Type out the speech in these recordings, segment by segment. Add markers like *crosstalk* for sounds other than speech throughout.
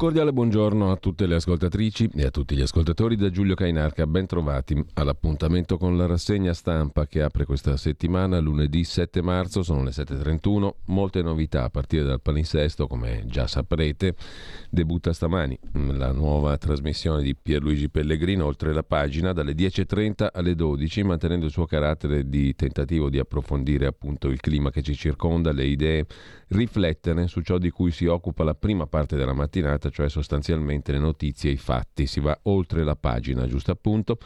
Cordiale buongiorno a tutte le ascoltatrici e a tutti gli ascoltatori da Giulio Cainarca. Ben trovati all'appuntamento con la rassegna stampa che apre questa settimana, lunedì 7 marzo, sono le 7.31. Molte novità a partire dal palinsesto, come già saprete. Debutta stamani la nuova trasmissione di Pierluigi Pellegrino, oltre la pagina, dalle 10.30 alle 12, mantenendo il suo carattere di tentativo di approfondire appunto il clima che ci circonda, le idee, riflettere su ciò di cui si occupa la prima parte della mattinata cioè sostanzialmente le notizie e i fatti. Si va oltre la pagina, giusto appunto.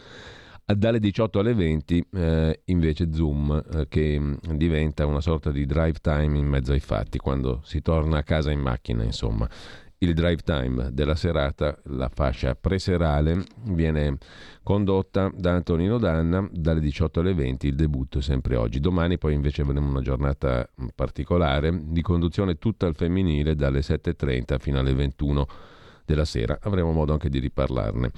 Dalle 18 alle 20 eh, invece Zoom eh, che diventa una sorta di drive time in mezzo ai fatti, quando si torna a casa in macchina, insomma. Il drive time della serata, la fascia preserale, viene condotta da Antonino Danna dalle 18 alle 20, il debutto è sempre oggi. Domani poi invece avremo una giornata particolare di conduzione tutta al femminile dalle 7.30 fino alle 21 della sera. Avremo modo anche di riparlarne.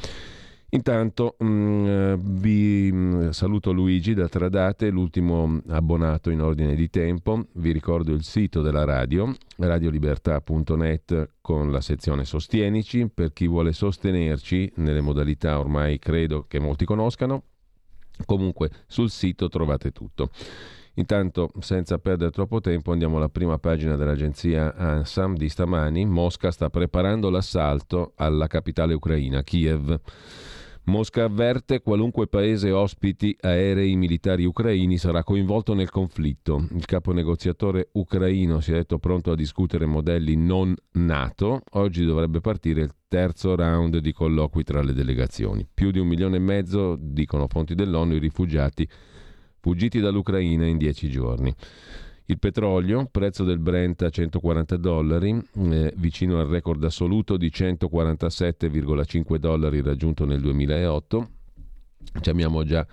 Intanto mh, mm, vi mm, saluto Luigi da Tradate, l'ultimo abbonato in ordine di tempo. Vi ricordo il sito della radio, radiolibertà.net con la sezione Sostienici, per chi vuole sostenerci nelle modalità ormai credo che molti conoscano. Comunque sul sito trovate tutto. Intanto, senza perdere troppo tempo, andiamo alla prima pagina dell'agenzia ANSAM di stamani. Mosca sta preparando l'assalto alla capitale ucraina, Kiev. Mosca avverte qualunque paese ospiti aerei militari ucraini sarà coinvolto nel conflitto. Il capo negoziatore ucraino si è detto pronto a discutere modelli non NATO. Oggi dovrebbe partire il terzo round di colloqui tra le delegazioni. Più di un milione e mezzo, dicono fonti dell'ONU, i rifugiati fuggiti dall'Ucraina in dieci giorni. Il petrolio, prezzo del Brent a 140 dollari, eh, vicino al record assoluto di 147,5 dollari raggiunto nel 2008. Ci abbiamo già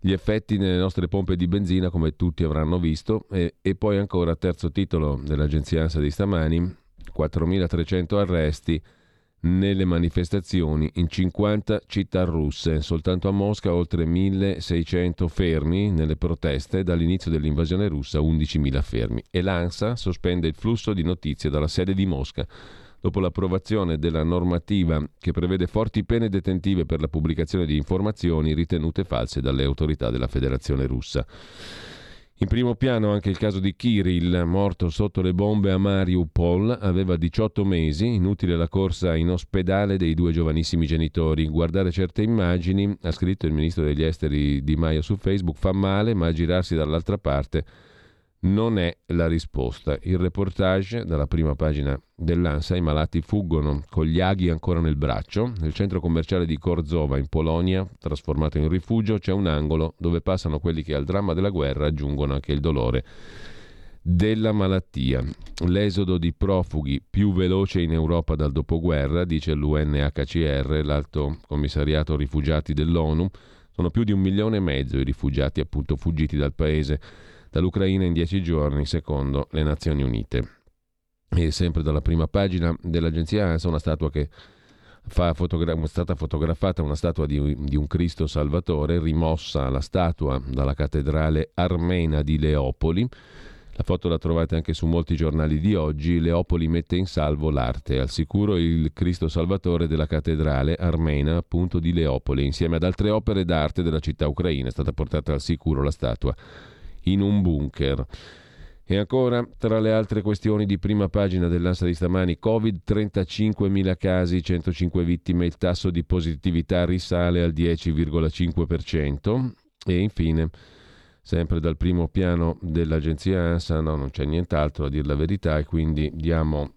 gli effetti nelle nostre pompe di benzina, come tutti avranno visto, e, e poi ancora terzo titolo dell'agenzia ANSA di stamani, 4.300 arresti nelle manifestazioni in 50 città russe. Soltanto a Mosca oltre 1600 fermi nelle proteste, dall'inizio dell'invasione russa 11.000 fermi. E l'ANSA sospende il flusso di notizie dalla sede di Mosca dopo l'approvazione della normativa che prevede forti pene detentive per la pubblicazione di informazioni ritenute false dalle autorità della Federazione russa. In primo piano anche il caso di Kirill, morto sotto le bombe a Mariupol, aveva 18 mesi, inutile la corsa in ospedale dei due giovanissimi genitori. Guardare certe immagini, ha scritto il ministro degli esteri Di Maio su Facebook, fa male, ma girarsi dall'altra parte non è la risposta. Il reportage dalla prima pagina dell'ANSA, i malati fuggono con gli aghi ancora nel braccio. Nel centro commerciale di Korzova in Polonia, trasformato in rifugio, c'è un angolo dove passano quelli che al dramma della guerra aggiungono anche il dolore della malattia. L'esodo di profughi più veloce in Europa dal dopoguerra, dice l'UNHCR, l'Alto Commissariato Rifugiati dell'ONU. Sono più di un milione e mezzo i rifugiati appunto fuggiti dal paese dall'Ucraina in dieci giorni, secondo le Nazioni Unite. E sempre dalla prima pagina dell'agenzia ANSA una statua che fa fotogra- è stata fotografata una statua di, di, un Cristo Salvatore, rimossa la statua dalla cattedrale armena di Leopoli. La foto la trovate anche su molti giornali di oggi. Leopoli mette in salvo l'arte. Al sicuro il Cristo Salvatore della cattedrale armena, appunto di Leopoli. Insieme ad altre opere d'arte della città ucraina è stata portata al sicuro la statua in un bunker. E ancora, tra le altre questioni di prima pagina dell'Ansa di stamani, Covid, 35.000 casi, 105 vittime, il tasso di positività risale al 10,5%. E infine, sempre dal primo piano dell'agenzia ANSA, no, non c'è nient'altro a dire la verità e quindi diamo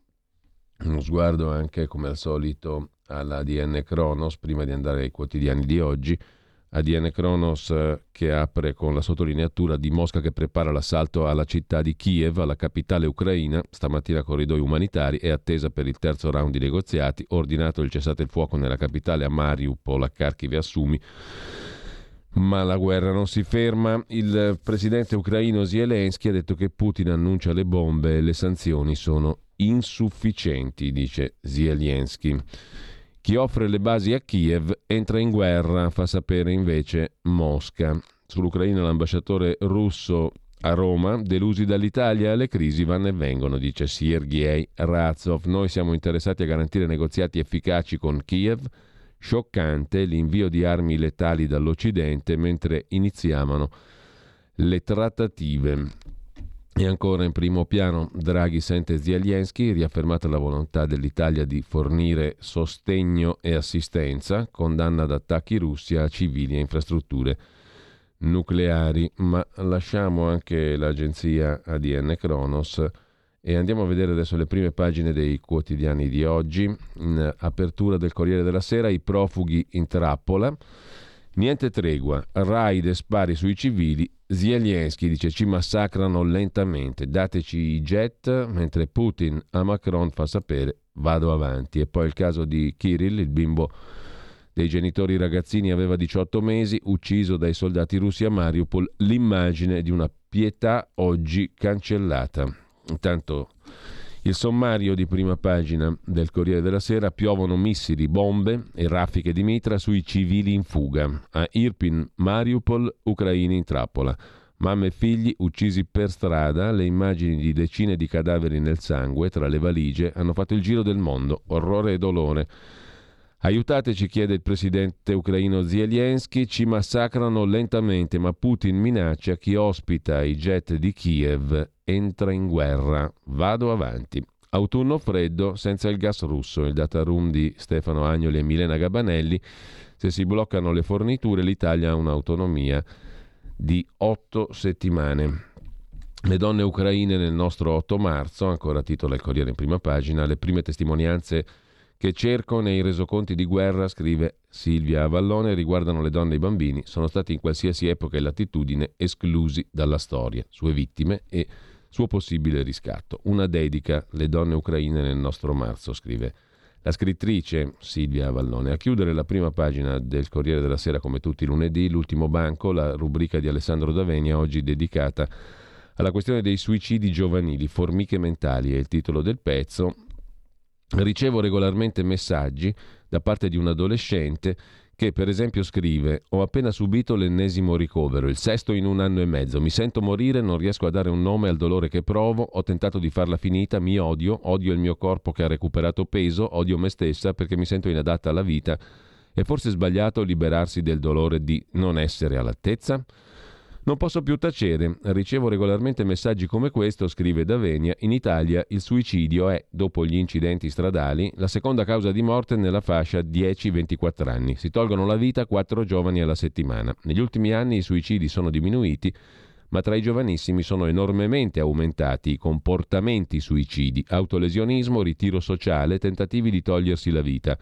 uno sguardo anche, come al solito, alla DN Kronos, prima di andare ai quotidiani di oggi. ADN Kronos eh, che apre con la sottolineatura di Mosca che prepara l'assalto alla città di Kiev, alla capitale ucraina. Stamattina corridoi umanitari è attesa per il terzo round di negoziati. Ordinato il cessate il fuoco nella capitale a Mariupol, a Kharkiv e a Sumi. Ma la guerra non si ferma. Il presidente ucraino Zelensky ha detto che Putin annuncia le bombe e le sanzioni sono insufficienti, dice Zelensky. Chi offre le basi a Kiev entra in guerra, fa sapere invece Mosca. Sull'Ucraina l'ambasciatore russo a Roma, delusi dall'Italia, le crisi vanno e vengono, dice Sergei Razov. Noi siamo interessati a garantire negoziati efficaci con Kiev. Scioccante l'invio di armi letali dall'Occidente mentre iniziavano le trattative. E ancora in primo piano Draghi sente Zelensky, riaffermata la volontà dell'Italia di fornire sostegno e assistenza, condanna ad attacchi russi a civili e infrastrutture nucleari. Ma lasciamo anche l'agenzia ADN Kronos e andiamo a vedere adesso le prime pagine dei quotidiani di oggi. In apertura del Corriere della Sera, i profughi in trappola. Niente tregua, raid e spari sui civili. Zelensky dice ci massacrano lentamente, dateci i jet, mentre Putin a Macron fa sapere vado avanti. E poi il caso di Kirill, il bimbo dei genitori ragazzini aveva 18 mesi, ucciso dai soldati russi a Mariupol, l'immagine di una pietà oggi cancellata. Intanto il sommario di prima pagina del Corriere della Sera piovono missili, bombe e raffiche di mitra sui civili in fuga. A Irpin, Mariupol, ucraini in trappola. Mamme e figli uccisi per strada, le immagini di decine di cadaveri nel sangue tra le valigie hanno fatto il giro del mondo. Orrore e dolore. Aiutateci, chiede il presidente ucraino Zelensky, ci massacrano lentamente, ma Putin minaccia chi ospita i jet di Kiev entra in guerra. Vado avanti. Autunno freddo senza il gas russo, il data room di Stefano Agnoli e Milena Gabanelli. Se si bloccano le forniture l'Italia ha un'autonomia di otto settimane. Le donne ucraine nel nostro 8 marzo, ancora titola il Corriere in prima pagina, le prime testimonianze che cerco nei resoconti di guerra, scrive Silvia Avallone, riguardano le donne e i bambini, sono stati in qualsiasi epoca e latitudine esclusi dalla storia, sue vittime e suo possibile riscatto. Una dedica, le donne ucraine nel nostro marzo, scrive la scrittrice Silvia Avallone. A chiudere la prima pagina del Corriere della Sera, come tutti i lunedì, l'ultimo banco, la rubrica di Alessandro Davenia, oggi dedicata alla questione dei suicidi giovanili, formiche mentali è il titolo del pezzo, Ricevo regolarmente messaggi da parte di un adolescente che per esempio scrive ho appena subito l'ennesimo ricovero, il sesto in un anno e mezzo, mi sento morire, non riesco a dare un nome al dolore che provo, ho tentato di farla finita, mi odio, odio il mio corpo che ha recuperato peso, odio me stessa perché mi sento inadatta alla vita. È forse sbagliato liberarsi del dolore di non essere all'altezza? Non posso più tacere, ricevo regolarmente messaggi come questo, scrive Davenia, in Italia il suicidio è, dopo gli incidenti stradali, la seconda causa di morte nella fascia 10-24 anni. Si tolgono la vita quattro giovani alla settimana. Negli ultimi anni i suicidi sono diminuiti, ma tra i giovanissimi sono enormemente aumentati i comportamenti suicidi, autolesionismo, ritiro sociale, tentativi di togliersi la vita.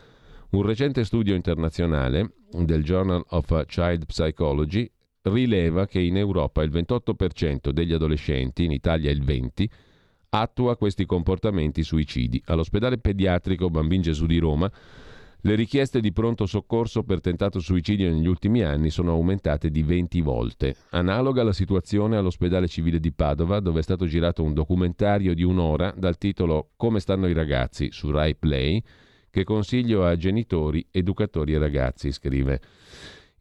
Un recente studio internazionale del Journal of Child Psychology rileva che in Europa il 28% degli adolescenti, in Italia il 20%, attua questi comportamenti suicidi. All'ospedale pediatrico Bambin Gesù di Roma le richieste di pronto soccorso per tentato suicidio negli ultimi anni sono aumentate di 20 volte. Analoga la situazione all'ospedale civile di Padova, dove è stato girato un documentario di un'ora dal titolo Come stanno i ragazzi su Rai Play, che consiglio a genitori, educatori e ragazzi, scrive.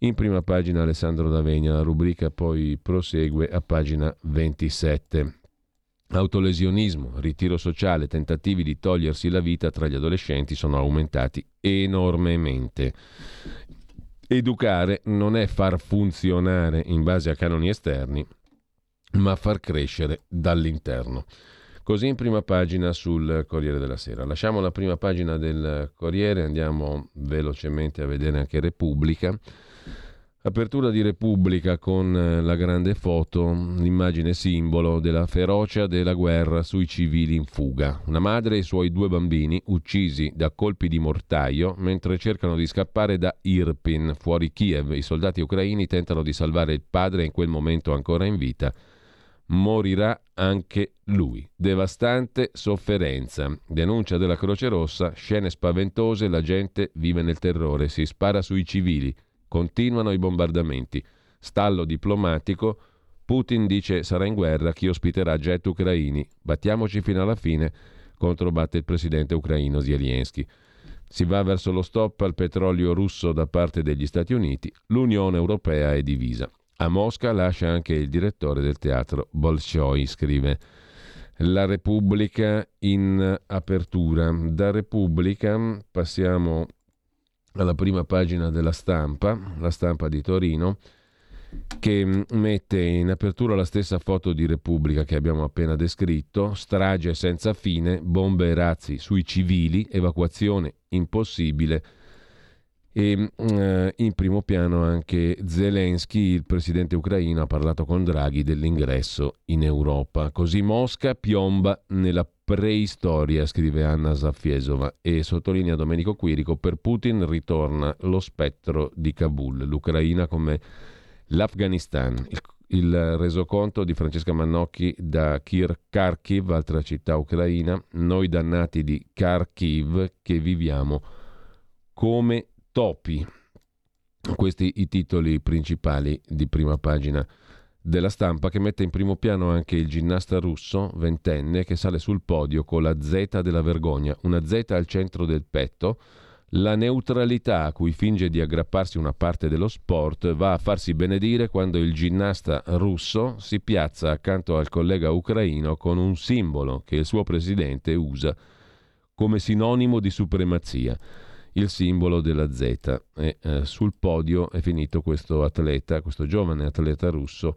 In prima pagina Alessandro D'Avegna, la rubrica poi prosegue a pagina 27. Autolesionismo, ritiro sociale, tentativi di togliersi la vita tra gli adolescenti sono aumentati enormemente. Educare non è far funzionare in base a canoni esterni, ma far crescere dall'interno. Così in prima pagina sul Corriere della Sera. Lasciamo la prima pagina del Corriere, andiamo velocemente a vedere anche Repubblica. Apertura di Repubblica con eh, la grande foto, l'immagine simbolo della ferocia della guerra sui civili in fuga. Una madre e i suoi due bambini uccisi da colpi di mortaio mentre cercano di scappare da Irpin, fuori Kiev. I soldati ucraini tentano di salvare il padre in quel momento ancora in vita. Morirà anche lui. Devastante sofferenza. Denuncia della Croce Rossa, scene spaventose, la gente vive nel terrore, si spara sui civili. Continuano i bombardamenti. Stallo diplomatico. Putin dice sarà in guerra chi ospiterà jet ucraini. Battiamoci fino alla fine controbatte il presidente ucraino Zelensky. Si va verso lo stop al petrolio russo da parte degli Stati Uniti, l'Unione Europea è divisa. A Mosca lascia anche il direttore del teatro Bolshoi, scrive La Repubblica in apertura. Da Repubblica passiamo alla prima pagina della stampa, la stampa di Torino che mette in apertura la stessa foto di Repubblica che abbiamo appena descritto, strage senza fine, bombe e razzi sui civili, evacuazione impossibile e eh, in primo piano anche Zelensky, il presidente ucraino, ha parlato con Draghi dell'ingresso in Europa. Così Mosca piomba nella preistoria, scrive Anna Zafiesova e sottolinea Domenico Quirico, per Putin ritorna lo spettro di Kabul, l'Ucraina come L'Afghanistan, il, il resoconto di Francesca Mannocchi da Kir Kharkiv, altra città ucraina, noi dannati di Kharkiv che viviamo come topi. Questi i titoli principali di prima pagina della stampa che mette in primo piano anche il ginnasta russo, ventenne, che sale sul podio con la Z della vergogna, una Z al centro del petto, la neutralità a cui finge di aggrapparsi una parte dello sport va a farsi benedire quando il ginnasta russo si piazza accanto al collega ucraino con un simbolo che il suo presidente usa come sinonimo di supremazia, il simbolo della Z. E eh, sul podio è finito questo atleta, questo giovane atleta russo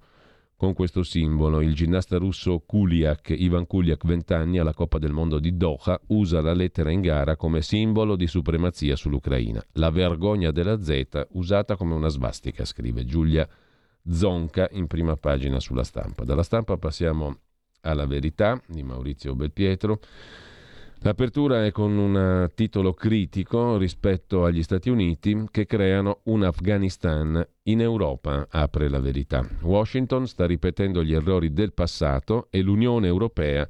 con questo simbolo. Il ginnasta russo Kuliak, Ivan Kuliak, 20 anni, alla Coppa del Mondo di Doha, usa la lettera in gara come simbolo di supremazia sull'Ucraina. La vergogna della Z usata come una svastica, scrive Giulia Zonca in prima pagina sulla stampa. Dalla stampa passiamo alla verità di Maurizio Belpietro. L'apertura è con un titolo critico rispetto agli Stati Uniti che creano un Afghanistan in Europa, apre la verità. Washington sta ripetendo gli errori del passato e l'Unione Europea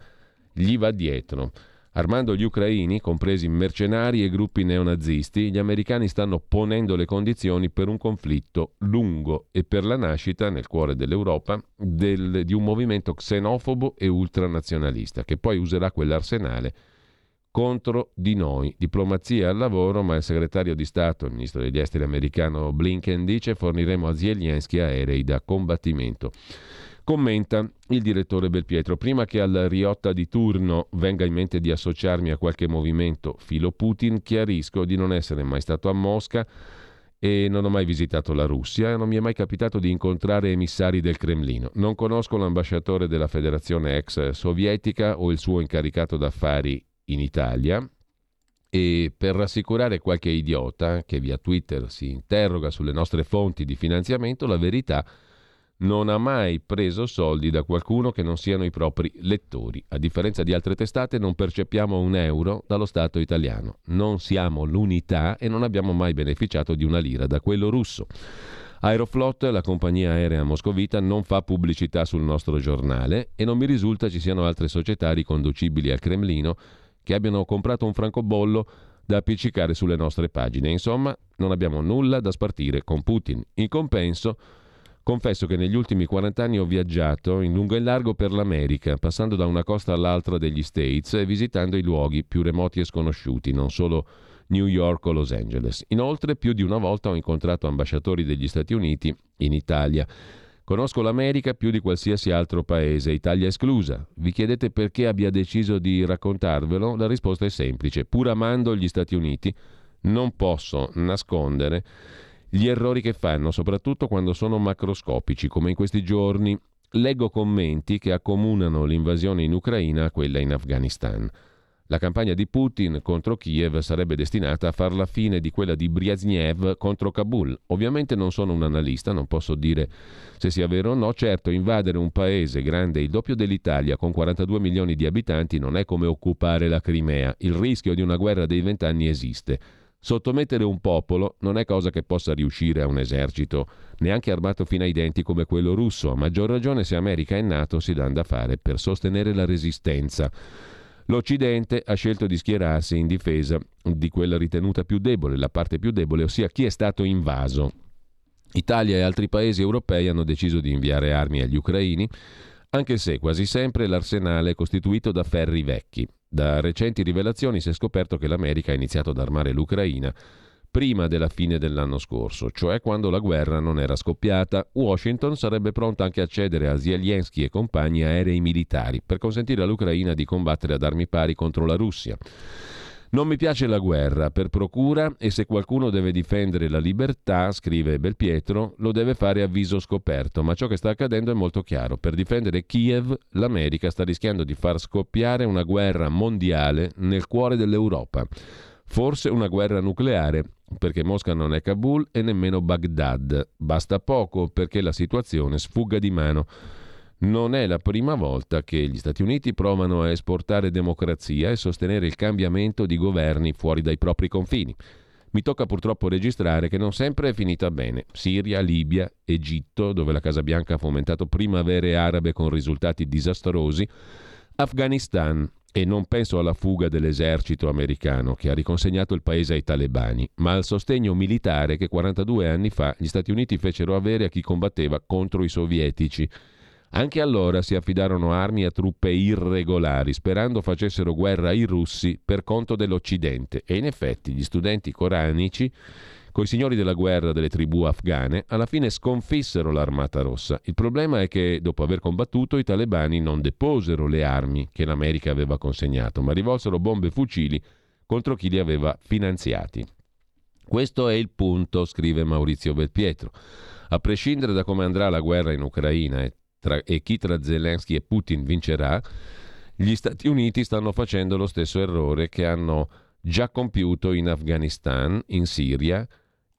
gli va dietro. Armando gli ucraini, compresi mercenari e gruppi neonazisti, gli americani stanno ponendo le condizioni per un conflitto lungo e per la nascita, nel cuore dell'Europa, del, di un movimento xenofobo e ultranazionalista, che poi userà quell'arsenale contro di noi. Diplomazia al lavoro, ma il segretario di Stato, il ministro degli esteri americano Blinken dice forniremo a Zelensky aerei da combattimento. Commenta il direttore Belpietro, prima che al Riotta di turno venga in mente di associarmi a qualche movimento filo Putin, chiarisco di non essere mai stato a Mosca e non ho mai visitato la Russia e non mi è mai capitato di incontrare emissari del Cremlino. Non conosco l'ambasciatore della federazione ex sovietica o il suo incaricato d'affari in Italia e per rassicurare qualche idiota che via Twitter si interroga sulle nostre fonti di finanziamento, la verità non ha mai preso soldi da qualcuno che non siano i propri lettori. A differenza di altre testate non percepiamo un euro dallo Stato italiano. Non siamo l'unità e non abbiamo mai beneficiato di una lira da quello russo. Aeroflot, la compagnia aerea moscovita, non fa pubblicità sul nostro giornale e non mi risulta ci siano altre società riconducibili al Cremlino che abbiano comprato un francobollo da appiccicare sulle nostre pagine. Insomma, non abbiamo nulla da spartire con Putin. In compenso, confesso che negli ultimi 40 anni ho viaggiato in lungo e largo per l'America, passando da una costa all'altra degli States e visitando i luoghi più remoti e sconosciuti, non solo New York o Los Angeles. Inoltre, più di una volta ho incontrato ambasciatori degli Stati Uniti in Italia Conosco l'America più di qualsiasi altro paese, Italia esclusa. Vi chiedete perché abbia deciso di raccontarvelo? La risposta è semplice. Pur amando gli Stati Uniti, non posso nascondere gli errori che fanno, soprattutto quando sono macroscopici, come in questi giorni. Leggo commenti che accomunano l'invasione in Ucraina a quella in Afghanistan. La campagna di Putin contro Kiev sarebbe destinata a far la fine di quella di Brezhnev contro Kabul. Ovviamente non sono un analista, non posso dire se sia vero o no. Certo, invadere un paese grande il doppio dell'Italia con 42 milioni di abitanti non è come occupare la Crimea. Il rischio di una guerra dei vent'anni esiste. Sottomettere un popolo non è cosa che possa riuscire a un esercito, neanche armato fino ai denti come quello russo, a maggior ragione se America e NATO si danno da fare per sostenere la resistenza. L'Occidente ha scelto di schierarsi in difesa di quella ritenuta più debole, la parte più debole, ossia chi è stato invaso. Italia e altri paesi europei hanno deciso di inviare armi agli ucraini, anche se quasi sempre l'arsenale è costituito da ferri vecchi. Da recenti rivelazioni si è scoperto che l'America ha iniziato ad armare l'Ucraina prima della fine dell'anno scorso, cioè quando la guerra non era scoppiata. Washington sarebbe pronta anche a cedere a Zelensky e compagni aerei militari per consentire all'Ucraina di combattere ad armi pari contro la Russia. Non mi piace la guerra per procura e se qualcuno deve difendere la libertà, scrive Belpietro, lo deve fare a viso scoperto, ma ciò che sta accadendo è molto chiaro. Per difendere Kiev, l'America sta rischiando di far scoppiare una guerra mondiale nel cuore dell'Europa. Forse una guerra nucleare, perché Mosca non è Kabul e nemmeno Baghdad. Basta poco perché la situazione sfugga di mano. Non è la prima volta che gli Stati Uniti provano a esportare democrazia e sostenere il cambiamento di governi fuori dai propri confini. Mi tocca purtroppo registrare che non sempre è finita bene. Siria, Libia, Egitto, dove la Casa Bianca ha fomentato primavere arabe con risultati disastrosi, Afghanistan, e non penso alla fuga dell'esercito americano che ha riconsegnato il paese ai talebani, ma al sostegno militare che 42 anni fa gli Stati Uniti fecero avere a chi combatteva contro i sovietici. Anche allora si affidarono armi a truppe irregolari, sperando facessero guerra ai russi per conto dell'Occidente. E in effetti gli studenti coranici coi signori della guerra delle tribù afghane, alla fine sconfissero l'armata rossa. Il problema è che dopo aver combattuto i talebani non deposero le armi che l'America aveva consegnato, ma rivolsero bombe e fucili contro chi li aveva finanziati. Questo è il punto, scrive Maurizio Belpietro. A prescindere da come andrà la guerra in Ucraina e, tra, e chi tra Zelensky e Putin vincerà, gli Stati Uniti stanno facendo lo stesso errore che hanno già compiuto in Afghanistan, in Siria,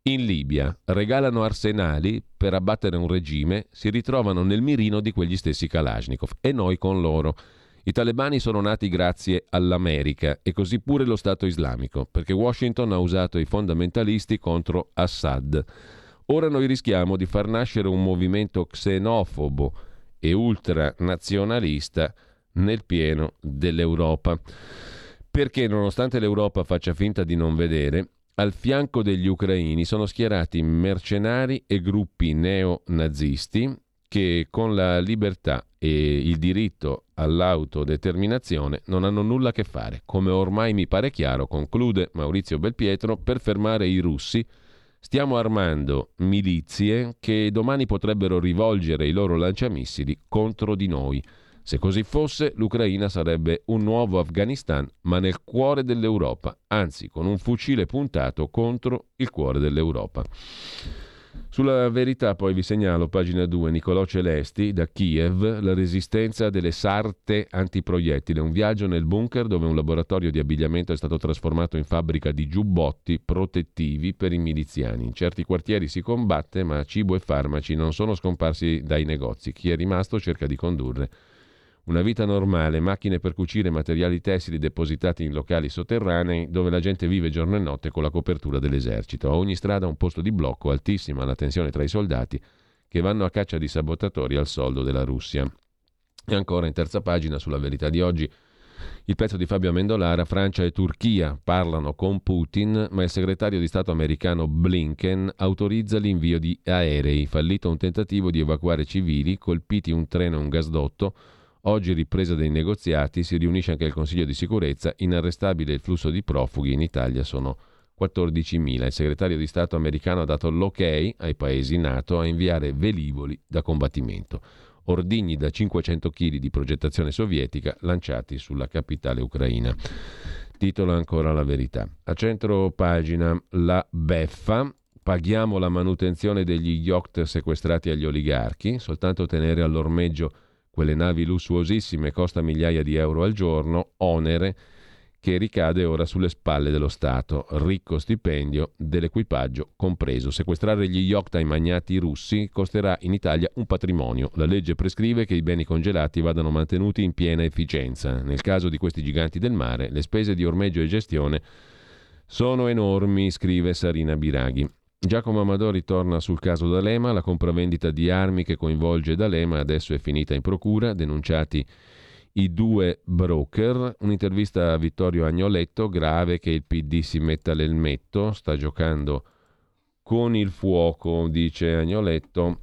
in Libia regalano arsenali per abbattere un regime, si ritrovano nel mirino di quegli stessi Kalashnikov e noi con loro. I talebani sono nati grazie all'America e così pure lo Stato islamico, perché Washington ha usato i fondamentalisti contro Assad. Ora noi rischiamo di far nascere un movimento xenofobo e ultranazionalista nel pieno dell'Europa. Perché nonostante l'Europa faccia finta di non vedere, al fianco degli ucraini sono schierati mercenari e gruppi neonazisti che con la libertà e il diritto all'autodeterminazione non hanno nulla a che fare. Come ormai mi pare chiaro, conclude Maurizio Belpietro, per fermare i russi stiamo armando milizie che domani potrebbero rivolgere i loro lanciamissili contro di noi. Se così fosse, l'Ucraina sarebbe un nuovo Afghanistan, ma nel cuore dell'Europa, anzi con un fucile puntato contro il cuore dell'Europa. Sulla verità poi vi segnalo, pagina 2, Nicolò Celesti, da Kiev, la resistenza delle sarte antiproiettile, un viaggio nel bunker dove un laboratorio di abbigliamento è stato trasformato in fabbrica di giubbotti protettivi per i miliziani. In certi quartieri si combatte, ma cibo e farmaci non sono scomparsi dai negozi. Chi è rimasto cerca di condurre una vita normale, macchine per cucire materiali tessili depositati in locali sotterranei dove la gente vive giorno e notte con la copertura dell'esercito. A ogni strada un posto di blocco, altissima la tensione tra i soldati che vanno a caccia di sabotatori al soldo della Russia. E ancora in terza pagina sulla verità di oggi il pezzo di Fabio Amendolara, Francia e Turchia parlano con Putin, ma il segretario di Stato americano Blinken autorizza l'invio di aerei. Fallito un tentativo di evacuare civili, colpiti un treno e un gasdotto, Oggi, ripresa dei negoziati, si riunisce anche il Consiglio di sicurezza. Inarrestabile il flusso di profughi in Italia sono 14.000. Il segretario di Stato americano ha dato l'ok ai paesi NATO a inviare velivoli da combattimento, ordigni da 500 kg di progettazione sovietica lanciati sulla capitale ucraina. Titolo ancora la verità. A centro pagina la beffa. Paghiamo la manutenzione degli yacht sequestrati agli oligarchi, soltanto tenere all'ormeggio quelle navi lussuosissime costa migliaia di euro al giorno, onere che ricade ora sulle spalle dello Stato, ricco stipendio dell'equipaggio compreso. Sequestrare gli yacht ai magnati russi costerà in Italia un patrimonio. La legge prescrive che i beni congelati vadano mantenuti in piena efficienza. Nel caso di questi giganti del mare, le spese di ormeggio e gestione sono enormi, scrive Sarina Biraghi. Giacomo Amadori torna sul caso D'Alema, la compravendita di armi che coinvolge D'Alema adesso è finita in procura, denunciati i due broker, un'intervista a Vittorio Agnoletto, grave che il PD si metta l'elmetto, sta giocando con il fuoco, dice Agnoletto,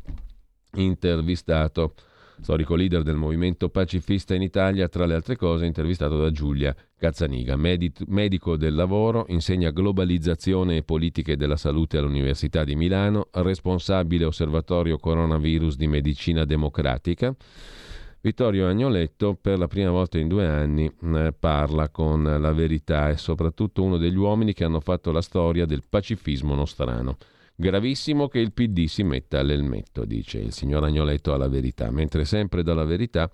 intervistato storico leader del movimento pacifista in Italia, tra le altre cose intervistato da Giulia Cazzaniga, medico del lavoro, insegna globalizzazione e politiche della salute all'Università di Milano, responsabile osservatorio coronavirus di medicina democratica. Vittorio Agnoletto per la prima volta in due anni eh, parla con la verità e soprattutto uno degli uomini che hanno fatto la storia del pacifismo nostrano. Gravissimo che il PD si metta all'elmetto, dice il signor Agnoletto alla verità, mentre sempre dalla verità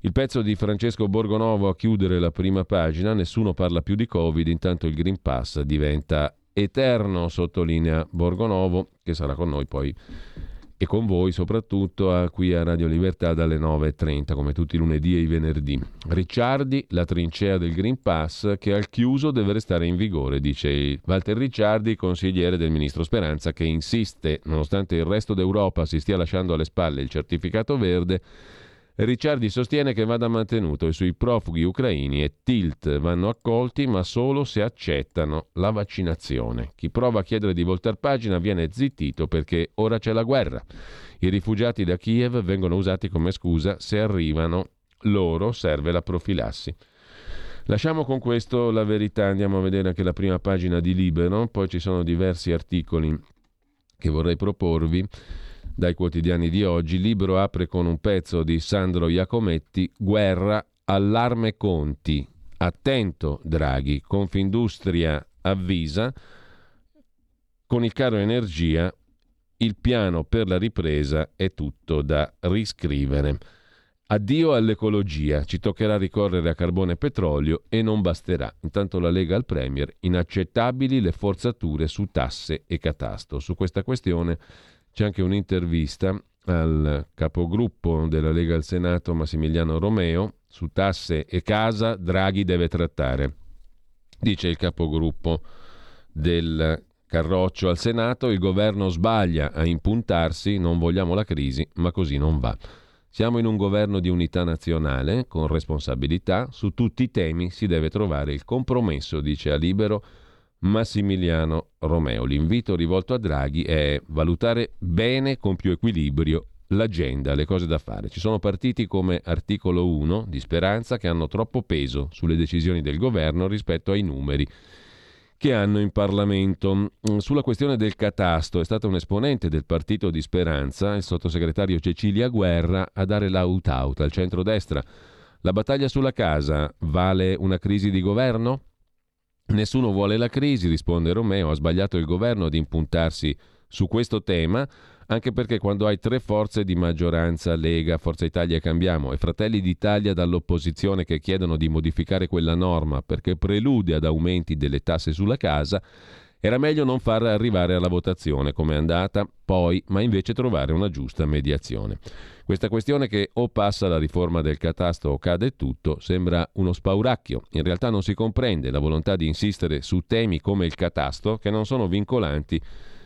il pezzo di Francesco Borgonovo a chiudere la prima pagina, nessuno parla più di Covid, intanto il Green Pass diventa eterno, sottolinea Borgonovo, che sarà con noi poi e con voi soprattutto a, qui a Radio Libertà dalle 9.30 come tutti i lunedì e i venerdì. Ricciardi, la trincea del Green Pass che al chiuso deve restare in vigore, dice Walter Ricciardi, consigliere del ministro Speranza che insiste, nonostante il resto d'Europa si stia lasciando alle spalle il certificato verde, Ricciardi sostiene che vada mantenuto e sui profughi ucraini e Tilt vanno accolti ma solo se accettano la vaccinazione. Chi prova a chiedere di voltar pagina viene zittito perché ora c'è la guerra. I rifugiati da Kiev vengono usati come scusa se arrivano loro serve la profilassi. Lasciamo con questo la verità, andiamo a vedere anche la prima pagina di Libero, poi ci sono diversi articoli che vorrei proporvi dai quotidiani di oggi. Libro apre con un pezzo di Sandro Iacometti, Guerra, allarme Conti. Attento Draghi, Confindustria avvisa, con il caro energia il piano per la ripresa è tutto da riscrivere. Addio all'ecologia, ci toccherà ricorrere a carbone e petrolio e non basterà. Intanto la Lega al Premier, inaccettabili le forzature su tasse e catasto. Su questa questione c'è anche un'intervista al capogruppo della Lega al Senato Massimiliano Romeo su tasse e casa Draghi deve trattare. Dice il capogruppo del Carroccio al Senato, il governo sbaglia a impuntarsi, non vogliamo la crisi, ma così non va. Siamo in un governo di unità nazionale, con responsabilità, su tutti i temi si deve trovare il compromesso, dice a Libero Massimiliano Romeo. L'invito rivolto a Draghi è valutare bene con più equilibrio l'agenda, le cose da fare. Ci sono partiti come articolo 1 di Speranza che hanno troppo peso sulle decisioni del governo rispetto ai numeri che hanno in Parlamento. Mm, sulla questione del catasto è stata un esponente del partito di Speranza, il sottosegretario Cecilia Guerra, a dare l'out-out al centrodestra. La battaglia sulla casa vale una crisi di governo? Nessuno vuole la crisi, risponde Romeo, ha sbagliato il governo ad impuntarsi su questo tema, anche perché quando hai tre forze di maggioranza, Lega, Forza Italia e Cambiamo, e Fratelli d'Italia dall'opposizione che chiedono di modificare quella norma perché prelude ad aumenti delle tasse sulla casa, era meglio non far arrivare alla votazione come è andata poi, ma invece trovare una giusta mediazione. Questa questione che o passa la riforma del catasto o cade tutto sembra uno spauracchio. In realtà non si comprende la volontà di insistere su temi come il catasto che non sono vincolanti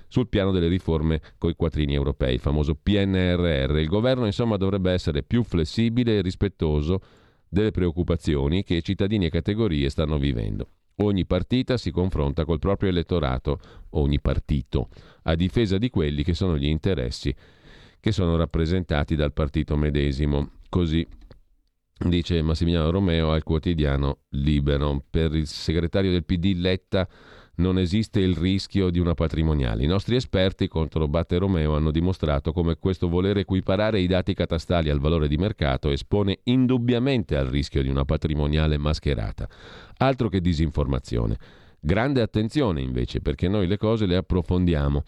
sul piano delle riforme coi quattrini europei, il famoso PNRR. Il governo insomma dovrebbe essere più flessibile e rispettoso delle preoccupazioni che cittadini e categorie stanno vivendo. Ogni partita si confronta col proprio elettorato, ogni partito, a difesa di quelli che sono gli interessi che sono rappresentati dal partito medesimo. Così dice Massimiliano Romeo al quotidiano Libero. Per il segretario del PD Letta non esiste il rischio di una patrimoniale. I nostri esperti contro Batte Romeo hanno dimostrato come questo voler equiparare i dati catastali al valore di mercato espone indubbiamente al rischio di una patrimoniale mascherata. Altro che disinformazione. Grande attenzione invece perché noi le cose le approfondiamo.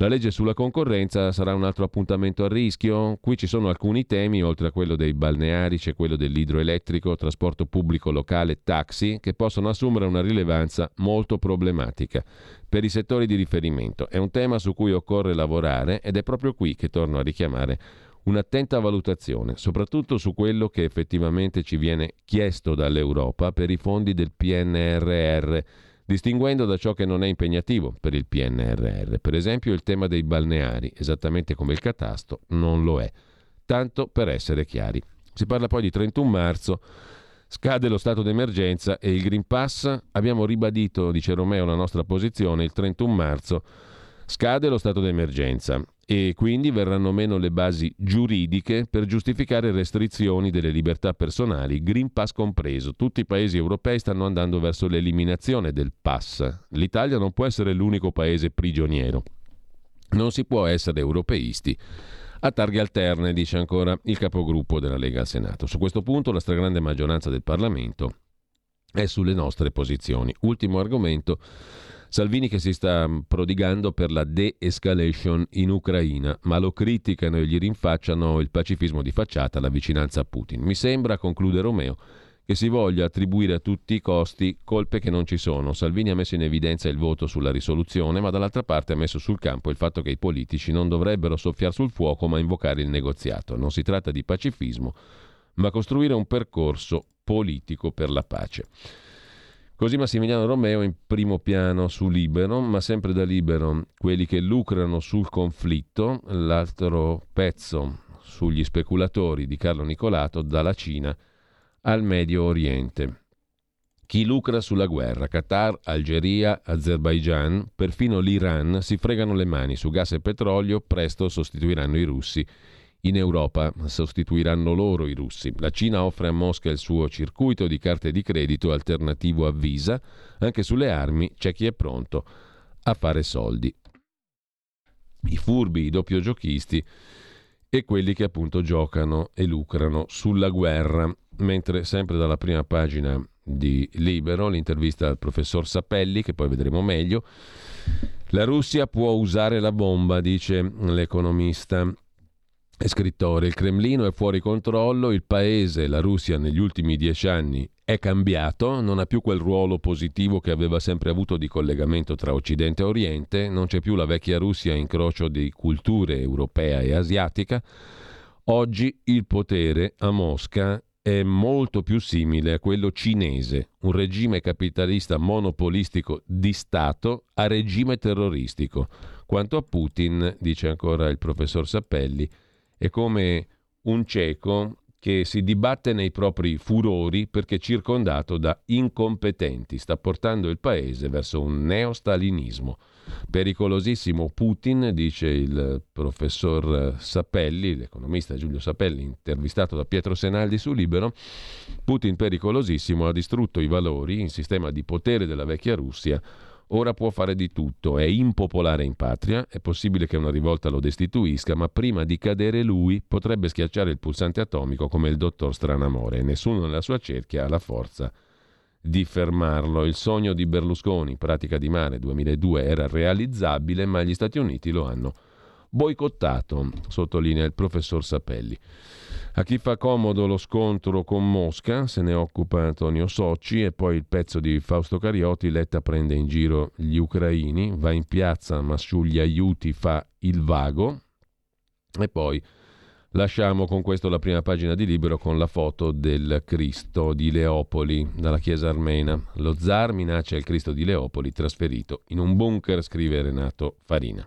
La legge sulla concorrenza sarà un altro appuntamento a rischio? Qui ci sono alcuni temi, oltre a quello dei balneari c'è quello dell'idroelettrico, trasporto pubblico locale, taxi, che possono assumere una rilevanza molto problematica per i settori di riferimento. È un tema su cui occorre lavorare ed è proprio qui che torno a richiamare un'attenta valutazione, soprattutto su quello che effettivamente ci viene chiesto dall'Europa per i fondi del PNRR distinguendo da ciò che non è impegnativo per il PNRR. Per esempio il tema dei balneari, esattamente come il catasto, non lo è. Tanto per essere chiari. Si parla poi di 31 marzo, scade lo stato d'emergenza e il Green Pass. Abbiamo ribadito, dice Romeo, la nostra posizione il 31 marzo. Scade lo stato d'emergenza e quindi verranno meno le basi giuridiche per giustificare restrizioni delle libertà personali, Green Pass compreso. Tutti i paesi europei stanno andando verso l'eliminazione del pass. L'Italia non può essere l'unico paese prigioniero. Non si può essere europeisti a targhe alterne, dice ancora il capogruppo della Lega al Senato. Su questo punto la stragrande maggioranza del Parlamento è sulle nostre posizioni. Ultimo argomento Salvini che si sta mm, prodigando per la de-escalation in Ucraina, ma lo criticano e gli rinfacciano il pacifismo di facciata, la vicinanza a Putin. Mi sembra, conclude Romeo, che si voglia attribuire a tutti i costi colpe che non ci sono. Salvini ha messo in evidenza il voto sulla risoluzione, ma dall'altra parte ha messo sul campo il fatto che i politici non dovrebbero soffiare sul fuoco ma invocare il negoziato. Non si tratta di pacifismo, ma costruire un percorso politico per la pace. Così Massimiliano Romeo in primo piano su Libero, ma sempre da Libero quelli che lucrano sul conflitto, l'altro pezzo sugli speculatori di Carlo Nicolato dalla Cina al Medio Oriente. Chi lucra sulla guerra? Qatar, Algeria, Azerbaijan, perfino l'Iran si fregano le mani su gas e petrolio, presto sostituiranno i russi in Europa sostituiranno loro i russi. La Cina offre a Mosca il suo circuito di carte di credito alternativo a Visa. Anche sulle armi c'è chi è pronto a fare soldi. I furbi, i doppio giochisti e quelli che appunto giocano e lucrano sulla guerra. Mentre sempre dalla prima pagina di Libero, l'intervista al professor Sapelli, che poi vedremo meglio, la Russia può usare la bomba, dice l'economista scrittore, il Cremlino è fuori controllo, il paese, la Russia negli ultimi dieci anni è cambiato, non ha più quel ruolo positivo che aveva sempre avuto di collegamento tra Occidente e Oriente, non c'è più la vecchia Russia incrocio di culture europea e asiatica. Oggi il potere a Mosca è molto più simile a quello cinese, un regime capitalista monopolistico di Stato a regime terroristico. Quanto a Putin, dice ancora il professor Sappelli, è come un cieco che si dibatte nei propri furori perché circondato da incompetenti, sta portando il paese verso un neostalinismo. Pericolosissimo Putin, dice il professor Sapelli, l'economista Giulio Sapelli, intervistato da Pietro Senaldi su Libero. Putin pericolosissimo ha distrutto i valori, il sistema di potere della vecchia Russia Ora può fare di tutto, è impopolare in patria, è possibile che una rivolta lo destituisca, ma prima di cadere lui potrebbe schiacciare il pulsante atomico come il dottor Stranamore nessuno nella sua cerchia ha la forza di fermarlo. Il sogno di Berlusconi, pratica di mare 2002, era realizzabile, ma gli Stati Uniti lo hanno boicottato, sottolinea il professor Sapelli. A chi fa comodo lo scontro con Mosca se ne occupa Antonio Socci e poi il pezzo di Fausto Carioti, Letta prende in giro gli ucraini, va in piazza ma sugli aiuti fa il vago e poi lasciamo con questo la prima pagina di Libero con la foto del Cristo di Leopoli dalla chiesa armena. Lo zar minaccia il Cristo di Leopoli trasferito in un bunker, scrive Renato Farina.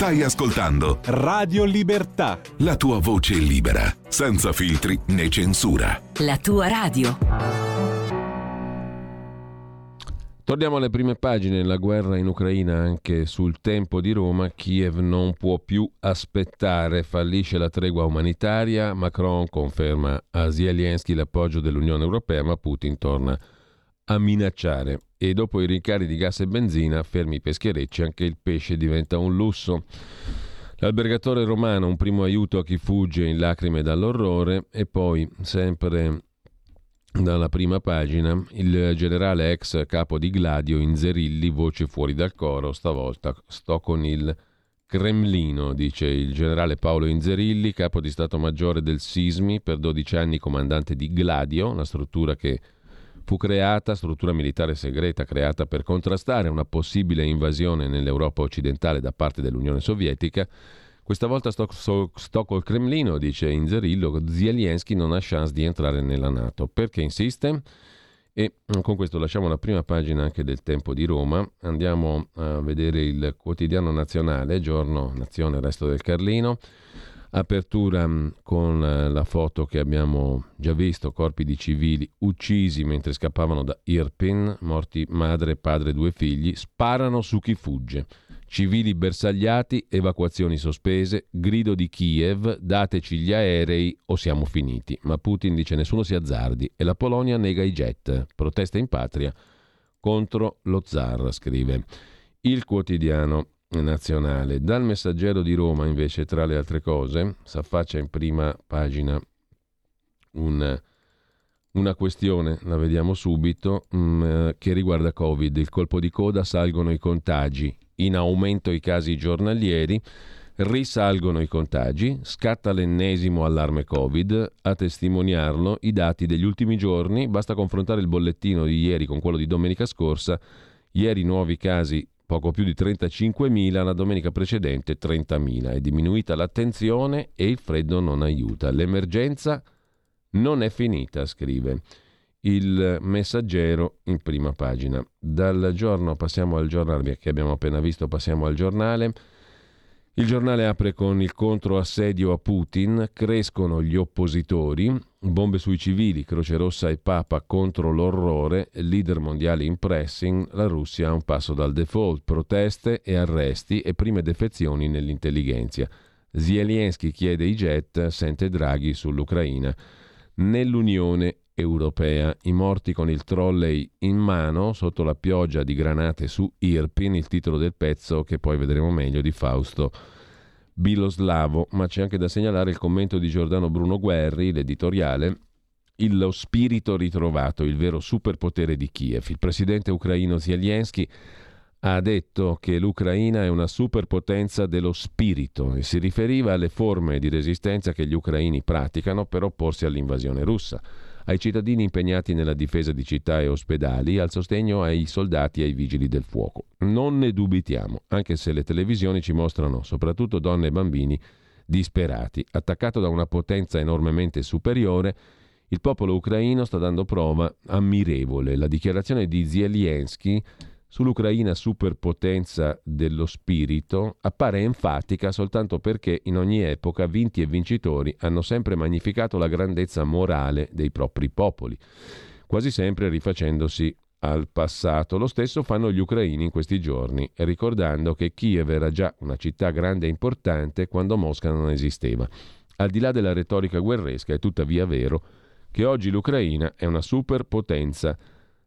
Stai ascoltando Radio Libertà. La tua voce libera, senza filtri né censura. La tua radio. Torniamo alle prime pagine, la guerra in Ucraina anche sul tempo di Roma, Kiev non può più aspettare, fallisce la tregua umanitaria, Macron conferma a Zelensky l'appoggio dell'Unione Europea, ma Putin torna a minacciare e dopo i rincari di gas e benzina, fermi i pescherecci, anche il pesce diventa un lusso. L'albergatore romano, un primo aiuto a chi fugge in lacrime dall'orrore e poi, sempre dalla prima pagina, il generale ex capo di Gladio Inzerilli, voce fuori dal coro, stavolta sto con il Cremlino, dice il generale Paolo Inzerilli, capo di Stato Maggiore del Sismi, per 12 anni comandante di Gladio, una struttura che fu creata, struttura militare segreta creata per contrastare una possibile invasione nell'Europa occidentale da parte dell'Unione Sovietica. Questa volta sto, sto, sto col Cremlino, dice Inzerillo, Zelensky non ha chance di entrare nella Nato. Perché insiste? E con questo lasciamo la prima pagina anche del Tempo di Roma, andiamo a vedere il quotidiano nazionale, giorno, nazione, resto del Carlino. Apertura mm, con eh, la foto che abbiamo già visto, corpi di civili uccisi mentre scappavano da Irpin, morti madre, padre e due figli, sparano su chi fugge. Civili bersagliati, evacuazioni sospese, grido di Kiev, dateci gli aerei o siamo finiti. Ma Putin dice nessuno si azzardi e la Polonia nega i jet. Protesta in patria contro lo zar, scrive. Il quotidiano nazionale. Dal messaggero di Roma, invece, tra le altre cose, s'affaccia in prima pagina un, una questione, la vediamo subito, mh, mm, che riguarda Covid. Il colpo di coda, salgono i contagi, in aumento i casi giornalieri, risalgono i contagi, scatta l'ennesimo allarme Covid, a testimoniarlo i dati degli ultimi giorni, basta confrontare il bollettino di ieri con quello di domenica scorsa, ieri nuovi casi poco più di 35.000, la domenica precedente 30.000. È diminuita l'attenzione e il freddo non aiuta. L'emergenza non è finita, scrive il messaggero in prima pagina. Dal giorno passiamo al giornale che abbiamo appena visto, passiamo al giornale. Il giornale apre con il controassedio a Putin, crescono gli oppositori, bombe sui civili, Croce Rossa e Papa contro l'orrore, leader mondiali in pressing, la Russia a un passo dal default, proteste e arresti e prime defezioni nell'intelligenza. Zelensky chiede i jet, sente Draghi sull'Ucraina. Nell'Unione Europea, i morti con il trolley in mano sotto la pioggia di granate su Irpin, il titolo del pezzo che poi vedremo meglio di Fausto Biloslavo, ma c'è anche da segnalare il commento di Giordano Bruno Guerri, l'editoriale lo spirito ritrovato, il vero superpotere di Kiev. Il presidente ucraino Zelensky ha detto che l'Ucraina è una superpotenza dello spirito e si riferiva alle forme di resistenza che gli ucraini praticano per opporsi all'invasione russa ai cittadini impegnati nella difesa di città e ospedali, al sostegno ai soldati e ai vigili del fuoco. Non ne dubitiamo, anche se le televisioni ci mostrano soprattutto donne e bambini disperati. Attaccato da una potenza enormemente superiore, il popolo ucraino sta dando prova ammirevole. La dichiarazione di Zelensky sull'Ucraina superpotenza dello spirito appare enfatica soltanto perché in ogni epoca vinti e vincitori hanno sempre magnificato la grandezza morale dei propri popoli, quasi sempre rifacendosi al passato. Lo stesso fanno gli ucraini in questi giorni, ricordando che Kiev era già una città grande e importante quando Mosca non esisteva. Al di là della retorica guerresca è tuttavia vero che oggi l'Ucraina è una superpotenza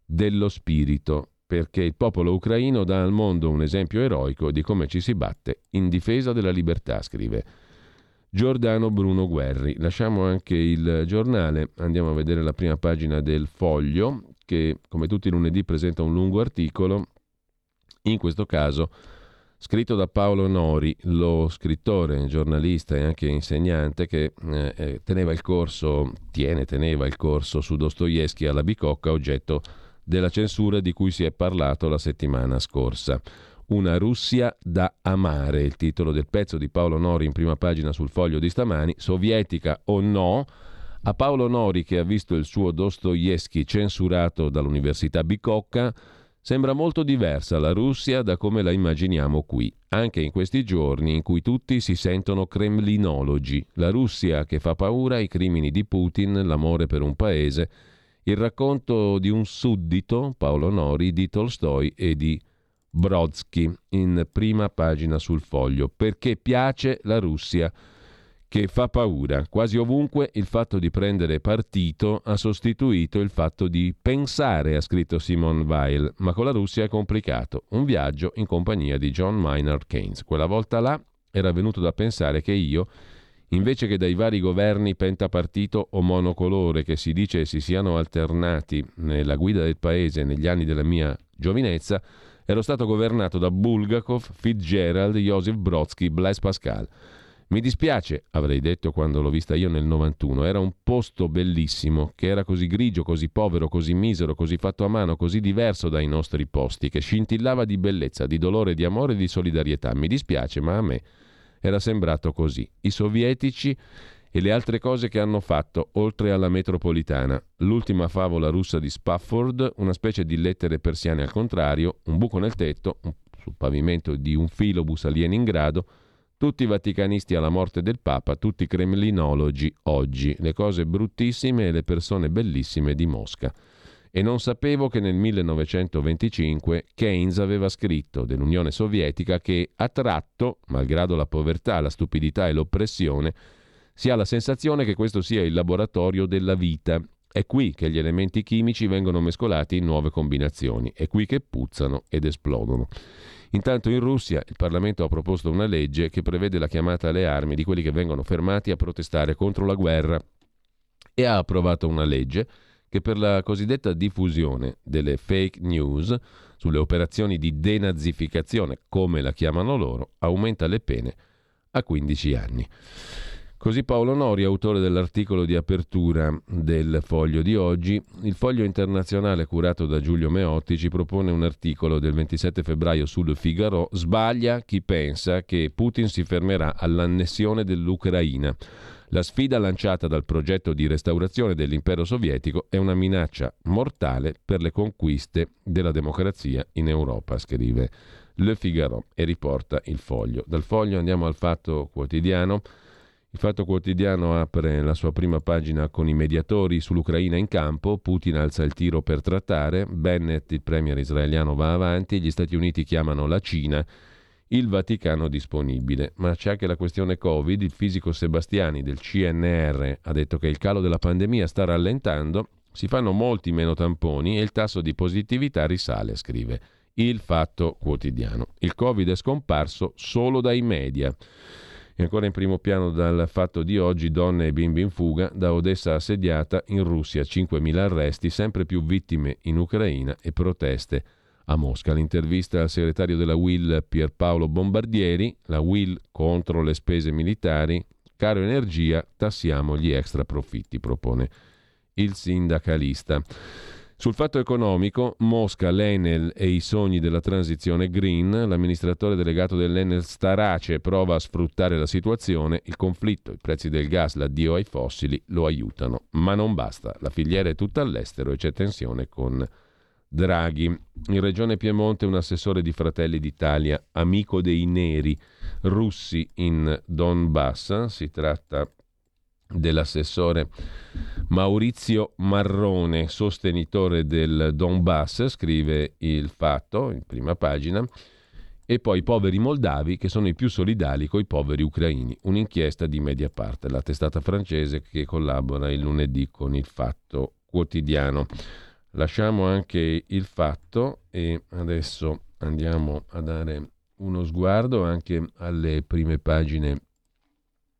dello spirito perché il popolo ucraino dà al mondo un esempio eroico di come ci si batte in difesa della libertà, scrive Giordano Bruno Guerri. Lasciamo anche il giornale, andiamo a vedere la prima pagina del Foglio, che come tutti i lunedì presenta un lungo articolo, in questo caso scritto da Paolo Nori, lo scrittore, giornalista e anche insegnante che eh, eh teneva il corso, tiene, teneva il corso su Dostoevsky alla Bicocca, oggetto della censura di cui si è parlato la settimana scorsa. Una Russia da amare, il titolo del pezzo di Paolo Nori in prima pagina sul foglio di stamani, sovietica o no, a Paolo Nori che ha visto il suo Dostoevsky censurato dall'Università Bicocca, sembra molto diversa la Russia da come la immaginiamo qui, anche in questi giorni in cui tutti si sentono kremlinologi. La Russia che fa paura ai crimini di Putin, l'amore per un paese, il racconto di un suddito, Paolo Nori, di Tolstoi e di Brodsky, in prima pagina sul foglio, perché piace la Russia che fa paura. Quasi ovunque il fatto di prendere partito ha sostituito il fatto di pensare, ha scritto Simon Weil, ma con la Russia è complicato. Un viaggio in compagnia di John Maynard Keynes. Quella volta là era venuto da pensare che io Invece che dai vari governi pentapartito o monocolore che si dice si siano alternati nella guida del paese negli anni della mia giovinezza, ero stato governato da Bulgakov, Fitzgerald, Joseph Brodsky, Blaise Pascal. Mi dispiace, avrei detto quando l'ho vista io nel 91, era un posto bellissimo, che era così grigio, così povero, così misero, così fatto a mano, così diverso dai nostri posti, che scintillava di bellezza, di dolore, di amore e di solidarietà. Mi dispiace, ma a me era sembrato così. I sovietici e le altre cose che hanno fatto, oltre alla metropolitana. L'ultima favola russa di Spafford, una specie di lettere persiane al contrario, un buco nel tetto, sul pavimento di un filobus a Leningrado, tutti i vaticanisti alla morte del Papa, tutti i kremlinologi oggi, le cose bruttissime e le persone bellissime di Mosca. E non sapevo che nel 1925 Keynes aveva scritto dell'Unione Sovietica che a tratto, malgrado la povertà, la stupidità e l'oppressione, si ha la sensazione che questo sia il laboratorio della vita. È qui che gli elementi chimici vengono mescolati in nuove combinazioni, è qui che puzzano ed esplodono. Intanto in Russia il Parlamento ha proposto una legge che prevede la chiamata alle armi di quelli che vengono fermati a protestare contro la guerra e ha approvato una legge che per la cosiddetta diffusione delle fake news sulle operazioni di denazificazione, come la chiamano loro, aumenta le pene a 15 anni. Così Paolo Nori, autore dell'articolo di apertura del foglio di oggi, il foglio internazionale curato da Giulio Meotti ci propone un articolo del 27 febbraio sul Figaro, sbaglia chi pensa che Putin si fermerà all'annessione dell'Ucraina. La sfida lanciata dal progetto di restaurazione dell'impero sovietico è una minaccia mortale per le conquiste della democrazia in Europa, scrive Le Figaro e riporta il foglio. Dal foglio andiamo al fatto quotidiano. Il Fatto Quotidiano apre la sua prima pagina con i mediatori sull'Ucraina in campo, Putin alza il tiro per trattare, Bennett, il premier israeliano, va avanti, gli Stati Uniti chiamano la Cina, il Vaticano disponibile. Ma c'è anche la questione Covid, il fisico Sebastiani del CNR ha detto che il calo della pandemia sta rallentando, si fanno molti meno tamponi e il tasso di positività risale, scrive il Fatto Quotidiano. Il Covid è scomparso solo dai media. E ancora in primo piano dal fatto di oggi, donne e bimbi in fuga, da Odessa assediata, in Russia 5.000 arresti, sempre più vittime in Ucraina e proteste a Mosca. L'intervista al segretario della Will Pierpaolo Bombardieri, la Will contro le spese militari, caro energia, tassiamo gli extra profitti, propone il sindacalista. Sul fatto economico, Mosca, l'Enel e i sogni della transizione green, l'amministratore delegato dell'Enel Starace prova a sfruttare la situazione, il conflitto, i prezzi del gas, l'addio ai fossili lo aiutano, ma non basta, la filiera è tutta all'estero e c'è tensione con Draghi. In Regione Piemonte un assessore di Fratelli d'Italia, amico dei neri russi in Donbass, si tratta dell'assessore Maurizio Marrone, sostenitore del Donbass, scrive il fatto in prima pagina, e poi i poveri moldavi che sono i più solidali con i poveri ucraini. Un'inchiesta di Mediapart, la testata francese che collabora il lunedì con il fatto quotidiano. Lasciamo anche il fatto e adesso andiamo a dare uno sguardo anche alle prime pagine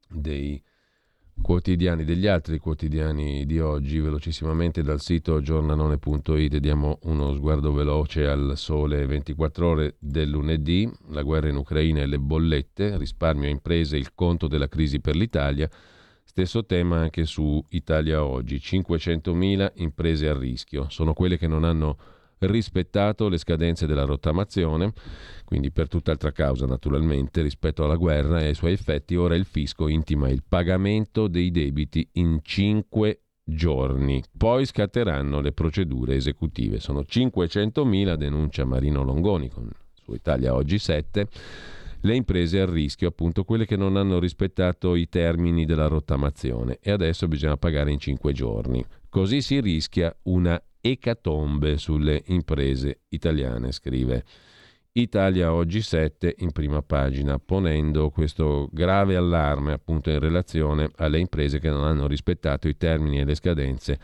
dei quotidiani, degli altri quotidiani di oggi, velocissimamente dal sito giornalone.it diamo uno sguardo veloce al sole 24 ore del lunedì, la guerra in Ucraina e le bollette, risparmio imprese, il conto della crisi per l'Italia, stesso tema anche su Italia Oggi, 500.000 imprese a rischio, sono quelle che non hanno rispettato le scadenze della rottamazione, quindi per tutt'altra causa naturalmente rispetto alla guerra e ai suoi effetti, ora il fisco intima il pagamento dei debiti in 5 giorni, poi scatteranno le procedure esecutive. Sono 500.000, denuncia Marino Longoni con su Italia Oggi 7 le imprese a rischio, appunto quelle che non hanno rispettato i termini della rottamazione e adesso bisogna pagare in 5 giorni. Così si rischia una ecatombe sulle imprese italiane, scrive Italia Oggi 7 in prima pagina, ponendo questo grave allarme appunto in relazione alle imprese che non hanno rispettato i termini e le scadenze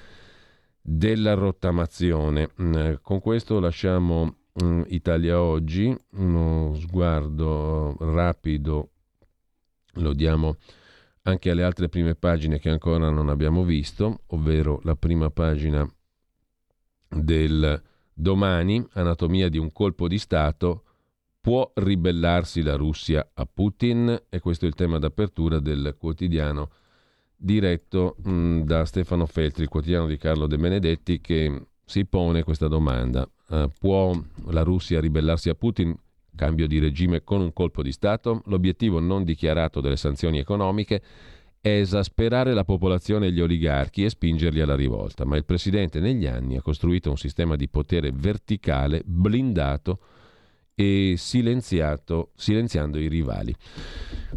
della rottamazione. Mm, con questo lasciamo Italia Oggi, uno sguardo rapido lo diamo anche alle altre prime pagine che ancora non abbiamo visto, ovvero la prima pagina del domani, anatomia di un colpo di Stato, Può ribellarsi la Russia a Putin? E questo è il tema d'apertura del quotidiano diretto mh, da Stefano Feltri, il quotidiano di Carlo De Benedetti, che si pone questa domanda. Uh, può la Russia ribellarsi a Putin? Cambio di regime con un colpo di Stato? L'obiettivo non dichiarato delle sanzioni economiche è esasperare la popolazione e gli oligarchi e spingerli alla rivolta, ma il Presidente negli anni ha costruito un sistema di potere verticale, blindato, e silenziando i rivali.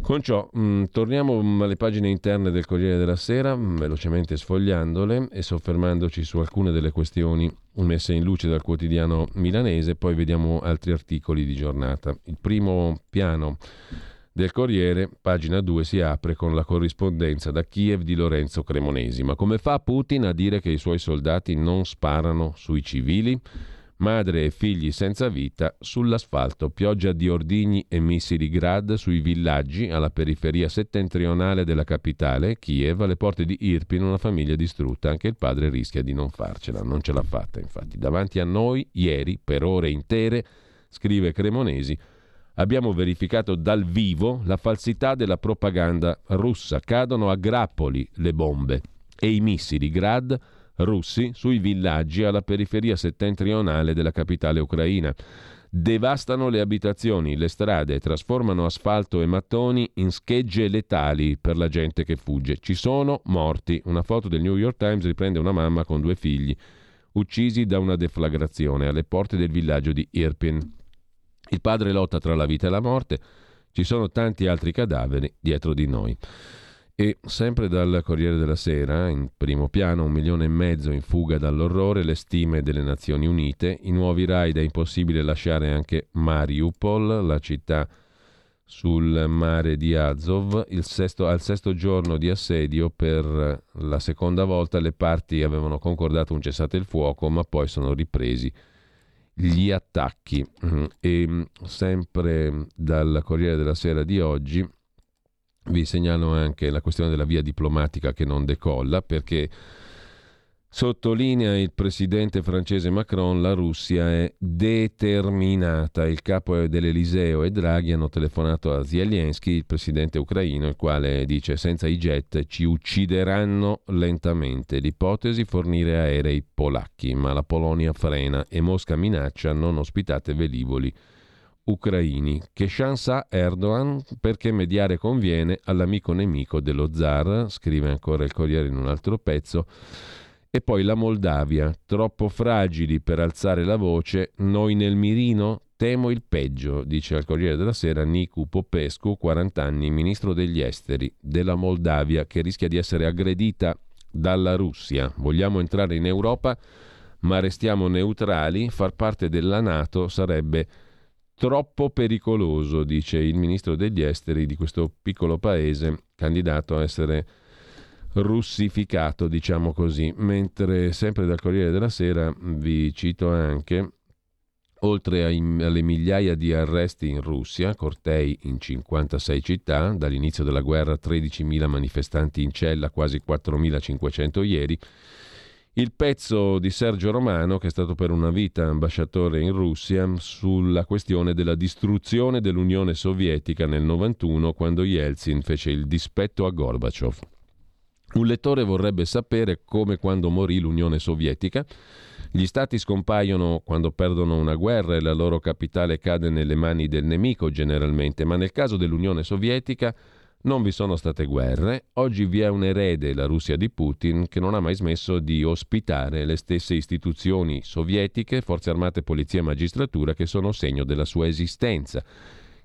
Con ciò mh, mm, torniamo mm, alle pagine interne del Corriere della Sera, mh, mm, velocemente sfogliandole e soffermandoci su alcune delle questioni messe in luce dal quotidiano milanese, poi vediamo altri articoli di giornata. Il primo piano del Corriere, pagina 2, si apre con la corrispondenza da Kiev di Lorenzo Cremonesi. Ma come fa Putin a dire che i suoi soldati non sparano sui civili? Madre e figli senza vita sull'asfalto, pioggia di ordigni e missili Grad sui villaggi alla periferia settentrionale della capitale, Kiev, alle porte di Irpin, una famiglia distrutta. Anche il padre rischia di non farcela, non ce l'ha fatta infatti. Davanti a noi, ieri, per ore intere, scrive Cremonesi, abbiamo verificato dal vivo la falsità della propaganda russa. Cadono a grappoli le bombe e i missili Grad russi sui villaggi alla periferia settentrionale della capitale ucraina. Devastano le abitazioni, le strade, trasformano asfalto e mattoni in schegge letali per la gente che fugge. Ci sono morti. Una foto del New York Times riprende una mamma con due figli, uccisi da una deflagrazione alle porte del villaggio di Irpin. Il padre lotta tra la vita e la morte. Ci sono tanti altri cadaveri dietro di noi. E sempre dal Corriere della Sera, in primo piano, un milione e mezzo in fuga dall'orrore, le stime delle Nazioni Unite, i nuovi raid è impossibile lasciare anche Mariupol, la città sul mare di Azov, sesto, al sesto giorno di assedio per la seconda volta le parti avevano concordato un cessate il fuoco, ma poi sono ripresi gli attacchi. E sempre dal Corriere della Sera di oggi, vi segnalo anche la questione della via diplomatica che non decolla perché Sottolinea il presidente francese Macron, la Russia è determinata. Il capo dell'Eliseo e Draghi hanno telefonato a Zelensky, il presidente ucraino, il quale dice senza i jet ci uccideranno lentamente. L'ipotesi fornire aerei polacchi, ma la Polonia frena e Mosca minaccia non ospitate velivoli ucraini. Che chance ha Erdogan perché mediare conviene all'amico nemico dello zar, scrive ancora il Corriere in un altro pezzo. E poi la Moldavia, troppo fragili per alzare la voce, noi nel mirino temo il peggio, dice al Corriere della Sera Nicu Popescu, 40 anni, ministro degli esteri della Moldavia, che rischia di essere aggredita dalla Russia. Vogliamo entrare in Europa, ma restiamo neutrali, far parte della Nato sarebbe troppo pericoloso, dice il ministro degli esteri di questo piccolo paese, candidato a essere russificato, diciamo così. Mentre sempre dal Corriere della Sera vi cito anche, oltre ai, alle migliaia di arresti in Russia, cortei in 56 città, dall'inizio della guerra 13.000 manifestanti in cella, quasi 4.500 ieri, il pezzo di Sergio Romano, che è stato per una vita ambasciatore in Russia, sulla questione della distruzione dell'Unione Sovietica nel 91 quando Yeltsin fece il dispetto a Gorbaciov. Un lettore vorrebbe sapere come quando morì l'Unione Sovietica gli stati scompaiono quando perdono una guerra e la loro capitale cade nelle mani del nemico generalmente, ma nel caso dell'Unione Sovietica non vi sono state guerre, oggi vi è un erede, la Russia di Putin, che non ha mai smesso di ospitare le stesse istituzioni sovietiche, forze armate, polizia e magistratura che sono segno della sua esistenza.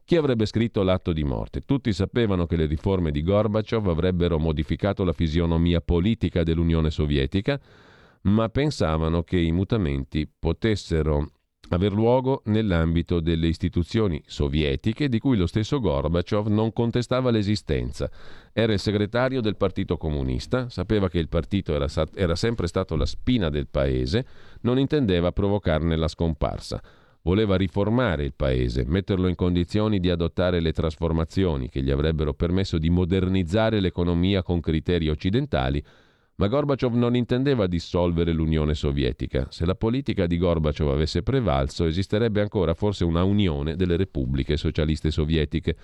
Chi avrebbe scritto l'atto di morte? Tutti sapevano che le riforme di Gorbaciov avrebbero modificato la fisionomia politica dell'Unione Sovietica, ma pensavano che i mutamenti potessero aver luogo nell'ambito delle istituzioni sovietiche di cui lo stesso Gorbaciov non contestava l'esistenza. Era il segretario del Partito Comunista, sapeva che il partito era, era sempre stato la spina del paese, non intendeva provocarne la scomparsa. Voleva riformare il paese, metterlo in condizioni di adottare le trasformazioni che gli avrebbero permesso di modernizzare l'economia con criteri occidentali, Ma Gorbaciov non intendeva dissolvere l'Unione Sovietica. Se la politica di Gorbaciov avesse prevalso, esisterebbe ancora forse una unione delle repubbliche socialiste sovietiche.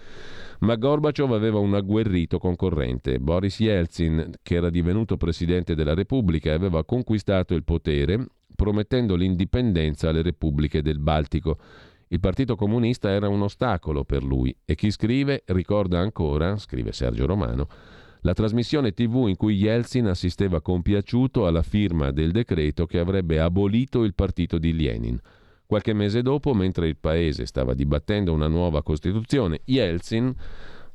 Ma Gorbaciov aveva un agguerrito concorrente, Boris Yeltsin, che era divenuto presidente della Repubblica e aveva conquistato il potere, promettendo l'indipendenza alle repubbliche del Baltico. Il Partito Comunista era un ostacolo per lui e chi scrive ricorda ancora, scrive Sergio Romano, la trasmissione tv in cui Yeltsin assisteva compiaciuto alla firma del decreto che avrebbe abolito il partito di Lenin. Qualche mese dopo, mentre il paese stava dibattendo una nuova Costituzione, Yeltsin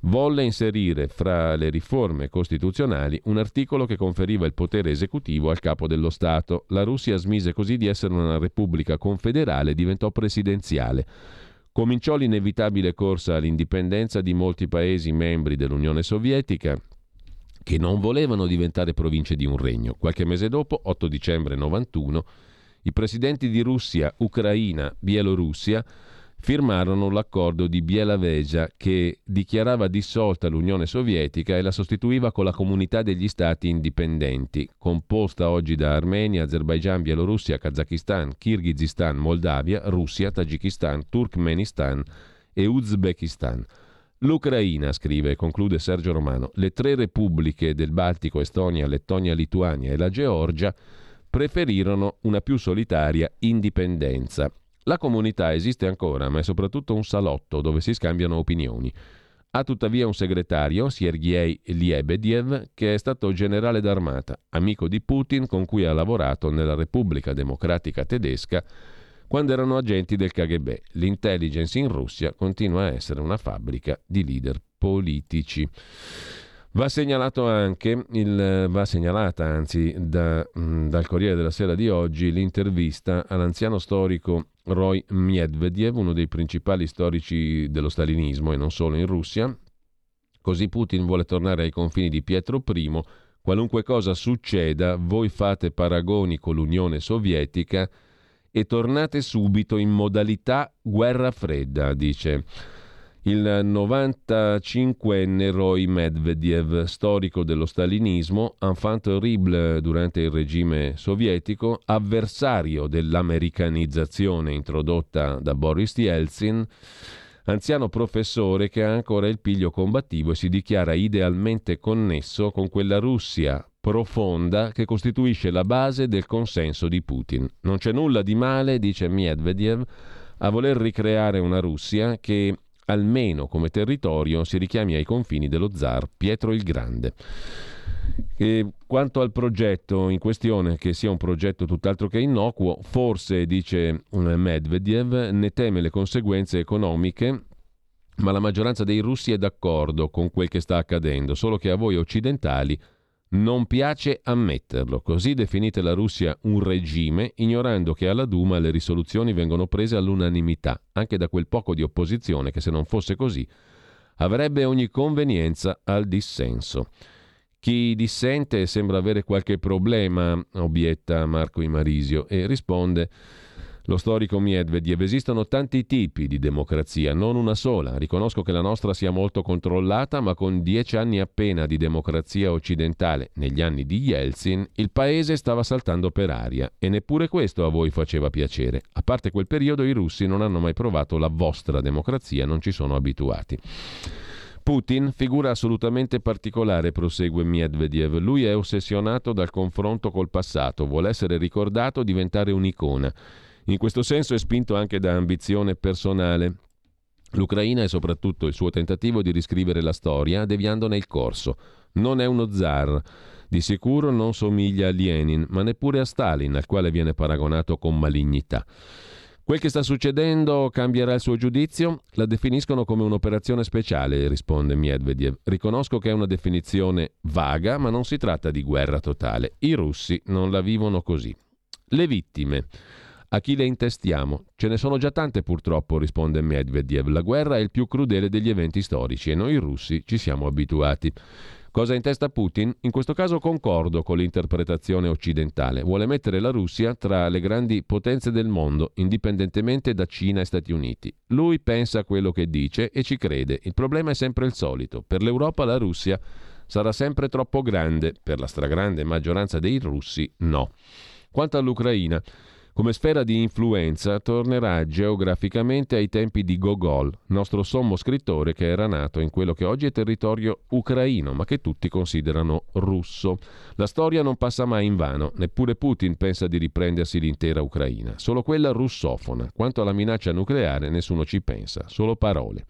volle inserire fra le riforme costituzionali un articolo che conferiva il potere esecutivo al capo dello Stato. La Russia smise così di essere una repubblica confederale e diventò presidenziale. Cominciò l'inevitabile corsa all'indipendenza di molti paesi membri dell'Unione Sovietica, che non volevano diventare province di un regno. Qualche mese dopo, 8 dicembre 91, i presidenti di Russia, Ucraina, Bielorussia firmarono l'accordo di Bielaveggia che dichiarava dissolta l'Unione Sovietica e la sostituiva con la comunità degli stati indipendenti, composta oggi da Armenia, Azerbaijan, Bielorussia, Kazakistan, Kirghizistan, Moldavia, Russia, Tagikistan, Turkmenistan e Uzbekistan. L'Ucraina, scrive e conclude Sergio Romano, le tre repubbliche del Baltico, Estonia, Lettonia, Lituania e la Georgia preferirono una più solitaria indipendenza. La comunità esiste ancora, ma è soprattutto un salotto dove si scambiano opinioni. Ha tuttavia un segretario, Sergei Liebediev, che è stato generale d'armata, amico di Putin con cui ha lavorato nella Repubblica Democratica Tedesca quando erano agenti del KGB. L'intelligence in Russia continua a essere una fabbrica di leader politici. Va, anche il, va segnalata anzi da, mh, dal Corriere della Sera di oggi l'intervista all'anziano storico Roy Medvedev, uno dei principali storici dello stalinismo e non solo in Russia. Così Putin vuole tornare ai confini di Pietro I. Qualunque cosa succeda, voi fate paragoni con l'Unione Sovietica e tornate subito in modalità guerra fredda, dice il 95enne Roy Medvedev, storico dello stalinismo, enfant terrible durante il regime sovietico, avversario dell'americanizzazione introdotta da Boris Yeltsin, anziano professore che ha ancora il piglio combattivo e si dichiara idealmente connesso con quella Russia profonda che costituisce la base del consenso di Putin. Non c'è nulla di male, dice Medvedev, a voler ricreare una Russia che almeno come territorio si richiami ai confini dello zar Pietro il Grande. E quanto al progetto in questione, che sia un progetto tutt'altro che innocuo, forse, dice Medvedev, ne teme le conseguenze economiche ma la maggioranza dei russi è d'accordo con quel che sta accadendo, solo che a voi occidentali non piace ammetterlo, così definite la Russia un regime, ignorando che alla Duma le risoluzioni vengono prese all'unanimità, anche da quel poco di opposizione che se non fosse così avrebbe ogni convenienza al dissenso. Chi dissente sembra avere qualche problema, obietta Marco Imarisio, e risponde lo storico Medvedev, esistono tanti tipi di democrazia, non una sola. Riconosco che la nostra sia molto controllata, ma con dieci anni appena di democrazia occidentale, negli anni di Yeltsin, il paese stava saltando per aria e neppure questo a voi faceva piacere. A parte quel periodo i russi non hanno mai provato la vostra democrazia, non ci sono abituati. Putin, figura assolutamente particolare, prosegue Medvedev. Lui è ossessionato dal confronto col passato, vuole essere ricordato, diventare un'icona. In questo senso è spinto anche da ambizione personale. L'Ucraina e soprattutto il suo tentativo di riscrivere la storia deviandone il corso. Non è uno zar. Di sicuro non somiglia a Lenin, ma neppure a Stalin, al quale viene paragonato con malignità. Quel che sta succedendo cambierà il suo giudizio? La definiscono come un'operazione speciale, risponde Medvedev. Riconosco che è una definizione vaga, ma non si tratta di guerra totale. I russi non la vivono così. Le vittime. A chi le intestiamo? Ce ne sono già tante purtroppo, risponde Medvedev. La guerra è il più crudele degli eventi storici e noi russi ci siamo abituati. Cosa in testa Putin? In questo caso concordo con l'interpretazione occidentale. Vuole mettere la Russia tra le grandi potenze del mondo, indipendentemente da Cina e Stati Uniti. Lui pensa quello che dice e ci crede. Il problema è sempre il solito. Per l'Europa la Russia sarà sempre troppo grande, per la stragrande maggioranza dei russi no. Quanto all'Ucraina, come sfera di influenza tornerà geograficamente ai tempi di Gogol, nostro sommo scrittore che era nato in quello che oggi è territorio ucraino, ma che tutti considerano russo. La storia non passa mai in vano, neppure Putin pensa di riprendersi l'intera Ucraina, solo quella russofona. Quanto alla minaccia nucleare nessuno ci pensa, solo parole.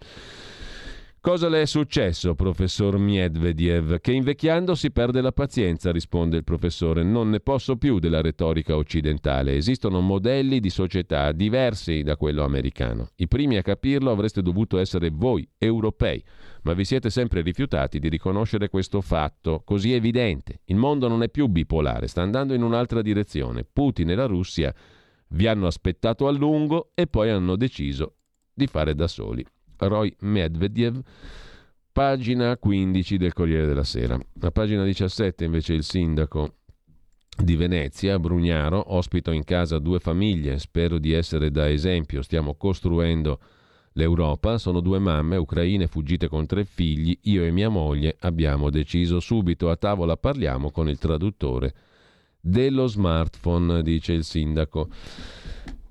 Cosa le è successo, professor Medvedev? Che invecchiando si perde la pazienza, risponde il professore. Non ne posso più della retorica occidentale. Esistono modelli di società diversi da quello americano. I primi a capirlo avreste dovuto essere voi, europei, ma vi siete sempre rifiutati di riconoscere questo fatto così evidente. Il mondo non è più bipolare, sta andando in un'altra direzione. Putin e la Russia vi hanno aspettato a lungo e poi hanno deciso di fare da soli. Roy Medvedev, pagina 15 del Corriere della Sera. A pagina 17 invece il sindaco di Venezia, Brugnaro, ospito in casa due famiglie, spero di essere da esempio, stiamo costruendo l'Europa, sono due mamme ucraine fuggite con tre figli, io e mia moglie abbiamo deciso subito a tavola parliamo con il traduttore dello smartphone, dice il sindaco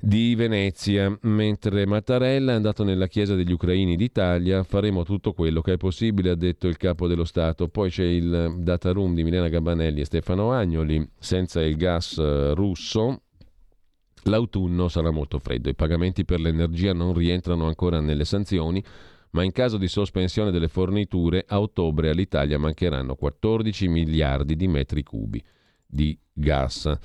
di Venezia, mentre Mattarella è andato nella chiesa degli ucraini d'Italia, faremo tutto quello che è possibile, ha detto il capo dello Stato. Poi c'è il data room di Milena Gabanelli e Stefano Agnoli, senza il gas eh, russo. L'autunno sarà molto freddo, i pagamenti per l'energia non rientrano ancora nelle sanzioni, ma in caso di sospensione delle forniture a ottobre all'Italia mancheranno 14 miliardi di metri cubi di gas.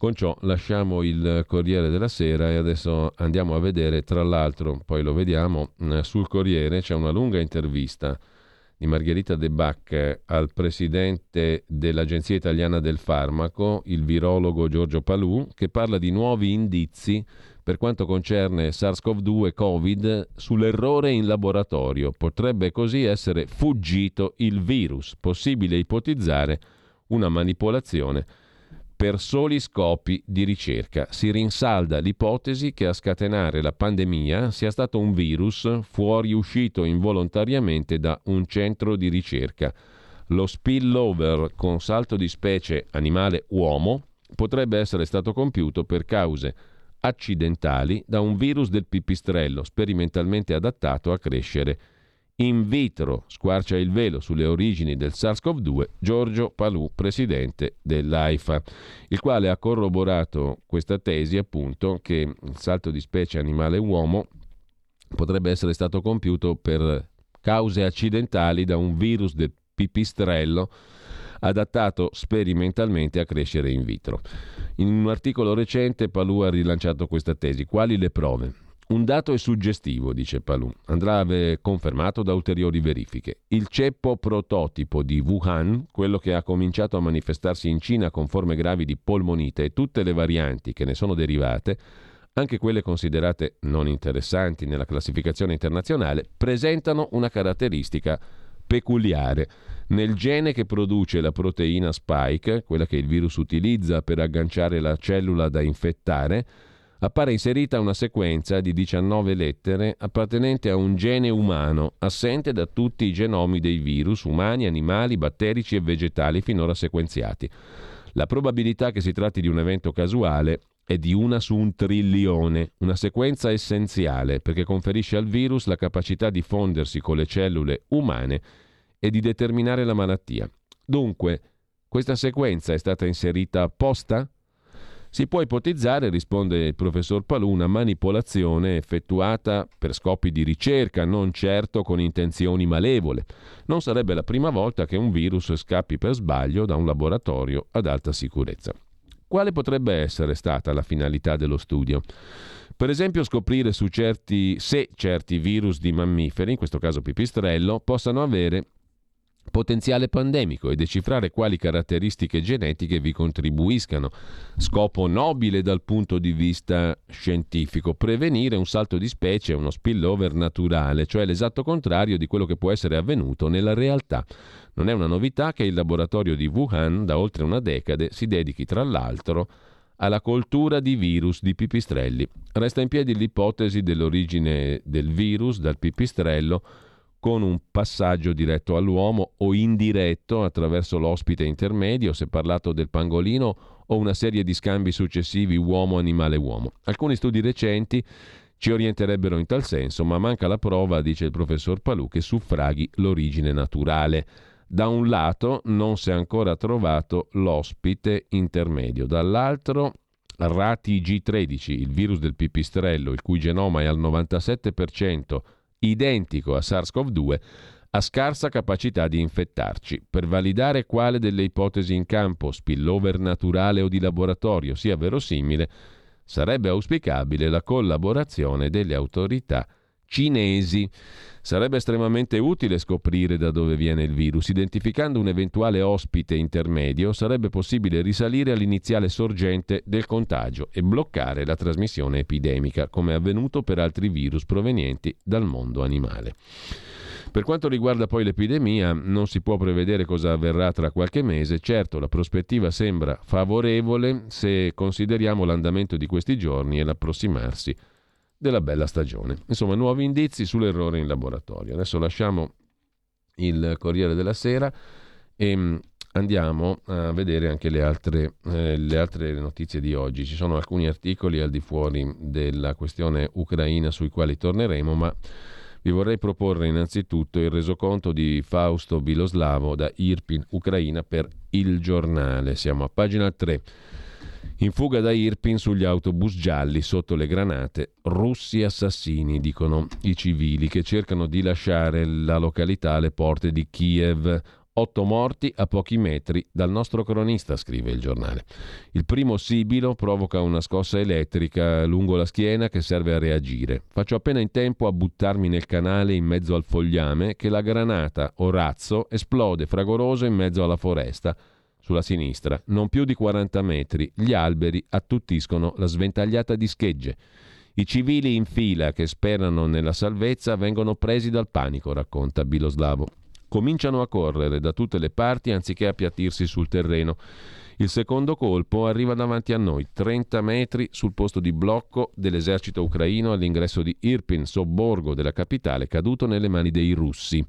Con ciò lasciamo il Corriere della Sera e adesso andiamo a vedere, tra l'altro, poi lo vediamo, eh, sul Corriere c'è una lunga intervista di Margherita De Bac al presidente dell'Agenzia Italiana del Farmaco, il virologo Giorgio Palù, che parla di nuovi indizi per quanto concerne SARS-CoV-2 Covid sull'errore in laboratorio. Potrebbe così essere fuggito il virus, possibile ipotizzare una manipolazione per soli scopi di ricerca. Si rinsalda l'ipotesi che a scatenare la pandemia sia stato un virus fuoriuscito involontariamente da un centro di ricerca. Lo spillover con salto di specie animale-uomo potrebbe essere stato compiuto per cause accidentali da un virus del pipistrello sperimentalmente adattato a crescere in vitro squarcia il velo sulle origini del SARS-CoV-2 Giorgio Palù, presidente dell'AIFA, il quale ha corroborato questa tesi appunto che il salto di specie animale-uomo potrebbe essere stato compiuto per cause accidentali da un virus del pipistrello adattato sperimentalmente a crescere in vitro. In un articolo recente Palù ha rilanciato questa tesi. Quali le prove? Un dato è suggestivo, dice Palù, andrà confermato da ulteriori verifiche. Il ceppo prototipo di Wuhan, quello che ha cominciato a manifestarsi in Cina con forme gravi di polmonite e tutte le varianti che ne sono derivate, anche quelle considerate non interessanti nella classificazione internazionale, presentano una caratteristica peculiare. Nel gene che produce la proteina spike, quella che il virus utilizza per agganciare la cellula da infettare, appare inserita una sequenza di 19 lettere appartenente a un gene umano, assente da tutti i genomi dei virus umani, animali, batterici e vegetali finora sequenziati. La probabilità che si tratti di un evento casuale è di una su un trilione, una sequenza essenziale perché conferisce al virus la capacità di fondersi con le cellule umane e di determinare la malattia. Dunque, questa sequenza è stata inserita apposta? Si può ipotizzare, risponde il professor Palù, una manipolazione effettuata per scopi di ricerca, non certo con intenzioni malevole. Non sarebbe la prima volta che un virus scappi per sbaglio da un laboratorio ad alta sicurezza. Quale potrebbe essere stata la finalità dello studio? Per esempio scoprire certi, se certi virus di mammiferi, in questo caso pipistrello, possano avere potenziale pandemico e decifrare quali caratteristiche genetiche vi contribuiscano. Scopo nobile dal punto di vista scientifico, prevenire un salto di specie, uno spillover naturale, cioè l'esatto contrario di quello che può essere avvenuto nella realtà. Non è una novità che il laboratorio di Wuhan da oltre una decade si dedichi tra l'altro alla coltura di virus di pipistrelli. Resta in piedi l'ipotesi dell'origine del virus dal pipistrello con un passaggio diretto all'uomo o indiretto attraverso l'ospite intermedio, se parlato del pangolino, o una serie di scambi successivi uomo-animale-uomo. Alcuni studi recenti ci orienterebbero in tal senso, ma manca la prova, dice il professor Palù, che suffraghi l'origine naturale. Da un lato non si è ancora trovato l'ospite intermedio, dall'altro Rati G13, il virus del pipistrello, il cui genoma è al 97% identico a SARS-CoV-2, ha scarsa capacità di infettarci. Per validare quale delle ipotesi in campo, spillover naturale o di laboratorio, sia verosimile, sarebbe auspicabile la collaborazione delle autorità cinesi. Sarebbe estremamente utile scoprire da dove viene il virus. Identificando un eventuale ospite intermedio sarebbe possibile risalire all'iniziale sorgente del contagio e bloccare la trasmissione epidemica, come è avvenuto per altri virus provenienti dal mondo animale. Per quanto riguarda poi l'epidemia, non si può prevedere cosa avverrà tra qualche mese. Certo, la prospettiva sembra favorevole se consideriamo l'andamento di questi giorni e l'approssimarsi della bella stagione. Insomma, nuovi indizi sull'errore in laboratorio. Adesso lasciamo il Corriere della Sera e mm, andiamo a vedere anche le altre, eh, le altre, notizie di oggi. Ci sono alcuni articoli al di fuori della questione ucraina sui quali torneremo, ma vi vorrei proporre innanzitutto il resoconto di Fausto Biloslavo da Irpin, Ucraina, per Il Giornale. Siamo a pagina 3. In fuga da Irpin sugli autobus gialli sotto le granate, russi assassini, dicono i civili che cercano di lasciare la località alle porte di Kiev. Otto morti a pochi metri dal nostro cronista, scrive il giornale. Il primo sibilo provoca una scossa elettrica lungo la schiena che serve a reagire. Faccio appena in tempo a buttarmi nel canale in mezzo al fogliame che la granata o razzo esplode fragoroso in mezzo alla foresta sulla sinistra, non più di 40 metri, gli alberi attuttiscono la sventagliata di schegge. I civili in fila che sperano nella salvezza vengono presi dal panico, racconta Biloslavo. Cominciano a correre da tutte le parti anziché appiattirsi sul terreno. Il secondo colpo arriva davanti a noi, 30 metri sul posto di blocco dell'esercito ucraino all'ingresso di Irpin, sobborgo della capitale, caduto nelle mani dei russi.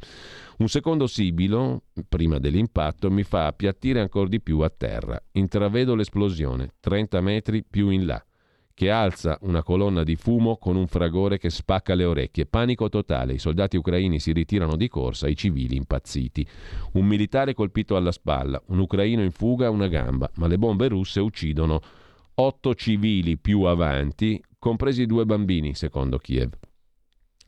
Un secondo sibilo, prima dell'impatto, mi fa appiattire ancora di più a terra. Intravedo l'esplosione, 30 metri più in là, che alza una colonna di fumo con un fragore che spacca le orecchie. Panico totale, i soldati ucraini si ritirano di corsa, i civili impazziti. Un militare colpito alla spalla, un ucraino in fuga una gamba, ma le bombe russe uccidono otto civili più avanti, compresi due bambini, secondo Kiev.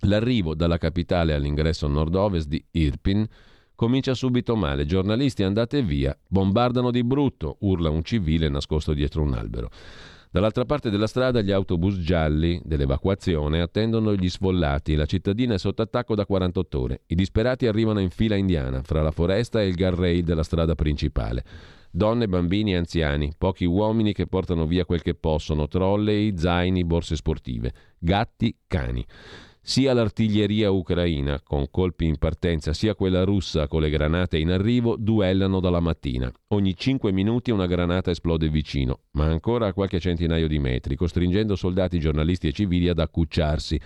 L'arrivo dalla capitale all'ingresso nord-ovest di Irpin comincia subito male. Giornalisti andate via, bombardano di brutto, urla un civile nascosto dietro un albero. Dall'altra parte della strada gli autobus gialli dell'evacuazione attendono gli sfollati. La cittadina è sotto attacco da 48 ore. I disperati arrivano in fila indiana fra la foresta e il guardrail della strada principale. Donne, bambini e anziani, pochi uomini che portano via quel che possono, trolley, zaini, borse sportive, gatti, cani. Sia l'artiglieria ucraina, con colpi in partenza, sia quella russa con le granate in arrivo, duellano dalla mattina. Ogni cinque minuti una granata esplode vicino, ma ancora a qualche centinaio di metri, costringendo soldati, giornalisti e civili ad accucciarsi.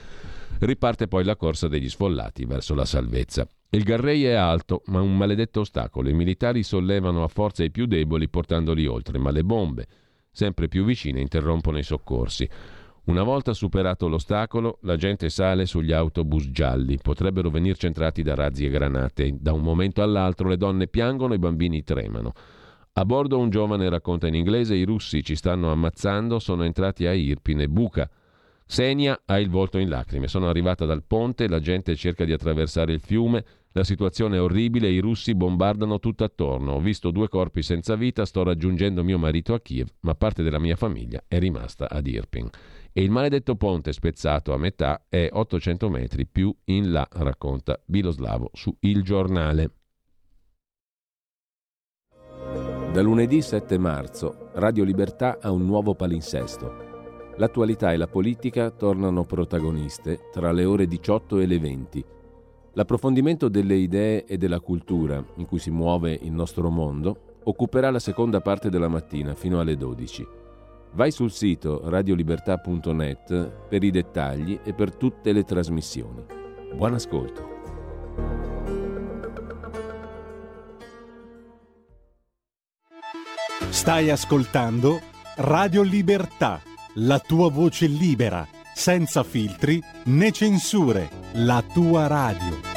Riparte poi la corsa degli sfollati verso la salvezza. Il Garrei è alto, ma un maledetto ostacolo. I militari sollevano a forza i più deboli portandoli oltre, ma le bombe, sempre più vicine, interrompono i soccorsi. Una volta superato l'ostacolo, la gente sale sugli autobus gialli. Potrebbero venir centrati da razzi e granate. Da un momento all'altro le donne piangono e i bambini tremano. A bordo un giovane racconta in inglese: I russi ci stanno ammazzando, sono entrati a Irpin e Buca. Senia ha il volto in lacrime. Sono arrivata dal ponte, la gente cerca di attraversare il fiume. La situazione è orribile, i russi bombardano tutto attorno. Ho visto due corpi senza vita, sto raggiungendo mio marito a Kiev, ma parte della mia famiglia è rimasta ad Irpin e il maledetto ponte spezzato a metà è 800 metri più in là, racconta Biloslavo su Il Giornale. Da lunedì 7 marzo Radio Libertà ha un nuovo palinsesto. L'attualità e la politica tornano protagoniste tra le ore 18 e le 20. L'approfondimento delle idee e della cultura in cui si muove il nostro mondo occuperà la seconda parte della mattina fino alle 12. Vai sul sito radiolibertà.net per i dettagli e per tutte le trasmissioni. Buon ascolto. Stai ascoltando Radio Libertà, la tua voce libera, senza filtri né censure, la tua radio.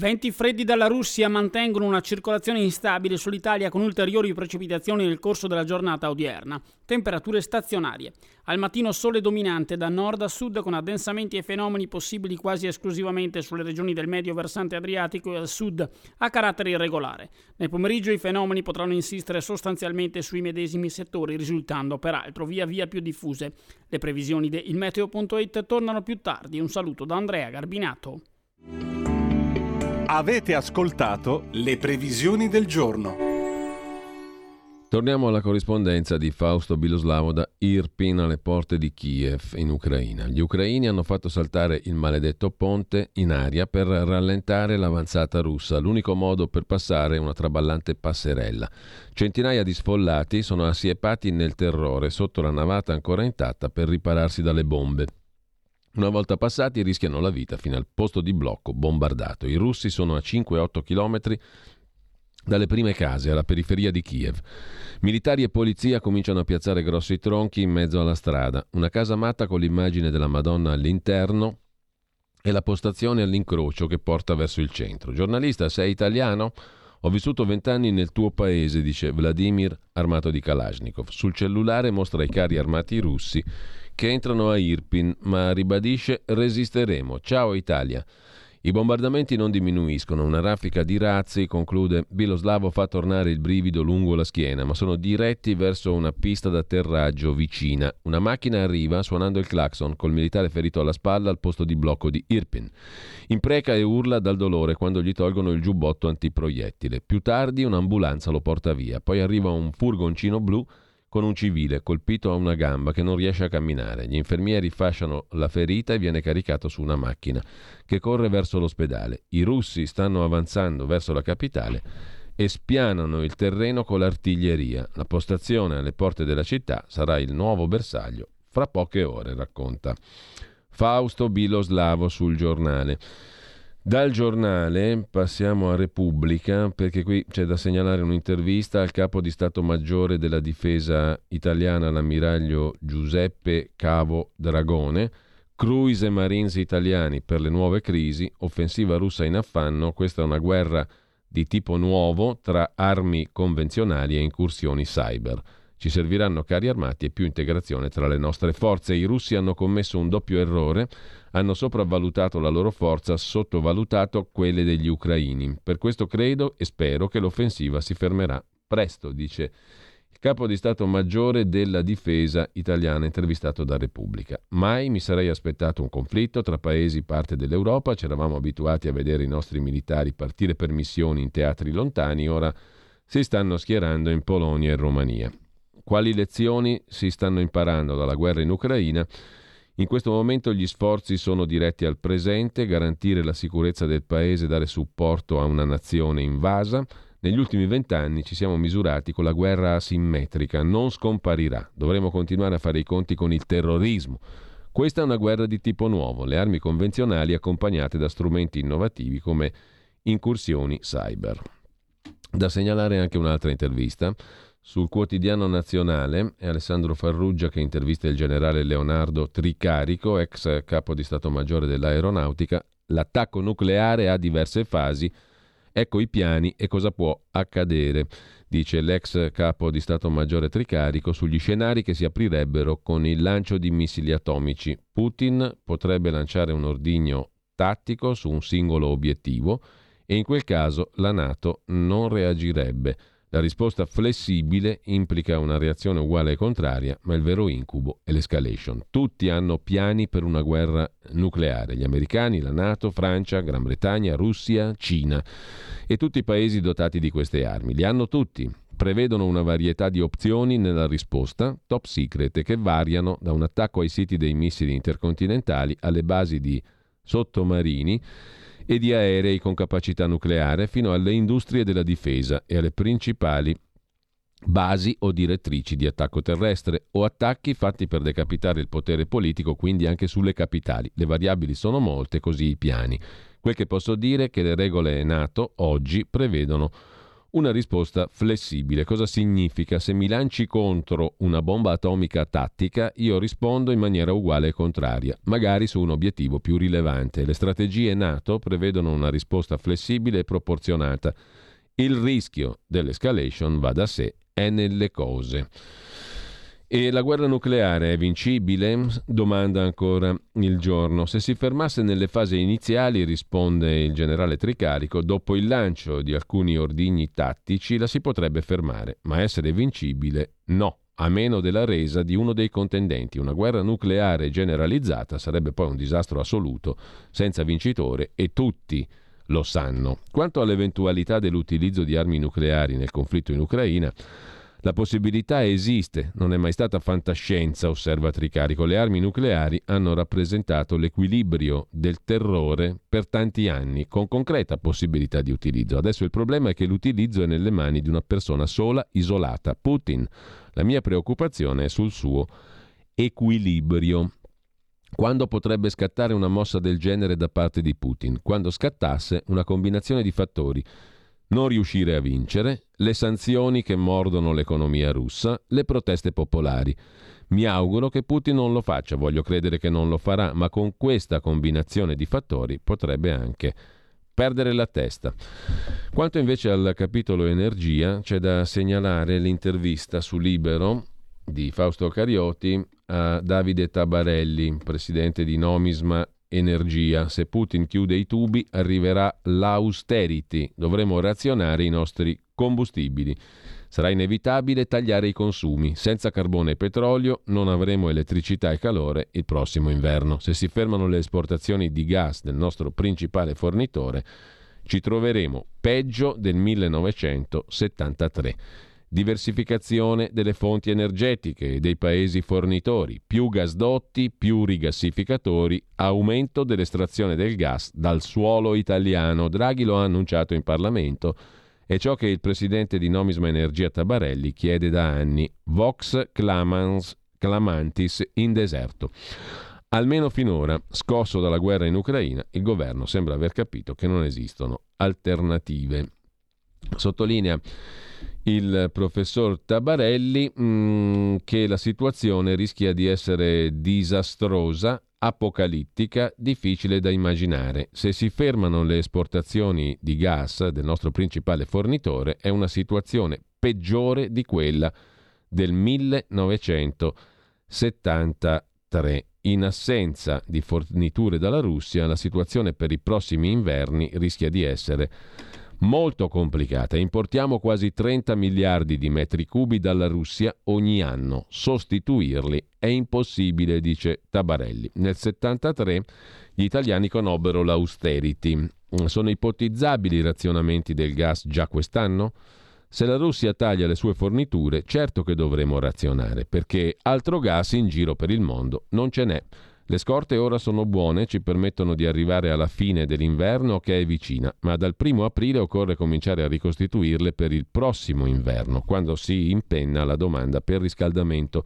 Venti freddi dalla Russia mantengono una circolazione instabile sull'Italia con ulteriori precipitazioni nel corso della giornata odierna. Temperature stazionarie. Al mattino sole dominante da nord a sud con addensamenti e fenomeni possibili quasi esclusivamente sulle regioni del medio versante adriatico e al sud a carattere irregolare. Nel pomeriggio i fenomeni potranno insistere sostanzialmente sui medesimi settori, risultando peraltro via via più diffuse. Le previsioni di ilmeteo.it tornano più tardi. Un saluto da Andrea Garbinato. Avete ascoltato le previsioni del giorno. Torniamo alla corrispondenza di Fausto Biloslavo da Irpin alle porte di Kiev in Ucraina. Gli ucraini hanno fatto saltare il maledetto ponte in aria per rallentare l'avanzata russa. L'unico modo per passare una traballante passerella. Centinaia di sfollati sono assiepati nel terrore sotto la navata ancora intatta per ripararsi dalle bombe. Una volta passati rischiano la vita fino al posto di blocco bombardato. I russi sono a 5-8 km dalle prime case alla periferia di Kiev. Militari e polizia cominciano a piazzare grossi tronchi in mezzo alla strada. Una casa matta con l'immagine della Madonna all'interno e la postazione all'incrocio che porta verso il centro. Giornalista, sei italiano? Ho vissuto vent'anni nel tuo paese, dice Vladimir, armato di Kalashnikov. Sul cellulare mostra i carri armati russi che entrano a Irpin, ma ribadisce resisteremo. Ciao Italia. I bombardamenti non diminuiscono, una raffica di razzi, conclude Biloslavo, fa tornare il brivido lungo la schiena, ma sono diretti verso una pista d'atterraggio vicina. Una macchina arriva suonando il clacson col militare ferito alla spalla al posto di blocco di Irpin. Impreca e urla dal dolore quando gli tolgono il giubbotto antiproiettile. Più tardi un'ambulanza lo porta via, poi arriva un furgoncino blu con un civile colpito a una gamba che non riesce a camminare. Gli infermieri fasciano la ferita e viene caricato su una macchina che corre verso l'ospedale. I russi stanno avanzando verso la capitale e spianano il terreno con l'artiglieria. La postazione alle porte della città sarà il nuovo bersaglio fra poche ore, racconta Fausto Biloslavo sul giornale. Dal giornale passiamo a Repubblica perché qui c'è da segnalare un'intervista al capo di Stato Maggiore della Difesa italiana, l'ammiraglio Giuseppe Cavo Dragone. Cruise e Marines italiani per le nuove crisi, offensiva russa in affanno, questa è una guerra di tipo nuovo tra armi convenzionali e incursioni cyber. Ci serviranno carri armati e più integrazione tra le nostre forze. I russi hanno commesso un doppio errore hanno sopravvalutato la loro forza, sottovalutato quelle degli ucraini. Per questo credo e spero che l'offensiva si fermerà presto, dice il capo di Stato Maggiore della Difesa italiana intervistato da Repubblica. Mai mi sarei aspettato un conflitto tra paesi parte dell'Europa, ci eravamo abituati a vedere i nostri militari partire per missioni in teatri lontani, ora si stanno schierando in Polonia e Romania. Quali lezioni si stanno imparando dalla guerra in Ucraina? In questo momento gli sforzi sono diretti al presente, garantire la sicurezza del paese, dare supporto a una nazione invasa. Negli ultimi vent'anni ci siamo misurati con la guerra asimmetrica, non scomparirà. Dovremo continuare a fare i conti con il terrorismo. Questa è una guerra di tipo nuovo, le armi convenzionali accompagnate da strumenti innovativi come incursioni cyber. Da segnalare anche un'altra intervista sul quotidiano nazionale è Alessandro Farruggia che intervista il generale Leonardo Tricarico, ex capo di Stato Maggiore dell'Aeronautica. L'attacco nucleare ha diverse fasi. Ecco i piani e cosa può accadere, dice l'ex capo di Stato Maggiore Tricarico sugli scenari che si aprirebbero con il lancio di missili atomici. Putin potrebbe lanciare un ordigno tattico su un singolo obiettivo e in quel caso la Nato non reagirebbe. La risposta flessibile implica una reazione uguale e contraria, ma il vero incubo è l'escalation. Tutti hanno piani per una guerra nucleare, gli americani, la Nato, Francia, Gran Bretagna, Russia, Cina e tutti i paesi dotati di queste armi. Li hanno tutti. Prevedono una varietà di opzioni nella risposta, top secret, che variano da un attacco ai siti dei missili intercontinentali alle basi di sottomarini e di aerei con capacità nucleare fino alle industrie della difesa e alle principali basi o direttrici di attacco terrestre o attacchi fatti per decapitare il potere politico, quindi anche sulle capitali. Le variabili sono molte, così i piani. Quel che posso dire è che le regole NATO oggi prevedono una risposta flessibile. Cosa significa? Se mi lanci contro una bomba atomica tattica, io rispondo in maniera uguale e contraria, magari su un obiettivo più rilevante. Le strategie NATO prevedono una risposta flessibile e proporzionata. Il rischio dell'escalation va da sé è nelle cose. E la guerra nucleare è vincibile? Domanda ancora il giorno. Se si fermasse nelle fasi iniziali, risponde il generale Tricarico, dopo il lancio di alcuni ordigni tattici la si potrebbe fermare, ma essere vincibile no, a meno della resa di uno dei contendenti. Una guerra nucleare generalizzata sarebbe poi un disastro assoluto, senza vincitore e tutti lo sanno. Quanto all'eventualità dell'utilizzo di armi nucleari nel conflitto in Ucraina, la possibilità esiste, non è mai stata fantascienza, osserva Tricarico. Le armi nucleari hanno rappresentato l'equilibrio del terrore per tanti anni, con concreta possibilità di utilizzo. Adesso il problema è che l'utilizzo è nelle mani di una persona sola, isolata, Putin. La mia preoccupazione è sul suo equilibrio. Quando potrebbe scattare una mossa del genere da parte di Putin? Quando scattasse una combinazione di fattori non riuscire a vincere, le sanzioni che mordono l'economia russa, le proteste popolari. Mi auguro che Putin non lo faccia, voglio credere che non lo farà, ma con questa combinazione di fattori potrebbe anche perdere la testa. Quanto invece al capitolo energia, c'è da segnalare l'intervista su Libero di Fausto Carioti a Davide Tabarelli, presidente di Nomisma energia. Se Putin chiude i tubi arriverà l'austerity, dovremo razionare i nostri combustibili. Sarà inevitabile tagliare i consumi. Senza carbone e petrolio non avremo elettricità e calore il prossimo inverno. Se si fermano le esportazioni di gas del nostro principale fornitore, ci troveremo peggio del 1973 diversificazione delle fonti energetiche e dei paesi fornitori, più gasdotti, più rigassificatori, aumento dell'estrazione del gas dal suolo italiano. Draghi lo ha annunciato in Parlamento. È ciò che il presidente di Nomisma Energia Tabarelli chiede da anni. Vox clamans, clamantis in deserto. Almeno finora, scosso dalla guerra in Ucraina, il governo sembra aver capito che non esistono alternative. Sottolinea il professor Tabarelli mh, mm, che la situazione rischia di essere disastrosa, apocalittica, difficile da immaginare. Se si fermano le esportazioni di gas del nostro principale fornitore è una situazione peggiore di quella del 1973. In assenza di forniture dalla Russia, la situazione per i prossimi inverni rischia di essere molto complicata. Importiamo quasi 30 miliardi di metri cubi dalla Russia ogni anno. Sostituirli è impossibile, dice Tabarelli. Nel 73 gli italiani conobbero l'austerity. Sono ipotizzabili i razionamenti del gas già quest'anno? Se la Russia taglia le sue forniture, certo che dovremo razionare, perché altro gas in giro per il mondo non ce n'è. Le scorte ora sono buone, ci permettono di arrivare alla fine dell'inverno che è vicina, ma dal primo aprile occorre cominciare a ricostituirle per il prossimo inverno, quando si impenna la domanda per riscaldamento.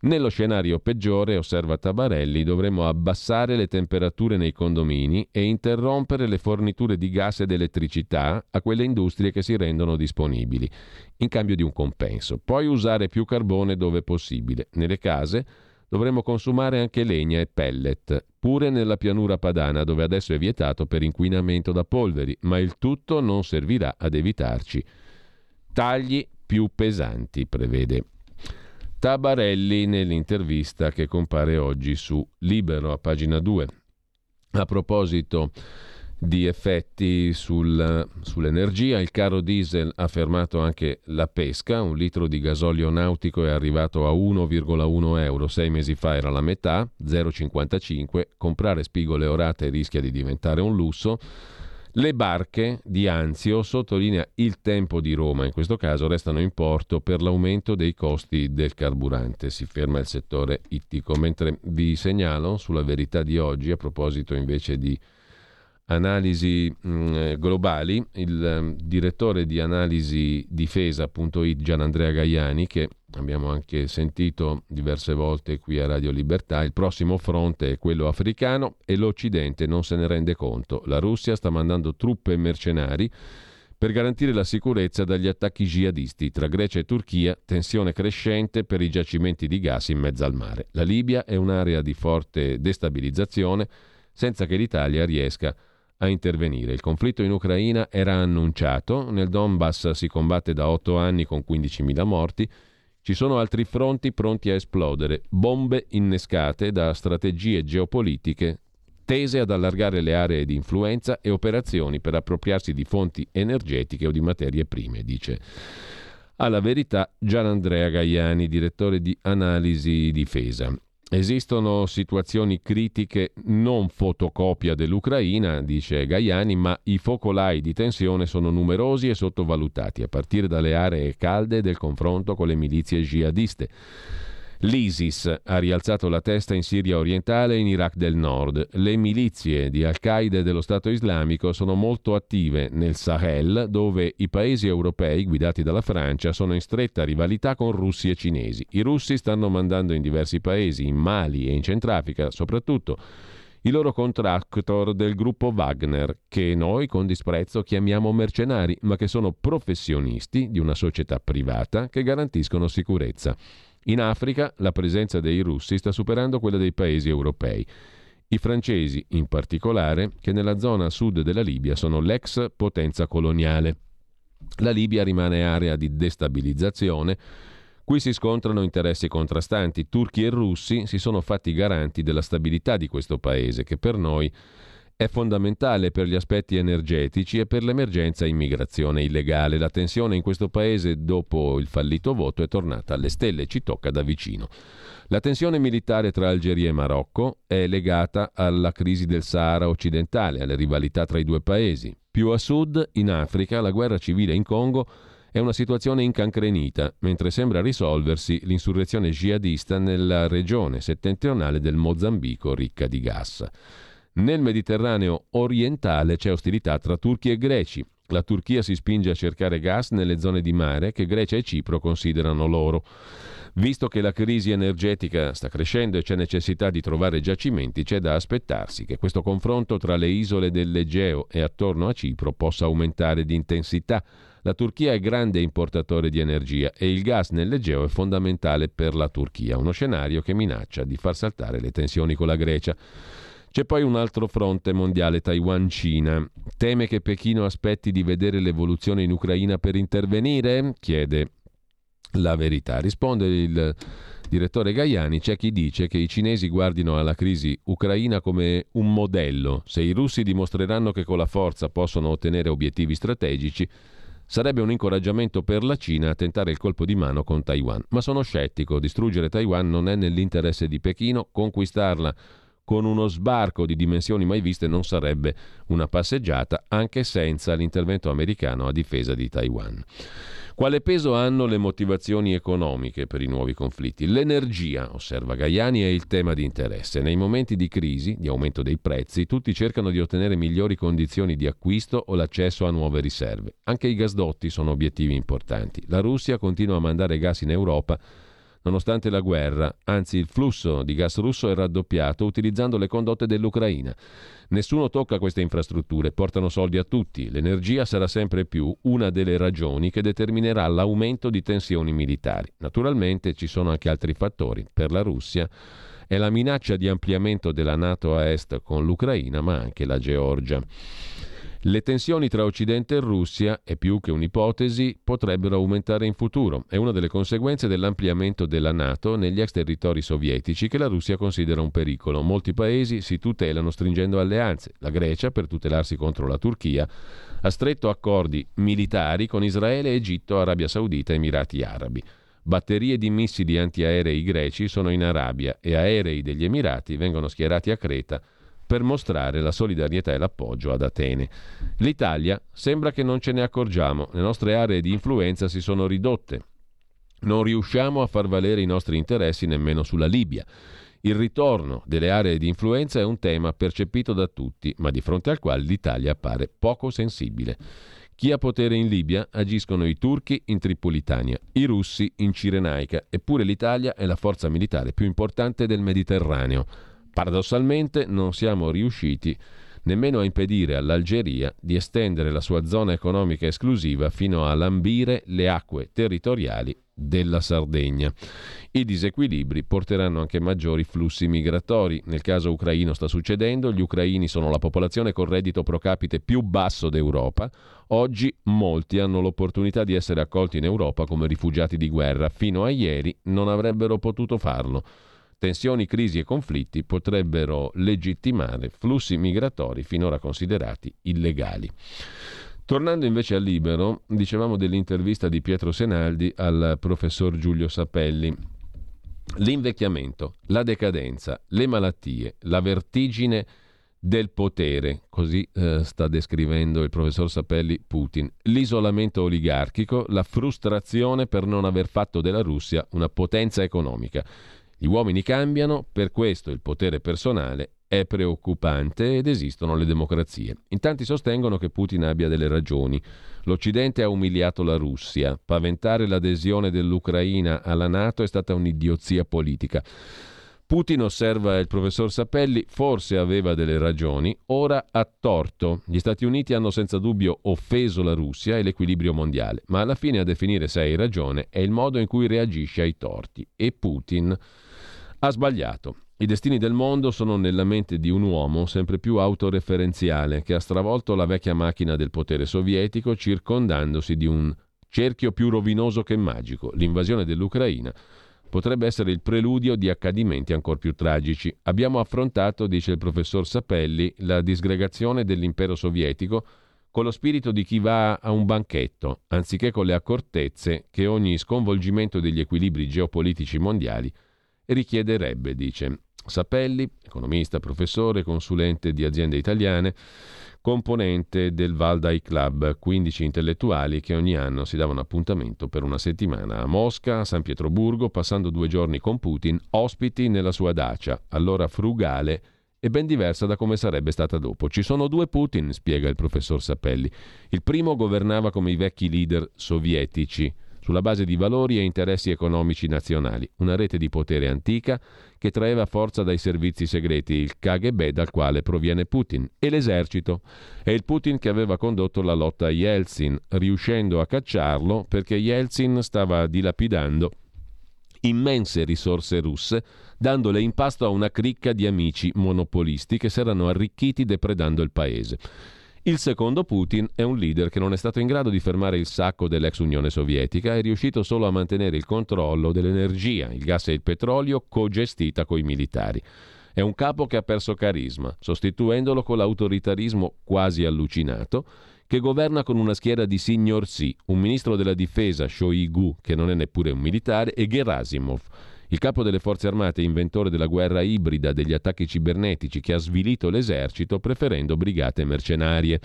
Nello scenario peggiore, osserva Tabarelli, dovremmo abbassare le temperature nei condomini e interrompere le forniture di gas ed elettricità a quelle industrie che si rendono disponibili, in cambio di un compenso. Poi usare più carbone dove possibile. Nelle case dovremmo consumare anche legna e pellet, pure nella pianura padana dove adesso è vietato per inquinamento da polveri, ma il tutto non servirà ad evitarci tagli più pesanti, prevede Tabarelli nell'intervista che compare oggi su Libero a pagina 2. A proposito di effetti sul, sull'energia. Il caro diesel ha fermato anche la pesca, un litro di gasolio nautico è arrivato a 1,1 euro, sei mesi fa era la metà, 0,55, comprare spigole orate rischia di diventare un lusso. Le barche di Anzio, sottolinea il tempo di Roma, in questo caso restano in porto per l'aumento dei costi del carburante. Si ferma il settore ittico. Mentre vi segnalo sulla verità di oggi, a proposito invece di analisi mm, globali, il um, direttore di analisi difesa.it Gian Andrea Gaiani, che abbiamo anche sentito diverse volte qui a Radio Libertà, il prossimo fronte è quello africano e l'Occidente non se ne rende conto. La Russia sta mandando truppe e mercenari per garantire la sicurezza dagli attacchi jihadisti tra Grecia e Turchia, tensione crescente per i giacimenti di gas in mezzo al mare. La Libia è un'area di forte destabilizzazione senza che l'Italia riesca a intervenire. Il conflitto in Ucraina era annunciato, nel Donbass si combatte da otto anni con 15.000 morti, ci sono altri fronti pronti a esplodere, bombe innescate da strategie geopolitiche tese ad allargare le aree di influenza e operazioni per appropriarsi di fonti energetiche o di materie prime, dice alla verità Gian Andrea Gaiani, direttore di Analisi Difesa. Esistono situazioni critiche non fotocopia dell'Ucraina, dice Gaiani, ma i focolai di tensione sono numerosi e sottovalutati, a partire dalle aree calde del confronto con le milizie jihadiste. L'ISIS ha rialzato la testa in Siria orientale e in Iraq del nord. Le milizie di Al-Qaeda e dello Stato islamico sono molto attive nel Sahel, dove i paesi europei, guidati dalla Francia, sono in stretta rivalità con russi e cinesi. I russi stanno mandando in diversi paesi, in Mali e in Centrafrica soprattutto, i loro contractor del gruppo Wagner, che noi con disprezzo chiamiamo mercenari, ma che sono professionisti di una società privata che garantiscono sicurezza. In Africa la presenza dei russi sta superando quella dei paesi europei. I francesi, in particolare, che nella zona sud della Libia sono l'ex potenza coloniale. La Libia rimane area di destabilizzazione. Qui si scontrano interessi contrastanti. Turchi e russi si sono fatti garanti della stabilità di questo paese, che per noi è fondamentale per gli aspetti energetici e per l'emergenza immigrazione illegale. La tensione in questo paese dopo il fallito voto è tornata alle stelle ci tocca da vicino. La tensione militare tra Algeria e Marocco è legata alla crisi del Sahara occidentale, alle rivalità tra i due paesi. Più a sud, in Africa, la guerra civile in Congo è una situazione incancrenita, mentre sembra risolversi l'insurrezione jihadista nella regione settentrionale del Mozambico ricca di gas. Nel Mediterraneo orientale c'è ostilità tra turchi e greci. La Turchia si spinge a cercare gas nelle zone di mare che Grecia e Cipro considerano loro. Visto che la crisi energetica sta crescendo e c'è necessità di trovare giacimenti, c'è da aspettarsi che questo confronto tra le isole dell'Egeo e attorno a Cipro possa aumentare di intensità. La Turchia è grande importatore di energia e il gas nell'Egeo è fondamentale per la Turchia, uno scenario che minaccia di far saltare le tensioni con la Grecia. C'è poi un altro fronte mondiale, Taiwan-Cina. Teme che Pechino aspetti di vedere l'evoluzione in Ucraina per intervenire? Chiede la verità. Risponde il direttore Gaiani, c'è chi dice che i cinesi guardino alla crisi ucraina come un modello. Se i russi dimostreranno che con la forza possono ottenere obiettivi strategici, sarebbe un incoraggiamento per la Cina a tentare il colpo di mano con Taiwan. Ma sono scettico, distruggere Taiwan non è nell'interesse di Pechino, conquistarla con uno sbarco di dimensioni mai viste non sarebbe una passeggiata, anche senza l'intervento americano a difesa di Taiwan. Quale peso hanno le motivazioni economiche per i nuovi conflitti? L'energia, osserva Gaiani, è il tema di interesse. Nei momenti di crisi, di aumento dei prezzi, tutti cercano di ottenere migliori condizioni di acquisto o l'accesso a nuove riserve. Anche i gasdotti sono obiettivi importanti. La Russia continua a mandare gas in Europa nonostante la guerra, anzi il flusso di gas russo è raddoppiato utilizzando le condotte dell'Ucraina. Nessuno tocca queste infrastrutture, portano soldi a tutti, l'energia sarà sempre più una delle ragioni che determinerà l'aumento di tensioni militari. Naturalmente ci sono anche altri fattori. Per la Russia è la minaccia di ampliamento della Nato a est con l'Ucraina, ma anche la Georgia. Le tensioni tra Occidente e Russia, è più che un'ipotesi, potrebbero aumentare in futuro. È una delle conseguenze dell'ampliamento della Nato negli ex territori sovietici che la Russia considera un pericolo. Molti paesi si tutelano stringendo alleanze. La Grecia, per tutelarsi contro la Turchia, ha stretto accordi militari con Israele, Egitto, Arabia Saudita e Emirati Arabi. Batterie di missili antiaerei greci sono in Arabia e aerei degli Emirati vengono schierati a Creta per mostrare la solidarietà e l'appoggio ad Atene. L'Italia sembra che non ce ne accorgiamo, le nostre aree di influenza si sono ridotte. Non riusciamo a far valere i nostri interessi nemmeno sulla Libia. Il ritorno delle aree di influenza è un tema percepito da tutti, ma di fronte al quale l'Italia appare poco sensibile. Chi ha potere in Libia agiscono i turchi in Tripolitania, i russi in Cirenaica, eppure l'Italia è la forza militare più importante del Mediterraneo. Paradossalmente non siamo riusciti nemmeno a impedire all'Algeria di estendere la sua zona economica esclusiva fino a lambire le acque territoriali della Sardegna. I disequilibri porteranno anche maggiori flussi migratori. Nel caso ucraino sta succedendo, gli ucraini sono la popolazione con reddito pro capite più basso d'Europa. Oggi molti hanno l'opportunità di essere accolti in Europa come rifugiati di guerra. Fino a ieri non avrebbero potuto farlo. Tensioni, crisi e conflitti potrebbero legittimare flussi migratori finora considerati illegali. Tornando invece al libero, dicevamo dell'intervista di Pietro Senaldi al professor Giulio Sapelli. L'invecchiamento, la decadenza, le malattie, la vertigine del potere, così eh, sta descrivendo il professor Sapelli Putin, l'isolamento oligarchico, la frustrazione per non aver fatto della Russia una potenza economica. Gli uomini cambiano, per questo il potere personale è preoccupante ed esistono le democrazie. In tanti sostengono che Putin abbia delle ragioni. L'Occidente ha umiliato la Russia. Paventare l'adesione dell'Ucraina alla Nato è stata un'idiozia politica. Putin, osserva il professor Sapelli, forse aveva delle ragioni, ora ha torto. Gli Stati Uniti hanno senza dubbio offeso la Russia e l'equilibrio mondiale, ma alla fine a definire se hai ragione è il modo in cui reagisce ai torti. E Putin ha sbagliato. I destini del mondo sono nella mente di un uomo sempre più autoreferenziale che ha stravolto la vecchia macchina del potere sovietico circondandosi di un cerchio più rovinoso che magico, l'invasione dell'Ucraina. Potrebbe essere il preludio di accadimenti ancora più tragici. Abbiamo affrontato, dice il professor Sapelli, la disgregazione dell'impero sovietico con lo spirito di chi va a un banchetto, anziché con le accortezze che ogni sconvolgimento degli equilibri geopolitici mondiali richiederebbe, dice. Sapelli, economista, professore, consulente di aziende italiane, componente del Valdai Club, 15 intellettuali che ogni anno si davano appuntamento per una settimana a Mosca, a San Pietroburgo, passando due giorni con Putin, ospiti nella sua dacia, allora frugale e ben diversa da come sarebbe stata dopo. Ci sono due Putin, spiega il professor Sapelli. Il primo governava come i vecchi leader sovietici, sulla base di valori e interessi economici nazionali, una rete di potere antica che traeva forza dai servizi segreti, il KGB dal quale proviene Putin, e l'esercito. È il Putin che aveva condotto la lotta a Yeltsin, riuscendo a cacciarlo perché Yeltsin stava dilapidando immense risorse russe, dandole in pasto a una cricca di amici monopolisti che si erano arricchiti depredando il paese. Il secondo Putin è un leader che non è stato in grado di fermare il sacco dell'ex Unione Sovietica, è riuscito solo a mantenere il controllo dell'energia, il gas e il petrolio co-gestita coi militari. È un capo che ha perso carisma, sostituendolo con l'autoritarismo quasi allucinato, che governa con una schiera di signor sì, un ministro della difesa, Shoigu, che non è neppure un militare, e Gerasimov, il capo delle forze armate inventore della guerra ibrida degli attacchi cibernetici che ha svilito l'esercito preferendo brigate mercenarie.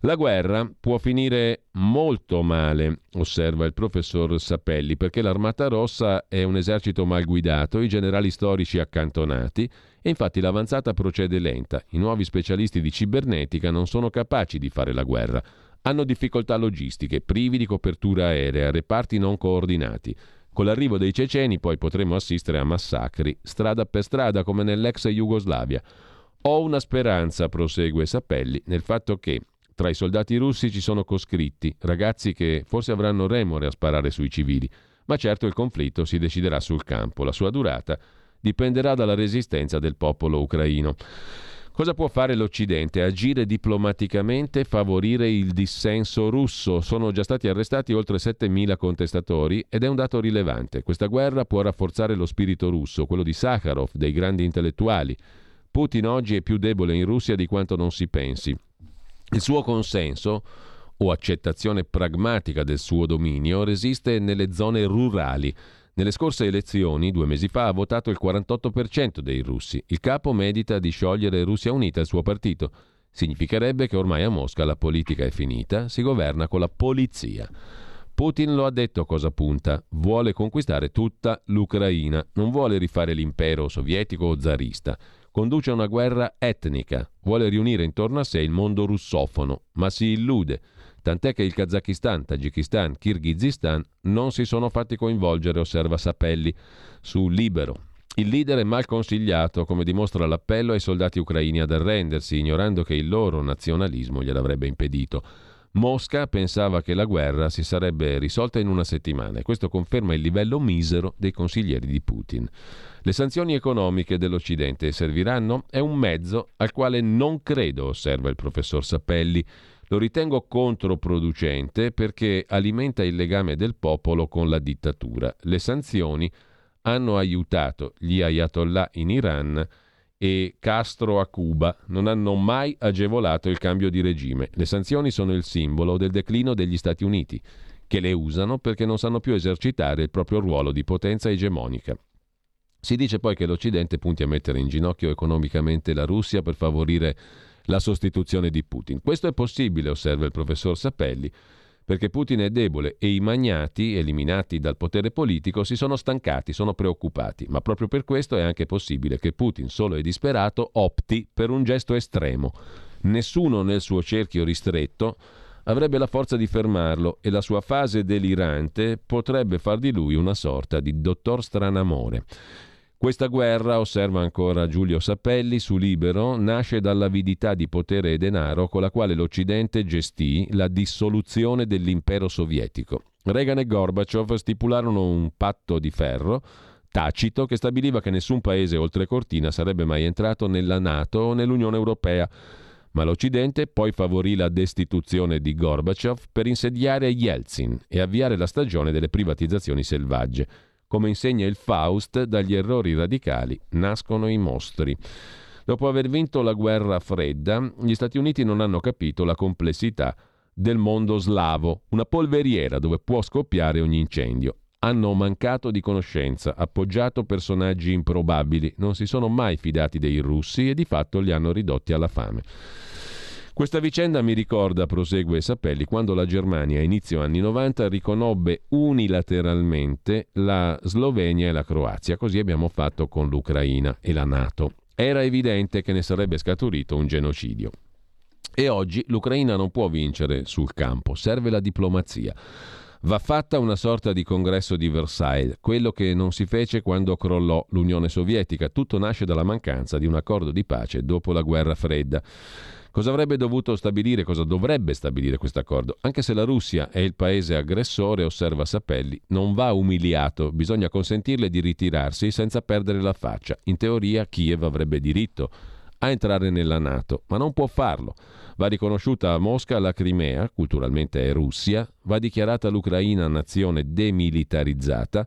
La guerra può finire molto male, osserva il professor Sapelli, perché l'Armata Rossa è un esercito mal guidato, i generali storici accantonati e infatti l'avanzata procede lenta. I nuovi specialisti di cibernetica non sono capaci di fare la guerra. Hanno difficoltà logistiche, privi di copertura aerea, reparti non coordinati. Con l'arrivo dei ceceni poi potremo assistere a massacri strada per strada come nell'ex Jugoslavia. Ho una speranza, prosegue Sapelli, nel fatto che tra i soldati russi ci sono coscritti, ragazzi che forse avranno remore a sparare sui civili, ma certo il conflitto si deciderà sul campo, la sua durata dipenderà dalla resistenza del popolo ucraino. Cosa può fare l'Occidente? Agire diplomaticamente, favorire il dissenso russo. Sono già stati arrestati oltre 7.000 contestatori ed è un dato rilevante. Questa guerra può rafforzare lo spirito russo, quello di Sakharov, dei grandi intellettuali. Putin oggi è più debole in Russia di quanto non si pensi. Il suo consenso o accettazione pragmatica del suo dominio resiste nelle zone rurali nelle scorse elezioni, due mesi fa, ha votato il 48% dei russi. Il capo medita di sciogliere Russia Unita, il suo partito. Significherebbe che ormai a Mosca la politica è finita, si governa con la polizia. Putin lo ha detto cosa punta, vuole conquistare tutta l'Ucraina, non vuole rifare l'impero sovietico o zarista, conduce una guerra etnica, vuole riunire intorno a sé il mondo russofono, ma si illude, tant'è che il Kazakistan, Tagikistan, Kirghizistan non si sono fatti coinvolgere, osserva Sapelli, su Libero. Il leader è mal consigliato, come dimostra l'appello ai soldati ucraini ad arrendersi, ignorando che il loro nazionalismo gliel'avrebbe impedito. Mosca pensava che la guerra si sarebbe risolta in una settimana e questo conferma il livello misero dei consiglieri di Putin. Le sanzioni economiche dell'Occidente serviranno? È un mezzo al quale non credo, osserva il professor Sappelli. Lo ritengo controproducente perché alimenta il legame del popolo con la dittatura. Le sanzioni hanno aiutato gli ayatollah in Iran e Castro a Cuba non hanno mai agevolato il cambio di regime. Le sanzioni sono il simbolo del declino degli Stati Uniti, che le usano perché non sanno più esercitare il proprio ruolo di potenza egemonica. Si dice poi che l'Occidente punti a mettere in ginocchio economicamente la Russia per favorire la sostituzione di Putin. Questo è possibile, osserva il professor Sapelli, perché Putin è debole e i magnati, eliminati dal potere politico, si sono stancati, sono preoccupati. Ma proprio per questo è anche possibile che Putin, solo e disperato, opti per un gesto estremo. Nessuno nel suo cerchio ristretto avrebbe la forza di fermarlo e la sua fase delirante potrebbe far di lui una sorta di dottor Stranamore. Questa guerra, osserva ancora Giulio Sappelli su Libero, nasce dall'avidità di potere e denaro con la quale l'Occidente gestì la dissoluzione dell'impero sovietico. Reagan e Gorbaciov stipularono un patto di ferro tacito che stabiliva che nessun paese oltre Cortina sarebbe mai entrato nella Nato o nell'Unione Europea. Ma l'Occidente poi favorì la destituzione di Gorbaciov per insediare Yeltsin e avviare la stagione delle privatizzazioni selvagge. Come insegna il Faust, dagli errori radicali nascono i mostri. Dopo aver vinto la guerra fredda, gli Stati Uniti non hanno capito la complessità del mondo slavo, una polveriera dove può scoppiare ogni incendio. Hanno mancato di conoscenza, appoggiato personaggi improbabili, non si sono mai fidati dei russi e di fatto li hanno ridotti alla fame. Questa vicenda mi ricorda, prosegue Sapelli, quando la Germania a inizio anni 90 riconobbe unilateralmente la Slovenia e la Croazia, così abbiamo fatto con l'Ucraina e la Nato. Era evidente che ne sarebbe scaturito un genocidio. E oggi l'Ucraina non può vincere sul campo, serve la diplomazia. Va fatta una sorta di congresso di Versailles, quello che non si fece quando crollò l'Unione Sovietica. Tutto nasce dalla mancanza di un accordo di pace dopo la guerra fredda. Cosa avrebbe dovuto stabilire, cosa dovrebbe stabilire questo accordo? Anche se la Russia è il paese aggressore, osserva Sapelli, non va umiliato, bisogna consentirle di ritirarsi senza perdere la faccia. In teoria Kiev avrebbe diritto a entrare nella Nato, ma non può farlo. Va riconosciuta a Mosca la Crimea, culturalmente è Russia, va dichiarata l'Ucraina nazione demilitarizzata,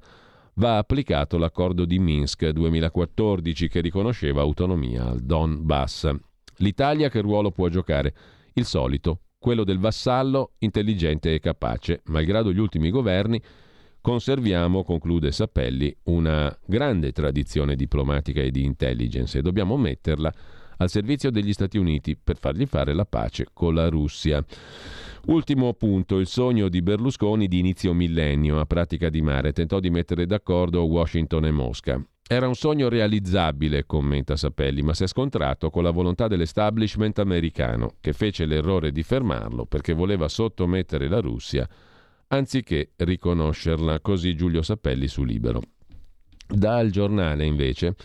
va applicato l'accordo di Minsk 2014 che riconosceva autonomia al Donbass. L'Italia che ruolo può giocare? Il solito, quello del vassallo intelligente e capace. Malgrado gli ultimi governi, conserviamo, conclude Sappelli, una grande tradizione diplomatica e di intelligence e dobbiamo metterla al servizio degli Stati Uniti per fargli fare la pace con la Russia. Ultimo punto, il sogno di Berlusconi di inizio millennio a pratica di mare tentò di mettere d'accordo Washington e Mosca. Era un sogno realizzabile, commenta Sapelli, ma si è scontrato con la volontà dell'establishment americano, che fece l'errore di fermarlo perché voleva sottomettere la Russia anziché riconoscerla, così Giulio Sapelli su Libero. Dal giornale, invece,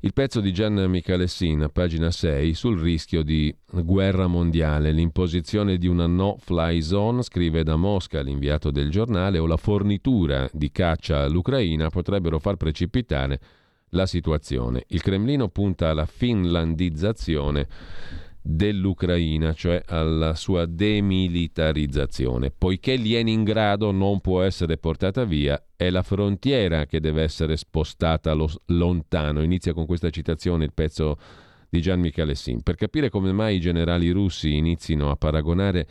il pezzo di Gian Michalessin, pagina 6, sul rischio di guerra mondiale, l'imposizione di una no-fly zone, scrive da Mosca l'inviato del giornale, o la fornitura di caccia all'Ucraina potrebbero far precipitare la situazione. Il Cremlino punta alla finlandizzazione dell'Ucraina, cioè alla sua demilitarizzazione. Poiché Leningrado non può essere portata via, è la frontiera che deve essere spostata lo, lontano. Inizia con questa citazione il pezzo di Gian Michalessin. Per capire come mai i generali russi inizino a paragonare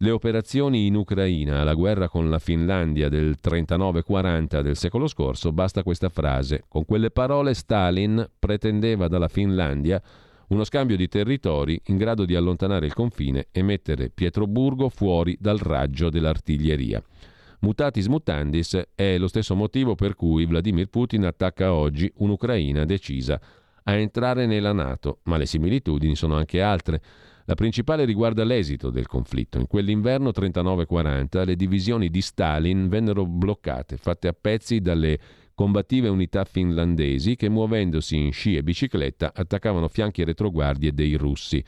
le operazioni in Ucraina alla guerra con la Finlandia del 39-40 del secolo scorso, basta questa frase. Con quelle parole Stalin pretendeva dalla Finlandia uno scambio di territori in grado di allontanare il confine e mettere Pietroburgo fuori dal raggio dell'artiglieria. Mutatis mutandis è lo stesso motivo per cui Vladimir Putin attacca oggi un'Ucraina decisa a entrare nella Nato, ma le similitudini sono anche altre. La principale riguarda l'esito del conflitto. In quell'inverno 39-40 le divisioni di Stalin vennero bloccate, fatte a pezzi dalle combattive unità finlandesi che muovendosi in sci e bicicletta attaccavano fianchi e retroguardie dei russi.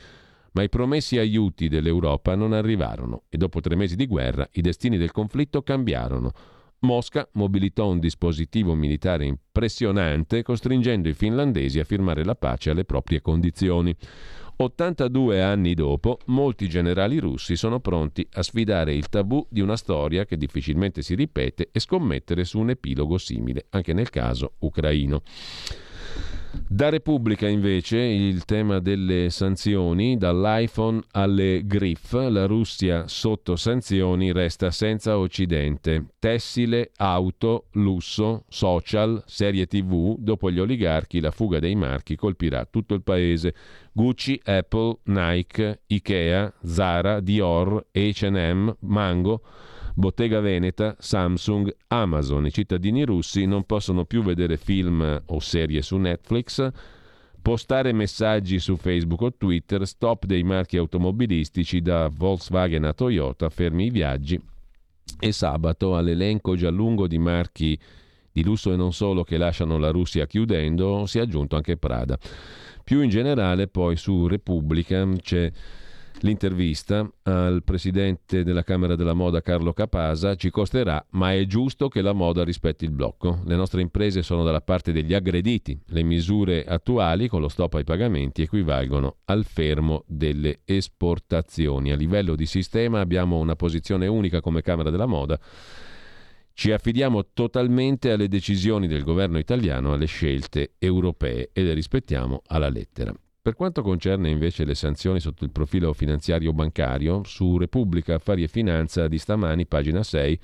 Ma i promessi aiuti dell'Europa non arrivarono e dopo tre mesi di guerra i destini del conflitto cambiarono. Mosca mobilitò un dispositivo militare impressionante costringendo i finlandesi a firmare la pace alle proprie condizioni. 82 anni dopo, molti generali russi sono pronti a sfidare il tabù di una storia che difficilmente si ripete e scommettere su un epilogo simile, anche nel caso ucraino. Da Repubblica invece il tema delle sanzioni, dall'iPhone alle GRIF, la Russia sotto sanzioni resta senza Occidente. Tessile, auto, lusso, social, serie TV, dopo gli oligarchi la fuga dei marchi colpirà tutto il paese. Gucci, Apple, Nike, Ikea, Zara, Dior, H&M, Mango Bottega Veneta, Samsung, Amazon. I cittadini russi non possono più vedere film o serie su Netflix, postare messaggi su Facebook o Twitter, stop dei marchi automobilistici da Volkswagen a Toyota, fermi i viaggi e sabato all'elenco già lungo di marchi di lusso e non solo che lasciano la Russia chiudendo si è aggiunto anche Prada. Più in generale poi su Repubblica c'è L'intervista al presidente della Camera della Moda Carlo Capasa ci costerà, ma è giusto che la moda rispetti il blocco. Le nostre imprese sono dalla parte degli aggrediti. Le misure attuali con lo stop ai pagamenti equivalgono al fermo delle esportazioni. A livello di sistema abbiamo una posizione unica come Camera della Moda. Ci affidiamo totalmente alle decisioni del governo italiano, alle scelte europee e le rispettiamo alla lettera. Per quanto concerne invece le sanzioni sotto il profilo finanziario bancario, su Repubblica Affari e Finanza di stamani, pagina 6,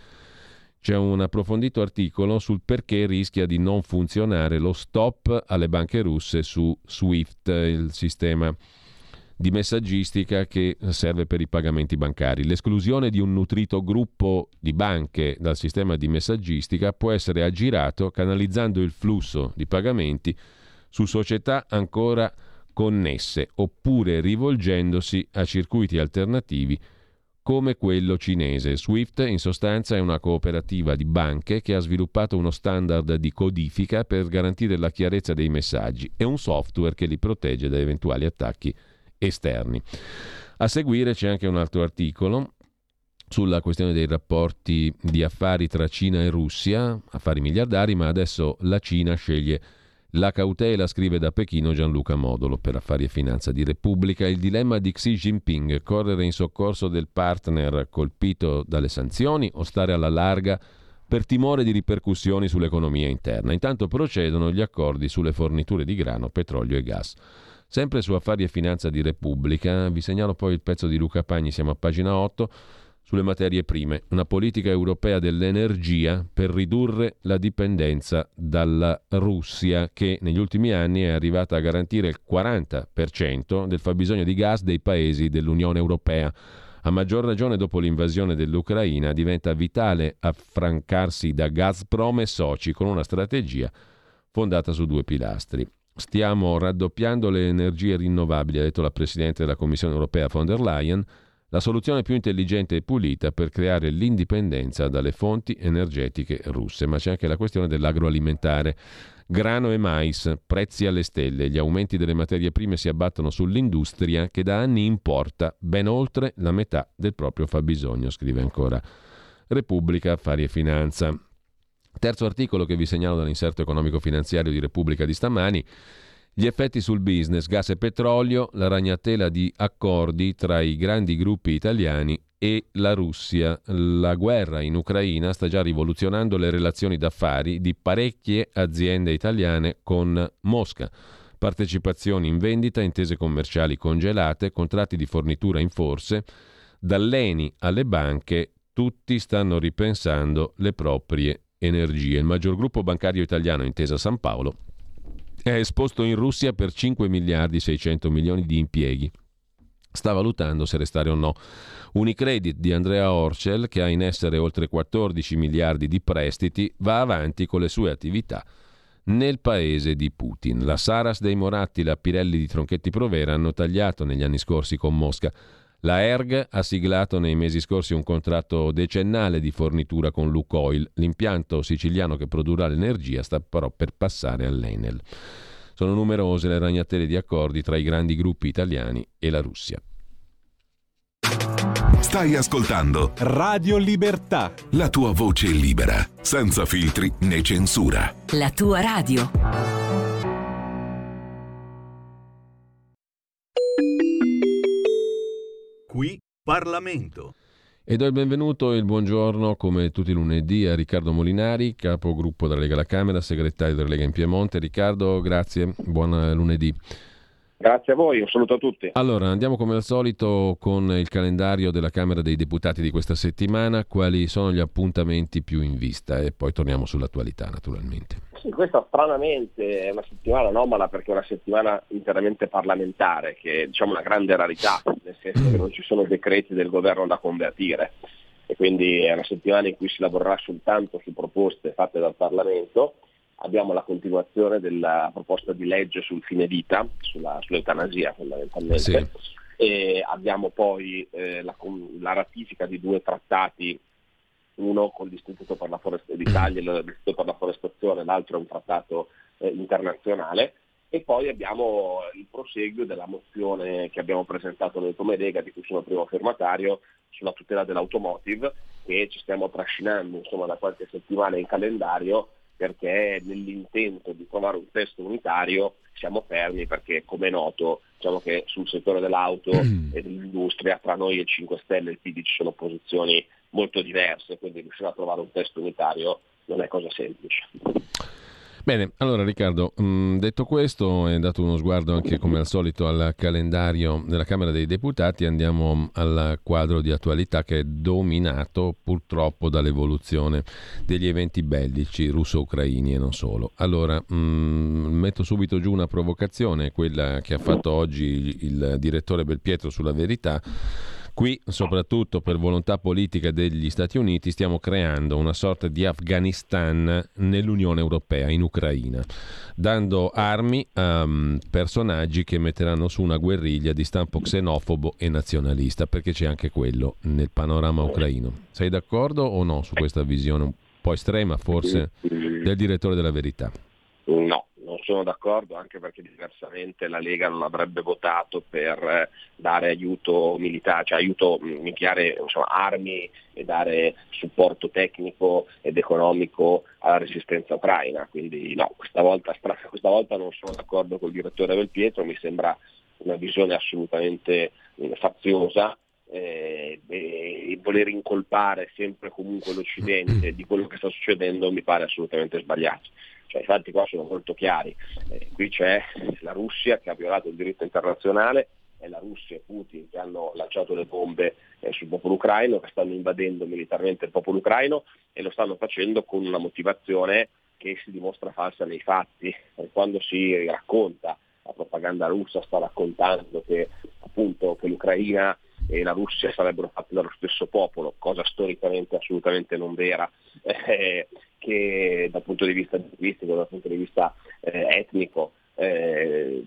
c'è un approfondito articolo sul perché rischia di non funzionare lo stop alle banche russe su SWIFT, il sistema di messaggistica che serve per i pagamenti bancari. L'esclusione di un nutrito gruppo di banche dal sistema di messaggistica può essere aggirato canalizzando il flusso di pagamenti su società ancora connesse oppure rivolgendosi a circuiti alternativi come quello cinese. SWIFT in sostanza è una cooperativa di banche che ha sviluppato uno standard di codifica per garantire la chiarezza dei messaggi e un software che li protegge da eventuali attacchi esterni. A seguire c'è anche un altro articolo sulla questione dei rapporti di affari tra Cina e Russia, affari miliardari, ma adesso la Cina sceglie la cautela, scrive da Pechino Gianluca Modolo per Affari e Finanza di Repubblica. Il dilemma di Xi Jinping, correre in soccorso del partner colpito dalle sanzioni o stare alla larga per timore di ripercussioni sull'economia interna. Intanto procedono gli accordi sulle forniture di grano, petrolio e gas. Sempre su Affari e Finanza di Repubblica, vi segnalo poi il pezzo di Luca Pagni, siamo a pagina 8 sulle materie prime, una politica europea dell'energia per ridurre la dipendenza dalla Russia che negli ultimi anni è arrivata a garantire il 40% del fabbisogno di gas dei paesi dell'Unione Europea. A maggior ragione dopo l'invasione dell'Ucraina diventa vitale affrancarsi da Gazprom e soci con una strategia fondata su due pilastri. Stiamo raddoppiando le energie rinnovabili, ha detto la Presidente della Commissione europea von der Leyen, la soluzione più intelligente e pulita per creare l'indipendenza dalle fonti energetiche russe. Ma c'è anche la questione dell'agroalimentare. Grano e mais, prezzi alle stelle, gli aumenti delle materie prime si abbattono sull'industria che da anni importa ben oltre la metà del proprio fabbisogno, scrive ancora Repubblica Affari e Finanza. Terzo articolo che vi segnalo dall'inserto economico-finanziario di Repubblica di stamani gli effetti sul business, gas e petrolio, la ragnatela di accordi tra i grandi gruppi italiani e la Russia. La guerra in Ucraina sta già rivoluzionando le relazioni d'affari di parecchie aziende italiane con Mosca. Partecipazioni in vendita, intese commerciali congelate, contratti di fornitura in forse. Dall'ENI alle banche, tutti stanno ripensando le proprie energie. Il maggior gruppo bancario italiano, intesa San Paolo, è esposto in Russia per 5 miliardi 600 milioni di impieghi. sta valutando se restare o no. Unicredit di Andrea Orcel, che ha in essere oltre 14 miliardi di prestiti, va avanti con le sue attività nel paese di Putin. La Saras dei Moratti la Pirelli di Tronchetti Provera hanno tagliato negli anni scorsi con Mosca. La ERG ha siglato nei mesi scorsi un contratto decennale di fornitura con Lukoil. L'impianto siciliano che produrrà l'energia sta però per passare all'Enel. Sono numerose le ragnatele di accordi tra i grandi gruppi italiani e la Russia. Stai ascoltando Radio Libertà. La tua voce libera, senza filtri né censura. La tua radio. Qui Parlamento. E do il benvenuto e il buongiorno, come tutti i lunedì, a Riccardo Molinari, capogruppo della Lega alla Camera, segretario della Lega in Piemonte. Riccardo, grazie, buon lunedì. Grazie a voi, un saluto a tutti. Allora, andiamo come al solito con il calendario della Camera dei Deputati di questa settimana. Quali sono gli appuntamenti più in vista? E poi torniamo sull'attualità, naturalmente. Sì, questa stranamente è una settimana anomala perché è una settimana interamente parlamentare, che è diciamo, una grande rarità, nel senso che non ci sono decreti del governo da convertire. E quindi è una settimana in cui si lavorerà soltanto su proposte fatte dal Parlamento abbiamo la continuazione della proposta di legge sul fine vita, sulla, sull'eutanasia fondamentalmente, sì. e abbiamo poi eh, la, la, ratifica di due trattati, uno con l'Istituto per la Foresta d'Italia, l'Istituto per la Forestazione, l'altro è un trattato eh, internazionale, e poi abbiamo il proseguio della mozione che abbiamo presentato noi come Lega, di cui sono primo firmatario, sulla tutela dell'automotive, che ci stiamo trascinando insomma, da qualche settimana in calendario perché nell'intento di trovare un testo unitario siamo fermi perché come è noto diciamo che sul settore dell'auto mm. e dell'industria tra noi e il 5 Stelle e il PD ci sono posizioni molto diverse, quindi riuscire a trovare un testo unitario non è cosa semplice. Bene, allora Riccardo, mm, detto questo e dato uno sguardo anche come al solito al calendario della Camera dei Deputati, andiamo al quadro di attualità che è dominato purtroppo dall'evoluzione degli eventi bellici russo-ucraini e non solo. Allora, mm, metto subito giù una provocazione, quella che ha fatto oggi il direttore Belpietro sulla verità Qui, soprattutto per volontà politica degli Stati Uniti, stiamo creando una sorta di Afghanistan nell'Unione Europea, in Ucraina, dando armi a um, personaggi che metteranno su una guerriglia di stampo xenofobo e nazionalista, perché c'è anche quello nel panorama ucraino. Sei d'accordo o no su questa visione un po' estrema, forse, del direttore della verità? No, sono d'accordo anche perché diversamente la Lega non avrebbe votato per eh, dare aiuto militare, cioè aiuto mm, inviare insomma, armi e dare supporto tecnico ed economico alla resistenza ucraina. Quindi no, questa volta, questa volta non sono d'accordo con il direttore del Pietro, mi sembra una visione assolutamente mm, faziosa eh, e voler incolpare sempre comunque l'Occidente di quello che sta succedendo mi pare assolutamente sbagliato. Cioè, I fatti qua sono molto chiari, eh, qui c'è la Russia che ha violato il diritto internazionale, è la Russia e Putin che hanno lanciato le bombe eh, sul popolo ucraino, che stanno invadendo militarmente il popolo ucraino e lo stanno facendo con una motivazione che si dimostra falsa nei fatti. E quando si racconta, la propaganda russa sta raccontando che appunto che l'Ucraina e la Russia sarebbero fatte dallo stesso popolo, cosa storicamente assolutamente non vera, *laughs* eh, che dal punto di vista linguistico, dal punto di vista eh, etnico, eh,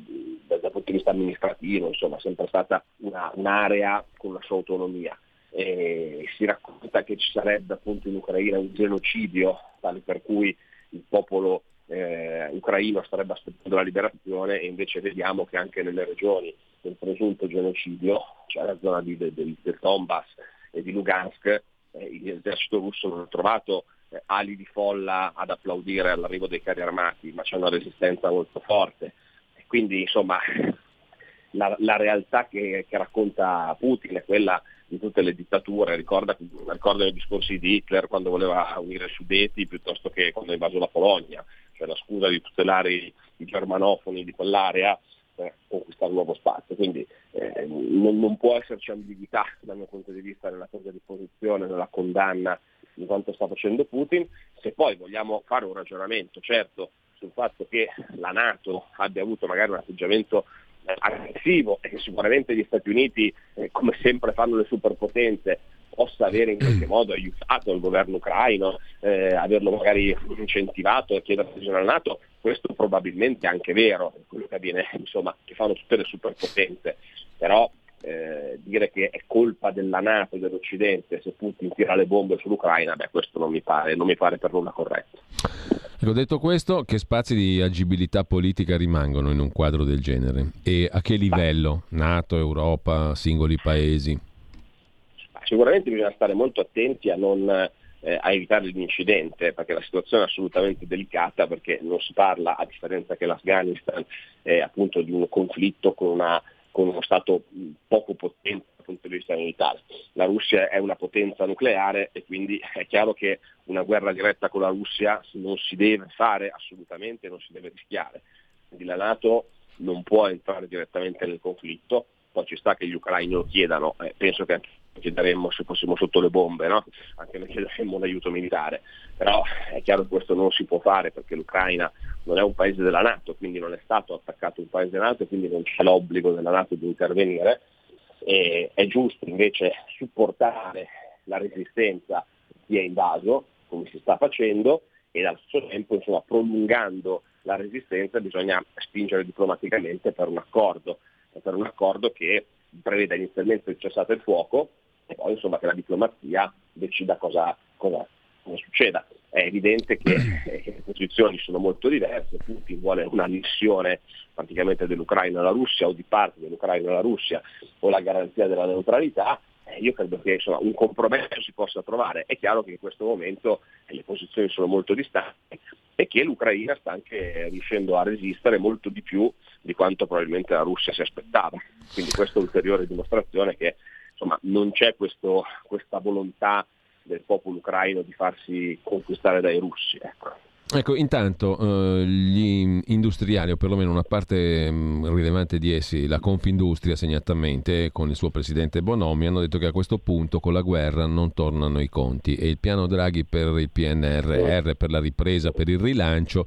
dal, punto di vista amministrativo, insomma, è sempre stata una, un'area con la sua autonomia. si racconta che ci sarebbe appunto in Ucraina un genocidio, tale per cui il popolo eh, ucraino starebbe aspettando la liberazione e invece vediamo che anche nelle regioni del presunto genocidio, cioè la zona di, del, del Donbass e di Lugansk, eh, l'esercito russo non ha trovato eh, ali di folla ad applaudire all'arrivo dei carri armati, ma c'è una resistenza molto forte. E quindi insomma la, la realtà che, che, racconta Putin è quella di tutte le dittature, ricorda, ricorda i discorsi di Hitler quando voleva unire i sudeti piuttosto che quando ha invaso la Polonia, cioè la scusa di tutelare i, i germanofoni di quell'area per conquistare un nuovo spazio. Quindi eh, non, non, può esserci ambiguità dal mio punto di vista nella cosa di posizione, nella condanna di quanto sta facendo Putin. Se poi vogliamo fare un ragionamento, certo, sul fatto che la Nato abbia avuto magari un atteggiamento aggressivo e che sicuramente gli Stati Uniti, eh, come sempre fanno le superpotenze, possa avere in qualche modo aiutato il governo ucraino, eh, averlo magari incentivato a chiedere adesione al Nato, questo probabilmente è anche vero, quello che avviene, *laughs* insomma, che fanno tutte le superpotenze, però eh, dire che è colpa della Nato e dell'Occidente se Putin tira le bombe sull'Ucraina, beh questo non mi pare, non mi pare per nulla corretto. Ecco, detto questo, che spazi di agibilità politica rimangono in un quadro del genere e a che livello? Nato, Europa, singoli paesi? Sicuramente bisogna stare molto attenti a non eh, a evitare l'incidente, perché la situazione è assolutamente delicata, perché non si parla, a differenza che l'Afghanistan, eh, appunto di un conflitto con, una, con uno Stato poco potente dal punto di vista militare. La Russia è una potenza nucleare e quindi è chiaro che una guerra diretta con la Russia non si deve fare assolutamente, non si deve rischiare. Quindi la Nato non può entrare direttamente nel conflitto, poi ci sta che gli ucraini lo chiedano, eh, penso che anche chiederemmo se fossimo sotto le bombe, no? anche noi chiederemmo un aiuto militare, però è chiaro che questo non si può fare perché l'Ucraina non è un paese della Nato, quindi non è stato attaccato un paese Nato e quindi non c'è l'obbligo della Nato di intervenire. E è giusto invece supportare la resistenza chi è invaso, come si sta facendo, e allo stesso tempo insomma, prolungando la resistenza bisogna spingere diplomaticamente per un accordo, per un accordo che preveda inizialmente il cessato il fuoco e poi insomma che la diplomazia decida cosa, cosa, cosa succeda. È evidente che *clears throat* eh, le posizioni sono molto diverse, Putin vuole un'annessione praticamente dell'Ucraina alla Russia o di parte dell'Ucraina alla Russia o la garanzia della neutralità, eh, io credo che insomma, un compromesso si possa trovare. È chiaro che in questo momento eh, le posizioni sono molto distanti e che l'Ucraina sta anche riuscendo a resistere molto di più di quanto probabilmente la Russia si aspettava. Quindi questa è ulteriore dimostrazione che insomma, non c'è questo, questa volontà del popolo ucraino di farsi conquistare dai russi. Ecco. Ecco, intanto eh, gli industriali, o perlomeno una parte mm, rilevante di essi, la Confindustria segnatamente, con il suo presidente Bonomi, hanno detto che a questo punto con la guerra non tornano i conti e il piano Draghi per il PNRR, per la ripresa, per il rilancio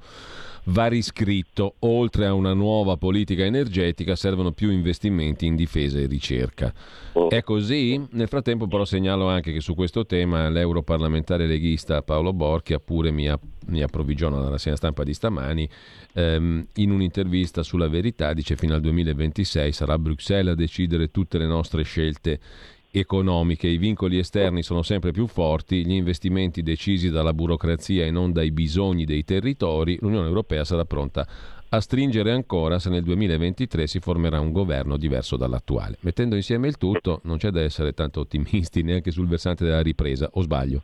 va riscritto. Oltre a una nuova politica energetica servono più investimenti in difesa e ricerca. Oh. È così? Nel frattempo però segnalo anche che su questo tema l'europarlamentare leghista Paolo Borchi pure mi, mi approvvigiona dalla rassegna stampa di stamani ehm, in un'intervista sulla verità dice fino al 2026 sarà Bruxelles a decidere tutte le nostre scelte economiche, i vincoli esterni sono sempre più forti, gli investimenti decisi dalla burocrazia e non dai bisogni dei territori, l'Unione Europea sarà pronta a stringere ancora se nel 2023 si formerà un governo diverso dall'attuale. Mettendo insieme il tutto non c'è da essere tanto ottimisti neanche sul versante della ripresa, o sbaglio?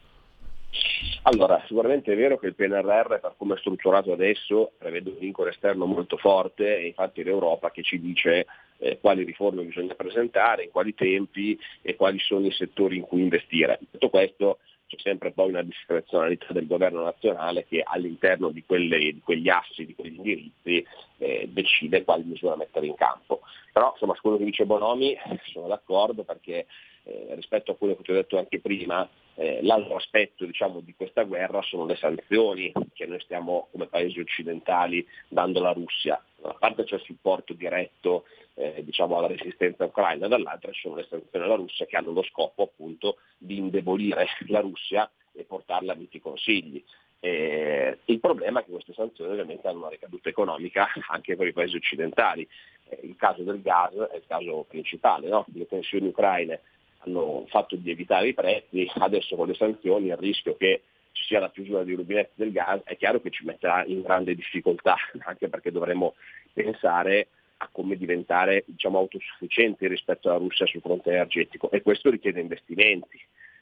Allora, sicuramente è vero che il PNRR, per come è strutturato adesso, prevede un vincolo esterno molto forte e infatti è l'Europa che ci dice eh, quali riforme bisogna presentare, in quali tempi e quali sono i settori in cui investire. Detto questo, c'è sempre poi una discrezionalità del governo nazionale che all'interno di, quelle, di quegli assi, di quegli indirizzi eh, decide quali misure mettere in campo. Però insomma su quello che dice Bonomi sono d'accordo perché eh, rispetto a quello che ti ho detto anche prima, eh, l'altro aspetto diciamo, di questa guerra sono le sanzioni che noi stiamo come paesi occidentali dando alla Russia. Da una parte c'è il supporto diretto eh, diciamo, alla resistenza ucraina, dall'altra ci sono le sanzioni alla Russia che hanno lo scopo appunto di indebolire *laughs* la Russia e portarla a miti consigli. Eh, il problema è che queste sanzioni ovviamente hanno una ricaduta economica *laughs* anche per i paesi occidentali. Eh, il caso del gas è il caso principale, no? le tensioni ucraine hanno fatto di evitare i prezzi, adesso con le sanzioni il rischio che ci sia la chiusura dei rubinetti del gas è chiaro che ci metterà in grande difficoltà, *laughs* anche perché dovremo pensare a come diventare diciamo, autosufficienti rispetto alla Russia sul fronte energetico e questo richiede investimenti.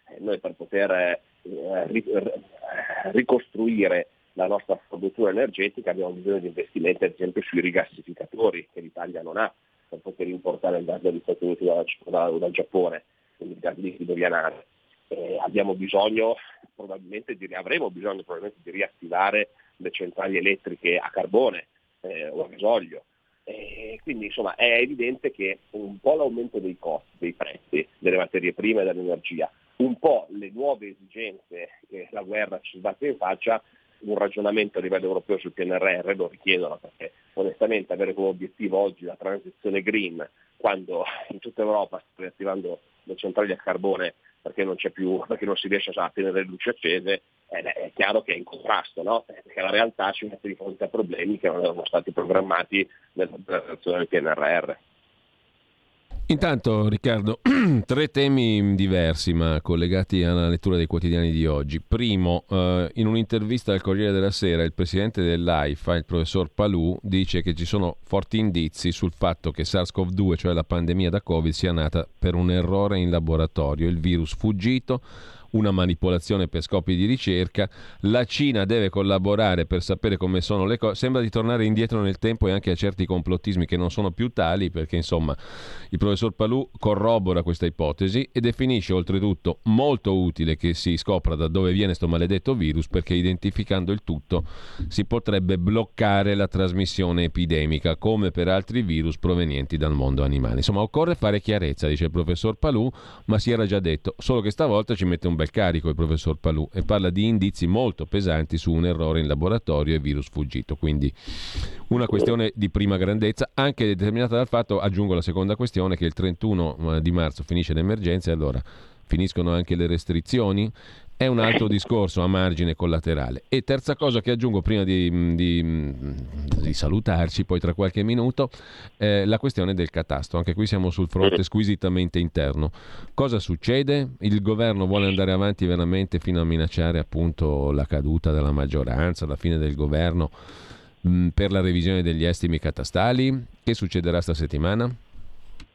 Eh, noi per poter eh, ricostruire la nostra produzione energetica abbiamo bisogno di investimenti ad esempio sui rigassificatori che l'Italia non ha per poter importare il gas dagli Stati Uniti o dal, dal Giappone, liquido vianale. Eh, abbiamo bisogno probabilmente di, avremo bisogno probabilmente di riattivare le centrali elettriche a carbone eh, o a gasolio. Eh, quindi insomma è evidente che un po' l'aumento dei costi, dei prezzi delle materie prime e dell'energia, un po' le nuove esigenze che la guerra ci sbatte in faccia un ragionamento a livello europeo sul PNRR, lo richiedono perché onestamente avere come obiettivo oggi la transizione green quando in tutta Europa sta riattivando le centrali a carbone perché non, più, perché non si riesce a tenere le luci accese, eh, è chiaro che è in contrasto, no? perché la realtà ci mette di fronte a problemi che non erano stati programmati nella realizzazione del PNRR. Intanto Riccardo, *clears throat* tre temi diversi ma collegati alla lettura dei quotidiani di oggi. Primo, eh, in un'intervista al Corriere della Sera il presidente dell'AIFA, il professor Palù, dice che ci sono forti indizi sul fatto che SARS-CoV-2, cioè la pandemia da Covid, sia nata per un errore in laboratorio, il virus fuggito una manipolazione per scopi di ricerca. La Cina deve collaborare per sapere come sono le cose. Sembra di tornare indietro nel tempo e anche a certi complottismi che non sono più tali, perché insomma il professor Palù corrobora questa ipotesi e definisce oltretutto molto utile che si scopra da dove viene questo maledetto virus, perché identificando il tutto si potrebbe bloccare la trasmissione epidemica, come per altri virus provenienti dal mondo animale. Insomma, occorre fare chiarezza, dice il professor Palù, ma si era già detto, solo che stavolta ci mette un bel bel carico il professor Palù e parla di indizi molto pesanti su un errore in laboratorio e virus fuggito. Quindi una questione di prima grandezza, anche determinata dal fatto, aggiungo la seconda questione, che il 31 eh, di marzo finisce l'emergenza e allora finiscono anche le restrizioni è un altro discorso a margine collaterale. E terza cosa che aggiungo prima di, di, di salutarci, poi tra qualche minuto, è la questione del catasto. Anche qui siamo sul fronte squisitamente interno. Cosa succede? Il governo vuole andare avanti veramente fino a minacciare appunto la caduta della maggioranza, la fine del governo mh, per la revisione degli estimi catastali? Che succederà sta settimana?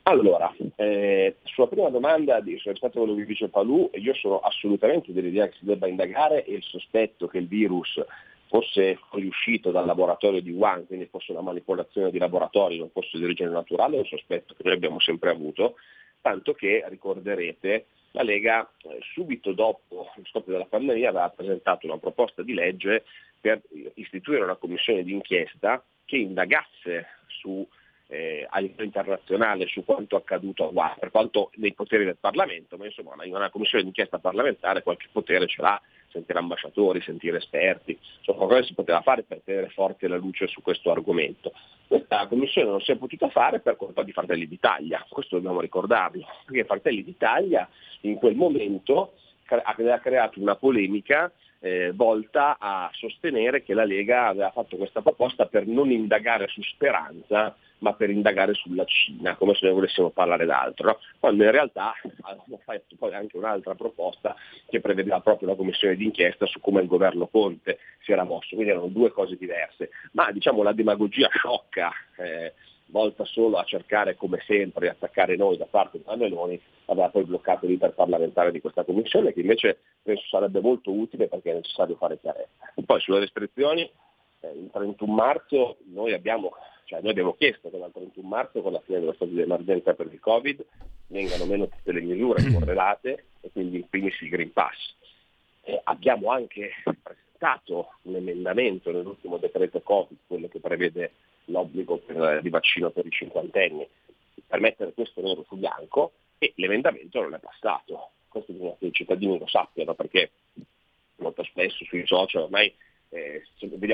Allora, eh, sulla prima domanda rispetto a quello che dice Palù, io sono assolutamente dell'idea che si debba indagare e il sospetto che il virus fosse riuscito dal laboratorio di Wuhan, quindi fosse una manipolazione di laboratorio, non fosse di origine naturale, è un sospetto che noi abbiamo sempre avuto, tanto che ricorderete la Lega eh, subito dopo lo scoppio della pandemia aveva presentato una proposta di legge per istituire una commissione d'inchiesta che indagasse su eh, a livello internazionale su quanto accaduto a Wuhan, per quanto nei poteri del Parlamento, ma insomma una, una commissione d'inchiesta parlamentare qualche potere ce l'ha, sentire ambasciatori, sentire esperti, insomma qualcosa si poteva fare per tenere forte la luce su questo argomento. Questa commissione non si è potuta fare per colpa di Fratelli d'Italia, questo dobbiamo ricordarlo, perché Fratelli d'Italia in quel momento aveva creato una polemica eh, volta a sostenere che la Lega aveva fatto questa proposta per non indagare su Speranza, ma per indagare sulla Cina, come se noi volessimo parlare d'altro. No? Quando in realtà hanno fatto poi anche un'altra proposta che prevedeva proprio la commissione d'inchiesta su come il governo Conte si era mosso, quindi erano due cose diverse. Ma diciamo la demagogia sciocca, eh, volta solo a cercare come sempre di attaccare noi da parte della Meloni, aveva poi bloccato l'iter parlamentare di questa commissione che invece penso sarebbe molto utile perché è necessario fare chiarezza. Poi sulle restrizioni, eh, il 31 marzo noi abbiamo cioè noi abbiamo chiesto che dal 31 marzo, con la fine dello stato di emergenza per il Covid, vengano meno tutte le misure correlate e quindi in primis il Green Pass. E abbiamo anche presentato un emendamento nell'ultimo decreto Covid, quello che prevede l'obbligo per, di vaccino per i cinquantenni, per mettere questo nero su bianco e l'emendamento non è passato. Questo bisogna che i cittadini lo sappiano perché molto spesso sui social ormai eh,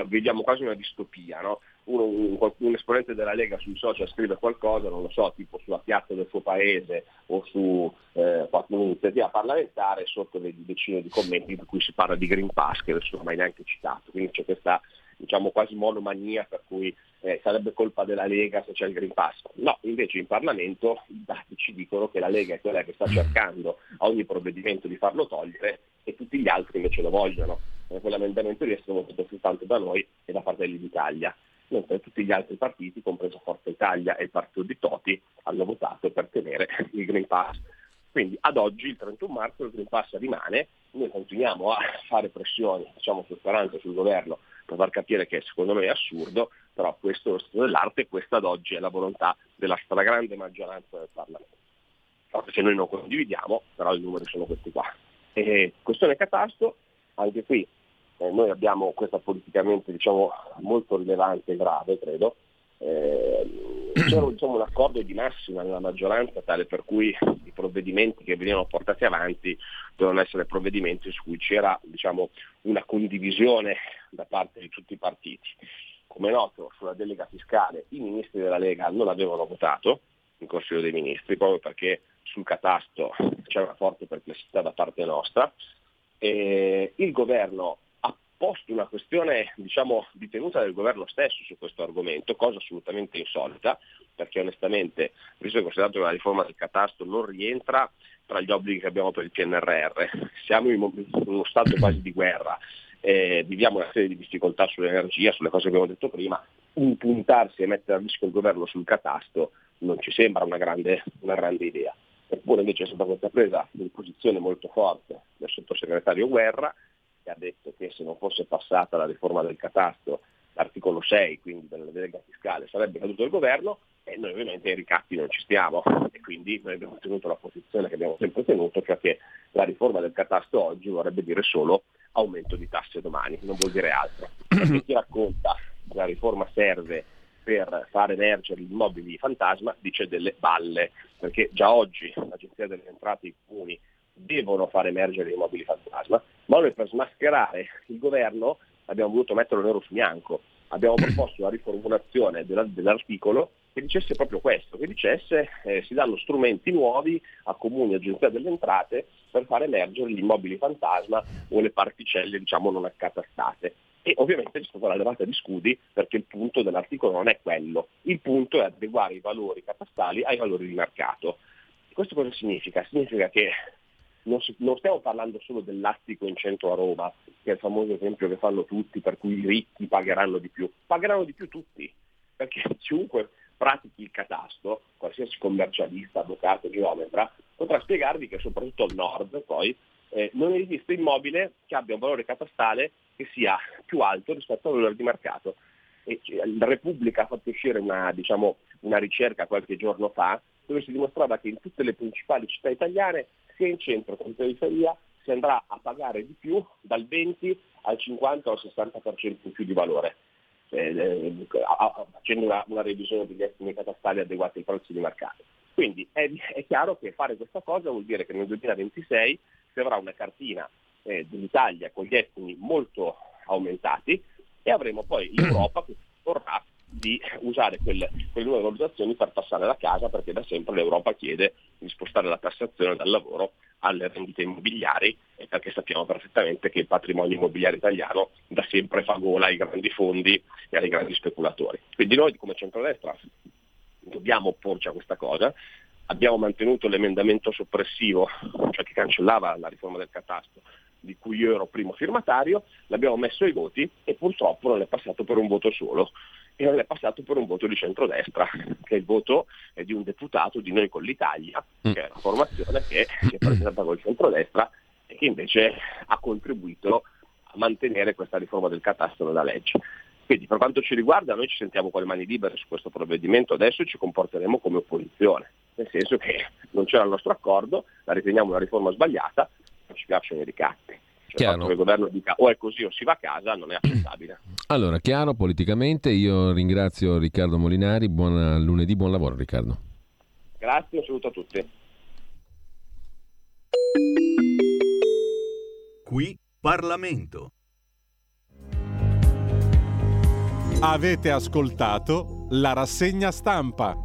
vediamo quasi una distopia, no? Uno, un, un, esponente della Lega sui social scrive qualcosa, non lo so, tipo sulla piazza del suo paese o su eh, un'iniziativa parlamentare, sotto le decine di commenti in cui si parla di Green Pass, che nessuno ha mai neanche citato. Quindi c'è questa diciamo quasi monomania per cui eh, sarebbe colpa della Lega se c'è il Green Pass. No, invece in Parlamento i dati ci dicono che la Lega è quella che sta cercando a ogni provvedimento di farlo togliere e tutti gli altri invece lo vogliono. Eh, quell'emendamento riesce votato soltanto da noi e da Fratelli d'Italia, mentre tutti gli altri partiti, compreso Forza Italia e il partito di Toti, hanno votato per tenere *laughs* il Green Pass. Quindi ad oggi, il 31 marzo, il Green Pass rimane, noi continuiamo a fare pressioni, diciamo su Speranza, sul governo, per far capire che secondo me è assurdo, però questo è lo stato dell'arte e questa ad oggi è la volontà della stragrande maggioranza del Parlamento. Forse che noi non condividiamo, però i numeri sono questi qua. E questione catasto, anche qui eh, noi abbiamo questa politicamente diciamo, molto rilevante e grave, credo. Eh, c'era diciamo, un accordo di massima nella maggioranza tale per cui i provvedimenti che venivano portati avanti dovevano essere provvedimenti su cui c'era diciamo, una condivisione da parte di tutti i partiti. Come noto, sulla delega fiscale i ministri della Lega non avevano votato in Consiglio dei Ministri, proprio perché sul catasto c'è una forte perplessità da parte nostra. E il governo posto una questione diciamo, di tenuta del governo stesso su questo argomento, cosa assolutamente insolita, perché onestamente, visto che considerato che la riforma del catasto non rientra tra gli obblighi che abbiamo per il PNRR, siamo in uno stato quasi di guerra, eh, viviamo una serie di difficoltà sull'energia, sulle cose che abbiamo detto prima, impuntarsi e mettere a rischio il governo sul catasto non ci sembra una grande, una grande idea. Eppure invece è stata questa presa di posizione molto forte del sottosegretario Guerra, che ha detto che se non fosse passata la riforma del catasto, l'articolo 6, quindi della delega fiscale, sarebbe caduto il governo e noi ovviamente ai ricatti non ci stiamo e quindi noi abbiamo tenuto la posizione che abbiamo sempre tenuto, cioè che la riforma del catasto oggi vorrebbe dire solo aumento di tasse domani, non vuol dire altro. Perché chi racconta che la riforma serve per far emergere gli immobili fantasma dice delle balle, perché già oggi l'Agenzia delle Entrate e i comuni devono far emergere i mobili fantasma, ma noi per smascherare il governo abbiamo voluto metterlo nero su bianco. Abbiamo proposto la riformulazione dell'articolo che dicesse proprio questo, che dicesse eh, si danno strumenti nuovi a comuni e agenzia delle entrate per far emergere gli immobili fantasma o le particelle diciamo non accatastate. E ovviamente c'è stata la levata di scudi perché il punto dell'articolo non è quello, il punto è adeguare i valori catastali ai valori di mercato. Questo cosa significa? Significa che non, si, non, stiamo parlando solo dell'attico in centro a Roma, che è il famoso esempio che fanno tutti, per cui i ricchi pagheranno di più. Pagheranno di più tutti, perché *laughs* chiunque pratichi il catasto, qualsiasi commercialista, avvocato, geometra, potrà spiegarvi che soprattutto al nord poi eh, non esiste immobile che abbia un valore catastale che sia più alto rispetto al valore di mercato. E, cioè, la Repubblica ha fatto uscire una, diciamo, una ricerca qualche giorno fa dove si dimostrava che in tutte le principali città italiane sia in centro che in periferia si andrà a pagare di più dal 20 al 50 o al 60% in più di valore, eh, eh, facendo una, una, revisione degli estimi catastali adeguati ai prezzi di mercato. Quindi è, è, chiaro che fare questa cosa vuol dire che nel 2026 si avrà una cartina eh, dell'Italia con gli estimi molto aumentati e avremo poi *clears throat* l'Europa che vorrà di usare quelle, quelle nuove valutazioni per passare la casa perché da sempre l'Europa chiede di spostare la tassazione dal lavoro alle rendite immobiliari perché sappiamo perfettamente che il patrimonio immobiliare italiano da sempre fa gola ai grandi fondi e ai grandi speculatori. Quindi noi come centrodestra dobbiamo opporci a questa cosa, abbiamo mantenuto l'emendamento soppressivo, cioè che cancellava la riforma del catasto, di cui io ero primo firmatario, l'abbiamo messo ai voti e purtroppo non è passato per un voto solo e non è passato per un voto di centrodestra, che è il voto di un deputato di Noi con l'Italia, mm. che è una formazione che si è presentata col centrodestra e che invece ha contribuito a mantenere questa riforma del catastro da legge. Quindi per quanto ci riguarda noi ci sentiamo con le mani libere su questo provvedimento adesso ci comporteremo come opposizione, nel senso che non c'era il nostro accordo, la riteniamo una riforma sbagliata, non ci piacciono i ricatti. Cioè, che il governo dica o è così o si va a casa non è accettabile. *clears throat* Allora, chiaro politicamente, io ringrazio Riccardo Molinari, buon lunedì, buon lavoro Riccardo. Grazie, un saluto a tutti. Qui Parlamento. Avete ascoltato la rassegna stampa.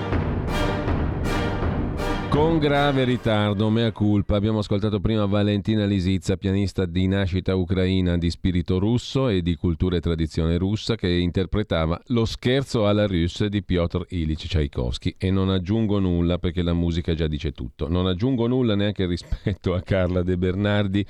Con grave ritardo, mea culpa, abbiamo ascoltato prima Valentina Lisizza, pianista di nascita ucraina di spirito russo e di cultura e tradizione russa, che interpretava Lo scherzo alla russe di Piotr Ilyich Tchaikovsky. E non aggiungo nulla perché la musica già dice tutto. Non aggiungo nulla neanche rispetto a Carla De Bernardi.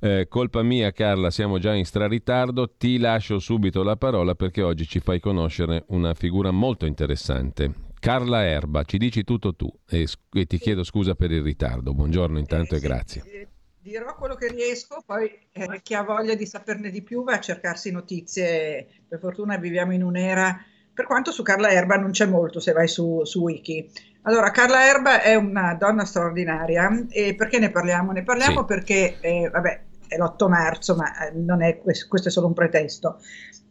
Eh, colpa mia Carla, siamo già in straritardo, ti lascio subito la parola perché oggi ci fai conoscere una figura molto interessante. Carla Erba, ci dici tutto tu e, e ti chiedo scusa per il ritardo. Buongiorno intanto eh, e grazie. Sì, dirò quello che riesco, poi eh, chi ha voglia di saperne di più va a cercarsi notizie. Per fortuna viviamo in un'era, per quanto su Carla Erba non c'è molto se vai su, su Wiki. Allora, Carla Erba è una donna straordinaria e perché ne parliamo? Ne parliamo sì. perché, eh, vabbè, è l'8 marzo, ma eh, non è, questo è solo un pretesto.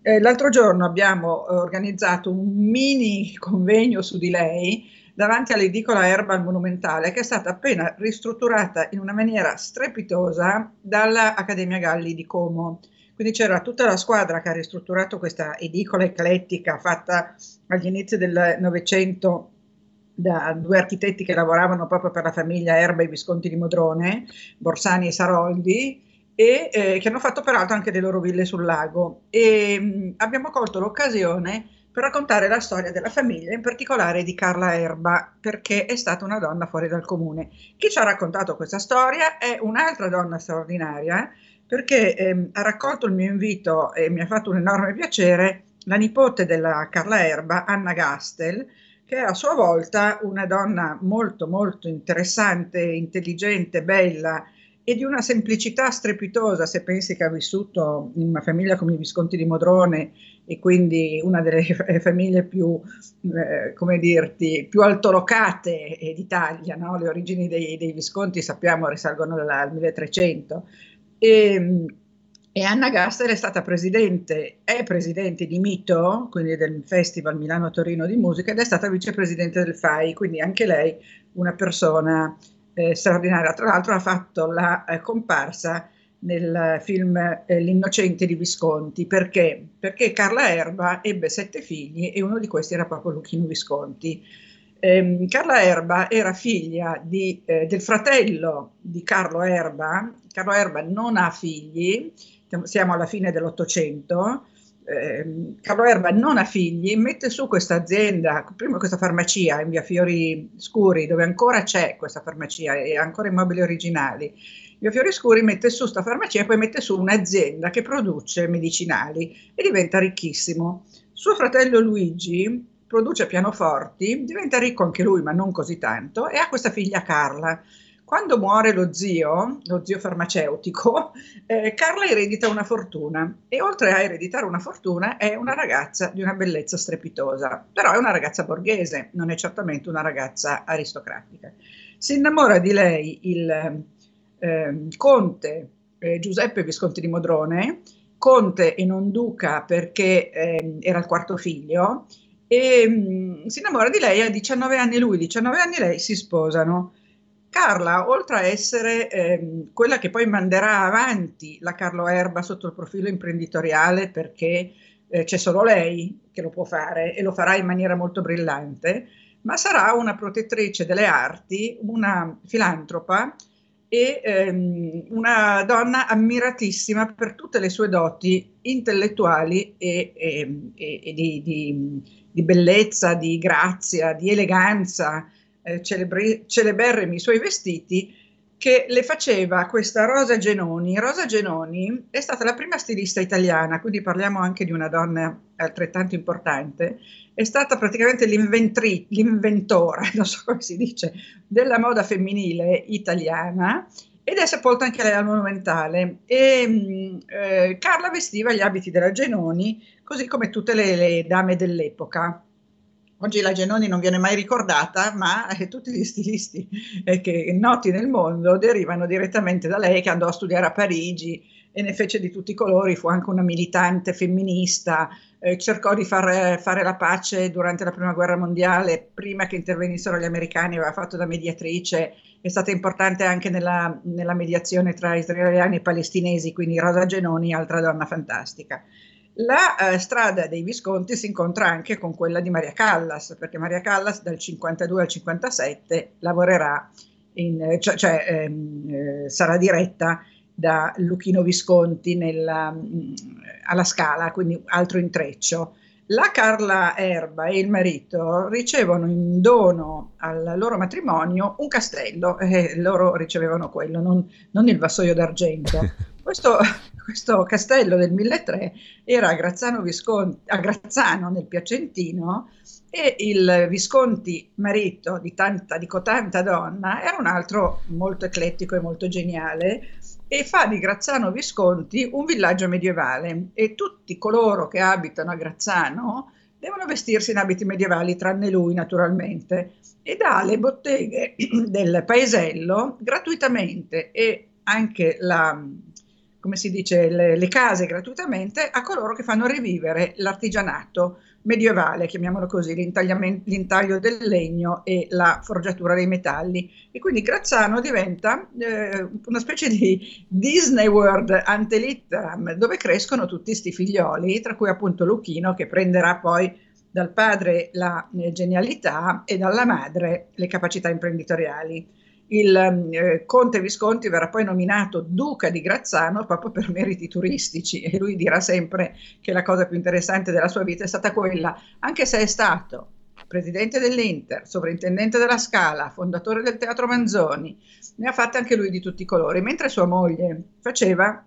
Eh, l'altro giorno abbiamo eh, organizzato un mini convegno su di lei davanti all'edicola Erba Monumentale che è stata appena ristrutturata in una maniera strepitosa dall'Accademia Galli di Como. Quindi c'era tutta la squadra che ha ristrutturato questa edicola eclettica fatta agli inizi del Novecento da due architetti che lavoravano proprio per la famiglia Erba e Visconti di Modrone, Borsani e Saroldi, e eh, che hanno fatto peraltro anche le loro ville sul lago. E mh, mm, abbiamo colto l'occasione per raccontare la storia della famiglia, in particolare di Carla Erba, perché è stata una donna fuori dal comune. Chi ci ha raccontato questa storia è un'altra donna straordinaria, perché ehm, ha raccolto il mio invito e mi ha fatto un enorme piacere la nipote della Carla Erba, Anna Gastel, che è a sua volta una donna molto molto interessante, intelligente, bella, e di una semplicità strepitosa se pensi che ha vissuto in una famiglia come i Visconti di Modrone e quindi una delle *laughs* famiglie più, eh, come dirti, più altolocate d'Italia, no? le origini dei, dei, Visconti sappiamo risalgono al 1300 e, e Anna Gaster è stata presidente, è presidente di Mito, quindi del Festival Milano-Torino di musica ed è stata vicepresidente del FAI, quindi anche lei una persona eh, straordinaria. Tra l'altro ha fatto la eh, comparsa nel film eh, L'innocente di Visconti. Perché? Perché Carla Erba ebbe sette figli e uno di questi era proprio Luchino Visconti. Eh, Carla Erba era figlia di, eh, del fratello di Carlo Erba. Carlo Erba non ha figli, siamo alla fine dell'Ottocento, eh, Carlo Erba non ha figli, mette su questa azienda, prima questa farmacia in via Fiori Scuri, dove ancora c'è questa farmacia e ancora i mobili originali. Via Fiori Scuri mette su questa farmacia e poi mette su un'azienda che produce medicinali e diventa ricchissimo. Suo fratello Luigi produce pianoforti, diventa ricco anche lui, ma non così tanto, e ha questa figlia Carla. Quando muore lo zio, lo zio farmaceutico, *laughs* eh, Carla eredita una fortuna e oltre a ereditare una fortuna è una ragazza di una bellezza strepitosa, però è una ragazza borghese, non è certamente una ragazza aristocratica. Si innamora di lei il eh, conte eh, Giuseppe Visconti di Modrone, conte e non duca perché ehm, era il quarto figlio, e mh, mm, si innamora di lei a 19 anni lui, 19 anni lei, si sposano. Carla, oltre a essere ehm, quella che poi manderà avanti la Carlo Erba sotto il profilo imprenditoriale perché eh, c'è solo lei che lo può fare e lo farà in maniera molto brillante, ma sarà una protettrice delle arti, una filantropa e ehm, una donna ammiratissima per tutte le sue doti intellettuali e, e, e di, di, di bellezza, di grazia, di eleganza eh, celebri- celeberrimi i suoi vestiti che le faceva questa Rosa Genoni. Rosa Genoni è stata la prima stilista italiana, quindi parliamo anche di una donna altrettanto importante, è stata praticamente l'inventore, *laughs* non so come si dice, della moda femminile italiana ed è sepolta anche lei al Monumentale. E mm, eh, Carla vestiva gli abiti della Genoni, così come tutte le, le dame dell'epoca. Oggi la Genoni non viene mai ricordata, ma eh, tutti gli stilisti eh, che noti nel mondo derivano direttamente da lei, che andò a studiare a Parigi e ne fece di tutti i colori, fu anche una militante femminista, eh, cercò di far, fare la pace durante la prima guerra mondiale, prima che intervenissero gli americani, aveva fatto da mediatrice, è stata importante anche nella, nella mediazione tra israeliani e palestinesi, quindi Rosa Genoni, altra donna fantastica. La eh, strada dei Visconti si incontra anche con quella di Maria Callas, perché Maria Callas dal 52 al 57 lavorerà, in, cioè, cioè ehm, eh, sarà diretta da Luchino Visconti nella, mm, alla Scala, quindi altro intreccio. La Carla Erba e il marito ricevono in dono al loro matrimonio un castello e loro ricevevano quello, non, non il vassoio d'argento. *laughs* Questo, questo, castello del 1003 era a Grazzano, Visconti, a Grazzano nel Piacentino e il Visconti marito di, tanta, di cotanta donna era un altro molto eclettico e molto geniale e fa di Grazzano Visconti un villaggio medievale. E tutti coloro che abitano a Grazzano devono vestirsi in abiti medievali, tranne lui naturalmente, e dà le botteghe del paesello gratuitamente e anche la, come si dice, le, le case gratuitamente a coloro che fanno rivivere l'artigianato medievale, chiamiamolo così, l'intaglio del legno e la forgiatura dei metalli. E quindi Grazzano diventa eh, una specie di Disney World ante litteram, dove crescono tutti questi figlioli, tra cui appunto Luchino, che prenderà poi dal padre la eh, genialità e dalla madre le capacità imprenditoriali il eh, conte Visconti verrà poi nominato duca di Grazzano proprio per meriti turistici e lui dirà sempre che la cosa più interessante della sua vita è stata quella, anche se è stato presidente dell'Inter, sovrintendente della Scala, fondatore del Teatro Manzoni, ne ha fatte anche lui di tutti i colori, mentre sua moglie faceva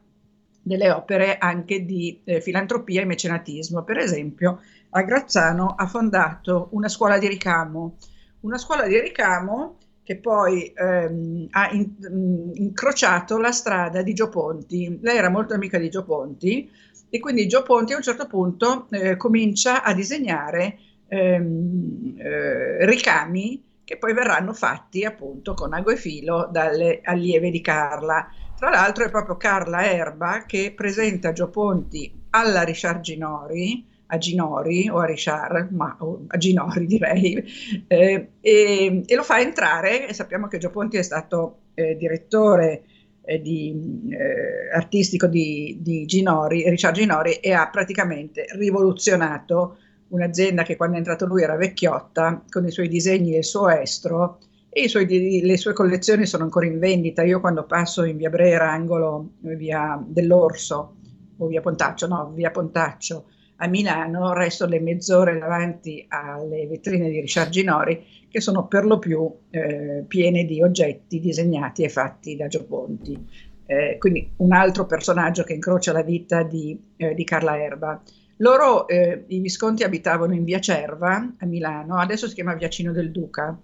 delle opere anche di eh, filantropia e mecenatismo. Per esempio, a Grazzano ha fondato una scuola di ricamo, una scuola di ricamo che poi ehm, ha in, in, incrociato la strada di Gio Ponti. Lei era molto amica di Gio Ponti e quindi Gio Ponti a un certo punto eh, comincia a disegnare ehm, eh, ricami che poi verranno fatti appunto con ago e filo dalle allieve di Carla. Tra l'altro è proprio Carla Erba che presenta Gio Ponti alla Richard Ginori a Ginori o a Richard, ma a Ginori direi, eh, e, e, lo fa entrare, e sappiamo che Gio Ponti è stato eh, direttore eh, di, eh, artistico di, di Ginori, Richard Ginori, e ha praticamente rivoluzionato un'azienda che quando è entrato lui era vecchiotta, con i suoi disegni e il suo estro, e suoi, le sue collezioni sono ancora in vendita. Io quando passo in via Brera, angolo via dell'Orso, o via Pontaccio, no, via Pontaccio, a Milano resto le mezz'ore davanti alle vetrine di Richard Ginori che sono per lo più eh, piene di oggetti disegnati e fatti da Gio Ponti. Eh, quindi un altro personaggio che incrocia la vita di, eh, di Carla Erba. Loro, eh, i Visconti, abitavano in via Cerva a Milano, adesso si chiama via Cino del Duca.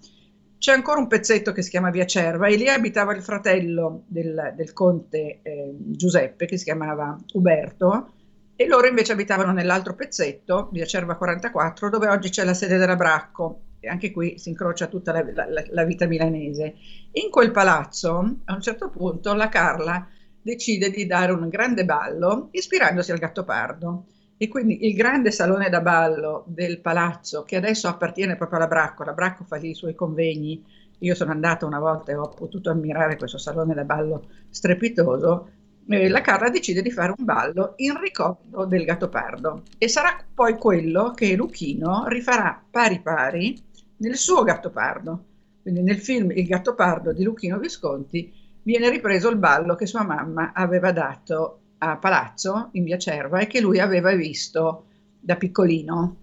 C'è ancora un pezzetto che si chiama via Cerva e lì abitava il fratello del, del conte eh, Giuseppe che si chiamava Uberto e loro invece abitavano nell'altro pezzetto, via Cerva 44, dove oggi c'è la sede della Bracco, e anche qui si incrocia tutta la, la, la vita milanese. In quel palazzo, a un certo punto, la Carla decide di dare un grande ballo ispirandosi al Gattopardo. E quindi il grande salone da ballo del palazzo, che adesso appartiene proprio alla Bracco, la Bracco fa lì i suoi convegni, io sono andata una volta e ho potuto ammirare questo salone da ballo strepitoso, eh, la Carla decide di fare un ballo in ricordo del Gattopardo e sarà poi quello che Luchino rifarà pari pari nel suo Gattopardo. Quindi nel film Il Gattopardo di Luchino Visconti viene ripreso il ballo che sua mamma aveva dato a Palazzo in via Cerva e che lui aveva visto da piccolino.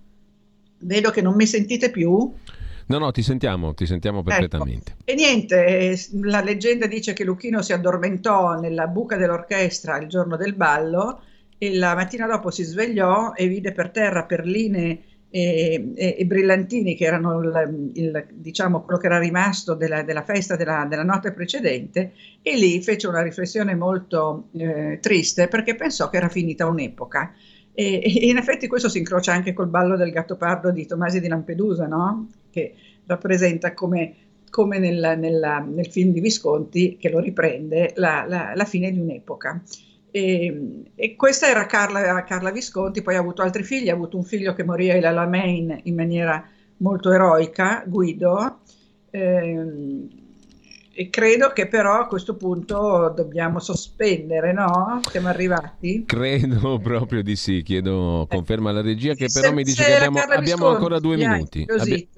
Vedo che non mi sentite più. No, no, ti sentiamo, ti sentiamo ecco. perfettamente. Ecco. E niente, la leggenda dice che Luchino si addormentò nella buca dell'orchestra il giorno del ballo e la mattina dopo si svegliò e vide per terra perline e, e, e brillantini che erano il, il, diciamo, quello che era rimasto della, della festa della, della, notte precedente e lì fece una riflessione molto eh, triste perché pensò che era finita un'epoca. E, e, in effetti questo si incrocia anche col ballo del gattopardo di Tomasi di Lampedusa, no? che rappresenta come, come nel, nel, nel, film di Visconti, che lo riprende, la, la, la fine di un'epoca. E, e, questa era Carla, Carla, Visconti, poi ha avuto altri figli, ha avuto un figlio che morì a Alamein in maniera molto eroica, Guido, eh, e credo che però a questo punto dobbiamo sospendere, no? Siamo arrivati? Credo *laughs* proprio di sì, chiedo conferma alla regia che però se, mi dice che abbiamo, abbiamo ancora due minuti. Abbi-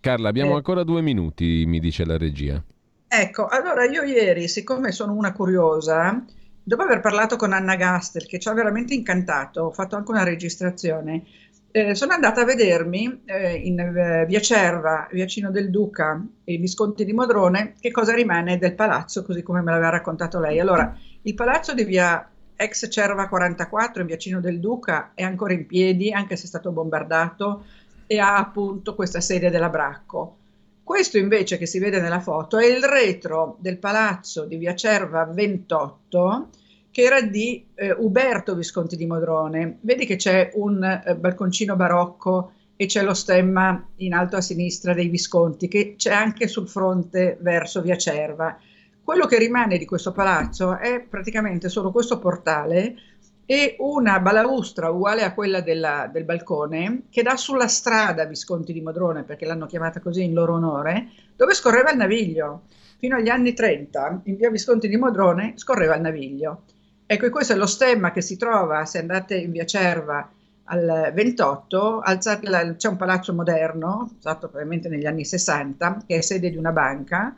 Carla, abbiamo eh. ancora due minuti, mi dice la regia. Ecco, allora io ieri, siccome sono una curiosa, dopo aver parlato con Anna Gastel, che ci ha veramente incantato, ho fatto anche una registrazione, eh, sono andata a vedermi eh, in eh, via Cerva, via Cino del Duca e Visconti di Modrone che cosa rimane del palazzo, così come me l'aveva raccontato lei. Allora, il palazzo di via ex Cerva 44 in via Cino del Duca è ancora in piedi, anche se è stato bombardato, e ha appunto questa sede della Bracco. Questo invece che si vede nella foto è il retro del palazzo di via Cerva 28 che era di eh, Uberto Visconti di Modrone. Vedi che c'è un eh, balconcino barocco e c'è lo stemma in alto a sinistra dei Visconti, che c'è anche sul fronte verso via Cerva. Quello che rimane di questo palazzo è praticamente solo questo portale e una balaustra uguale a quella della, del balcone che dà sulla strada Visconti di Modrone, perché l'hanno chiamata così in loro onore, dove scorreva il naviglio. Fino agli anni 30, in via Visconti di Modrone, scorreva il naviglio. Ecco, questo è lo stemma che si trova se andate in via Cerva al 28, alzate, c'è un palazzo moderno, fatto probabilmente negli anni 60, che è sede di una banca,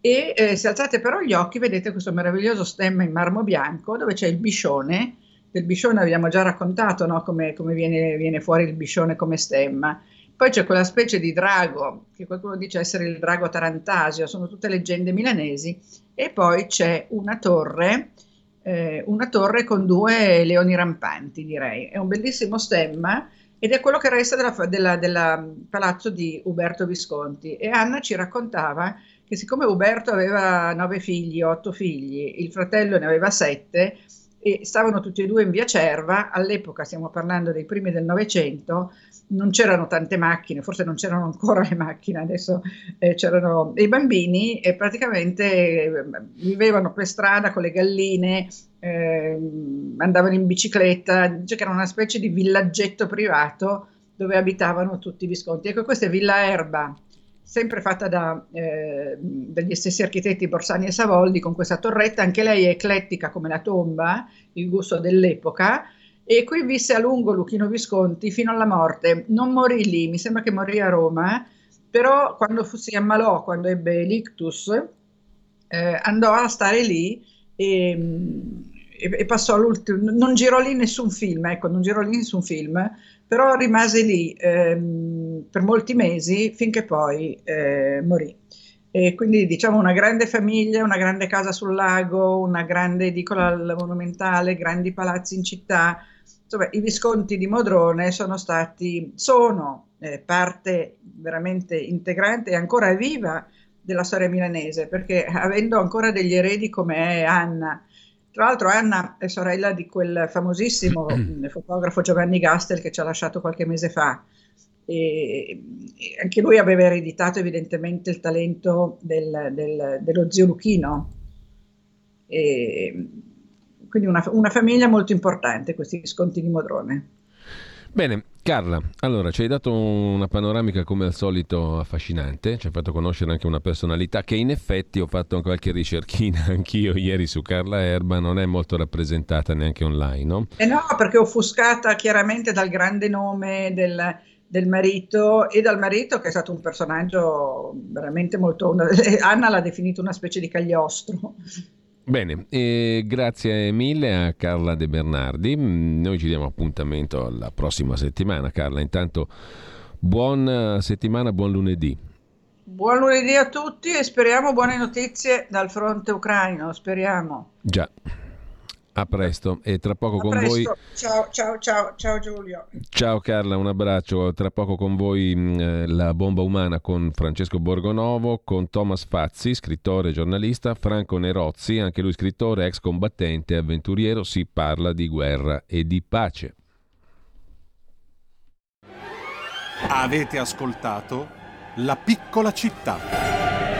e eh, se alzate però gli occhi vedete questo meraviglioso stemma in marmo bianco dove c'è il biscione, del biscione abbiamo già raccontato no? come, come viene, viene, fuori il biscione come stemma. Poi c'è quella specie di drago, che qualcuno dice essere il drago tarantasio, sono tutte leggende milanesi, e poi c'è una torre eh, una torre con due leoni rampanti, direi. È un bellissimo stemma ed è quello che resta della, della palazzo di Uberto Visconti. E Anna ci raccontava che siccome Uberto aveva nove figli, otto figli, il fratello ne aveva sette, e stavano tutti e due in via Cerva, all'epoca stiamo parlando dei primi del Novecento, non c'erano tante macchine, forse non c'erano ancora le macchine, adesso eh, c'erano i bambini e praticamente eh, vivevano per strada con le galline, eh, andavano in bicicletta, cioè che era una specie di villaggetto privato dove abitavano tutti i visconti. Ecco, questa è Villa Erba, sempre fatta da, eh, dagli stessi architetti Borsani e Savoldi, con questa torretta, anche lei è eclettica come la tomba, il gusto dell'epoca, e qui visse a lungo Luchino Visconti fino alla morte. Non morì lì, mi sembra che morì a Roma, però quando fu, si ammalò, quando ebbe l'ictus, eh, andò a stare lì e, e, e passò l'ultimo, non girò lì nessun film, ecco, non girò lì nessun film, però rimase lì ehm, per molti mesi finché poi eh, morì. E quindi diciamo una grande famiglia, una grande casa sul lago, una grande edicola monumentale, grandi palazzi in città. Insomma, i Visconti di Modrone sono stati, sono eh, parte veramente integrante e ancora viva della storia milanese, perché avendo ancora degli eredi come Anna, tra l'altro Anna è sorella di quel famosissimo *clears throat* fotografo Giovanni Gastel che ci ha lasciato qualche mese fa. E, anche lui aveva ereditato evidentemente il talento del, del, dello zio Luchino. E, quindi una, una famiglia molto importante, questi Visconti di Modrone. Bene, Carla, allora ci hai dato una panoramica come al solito affascinante, ci hai fatto conoscere anche una personalità che in effetti ho fatto qualche ricerchina *laughs* anch'io ieri su Carla Erba, non è molto rappresentata neanche online, no? Eh no, perché offuscata chiaramente dal grande nome del, del marito e dal marito che è stato un personaggio veramente molto... *laughs* Anna l'ha definito una specie di cagliostro. Bene, eh, grazie mille a Carla De Bernardi. Mm, noi ci diamo appuntamento alla prossima settimana. Carla, intanto Buona settimana, buon lunedì. Buon lunedì a tutti e speriamo buone notizie dal fronte ucraino, speriamo. Già. A presto e tra poco a con presto. voi. Ciao, ciao, ciao, ciao Giulio. Ciao Carla, un abbraccio. Tra poco con voi mh, eh, la bomba umana con Francesco Borgonovo, con Thomas Fazzi, scrittore e giornalista, Franco Nerozzi, anche lui scrittore, ex combattente e avventuriero. Si parla di guerra e di pace. Avete ascoltato La piccola città.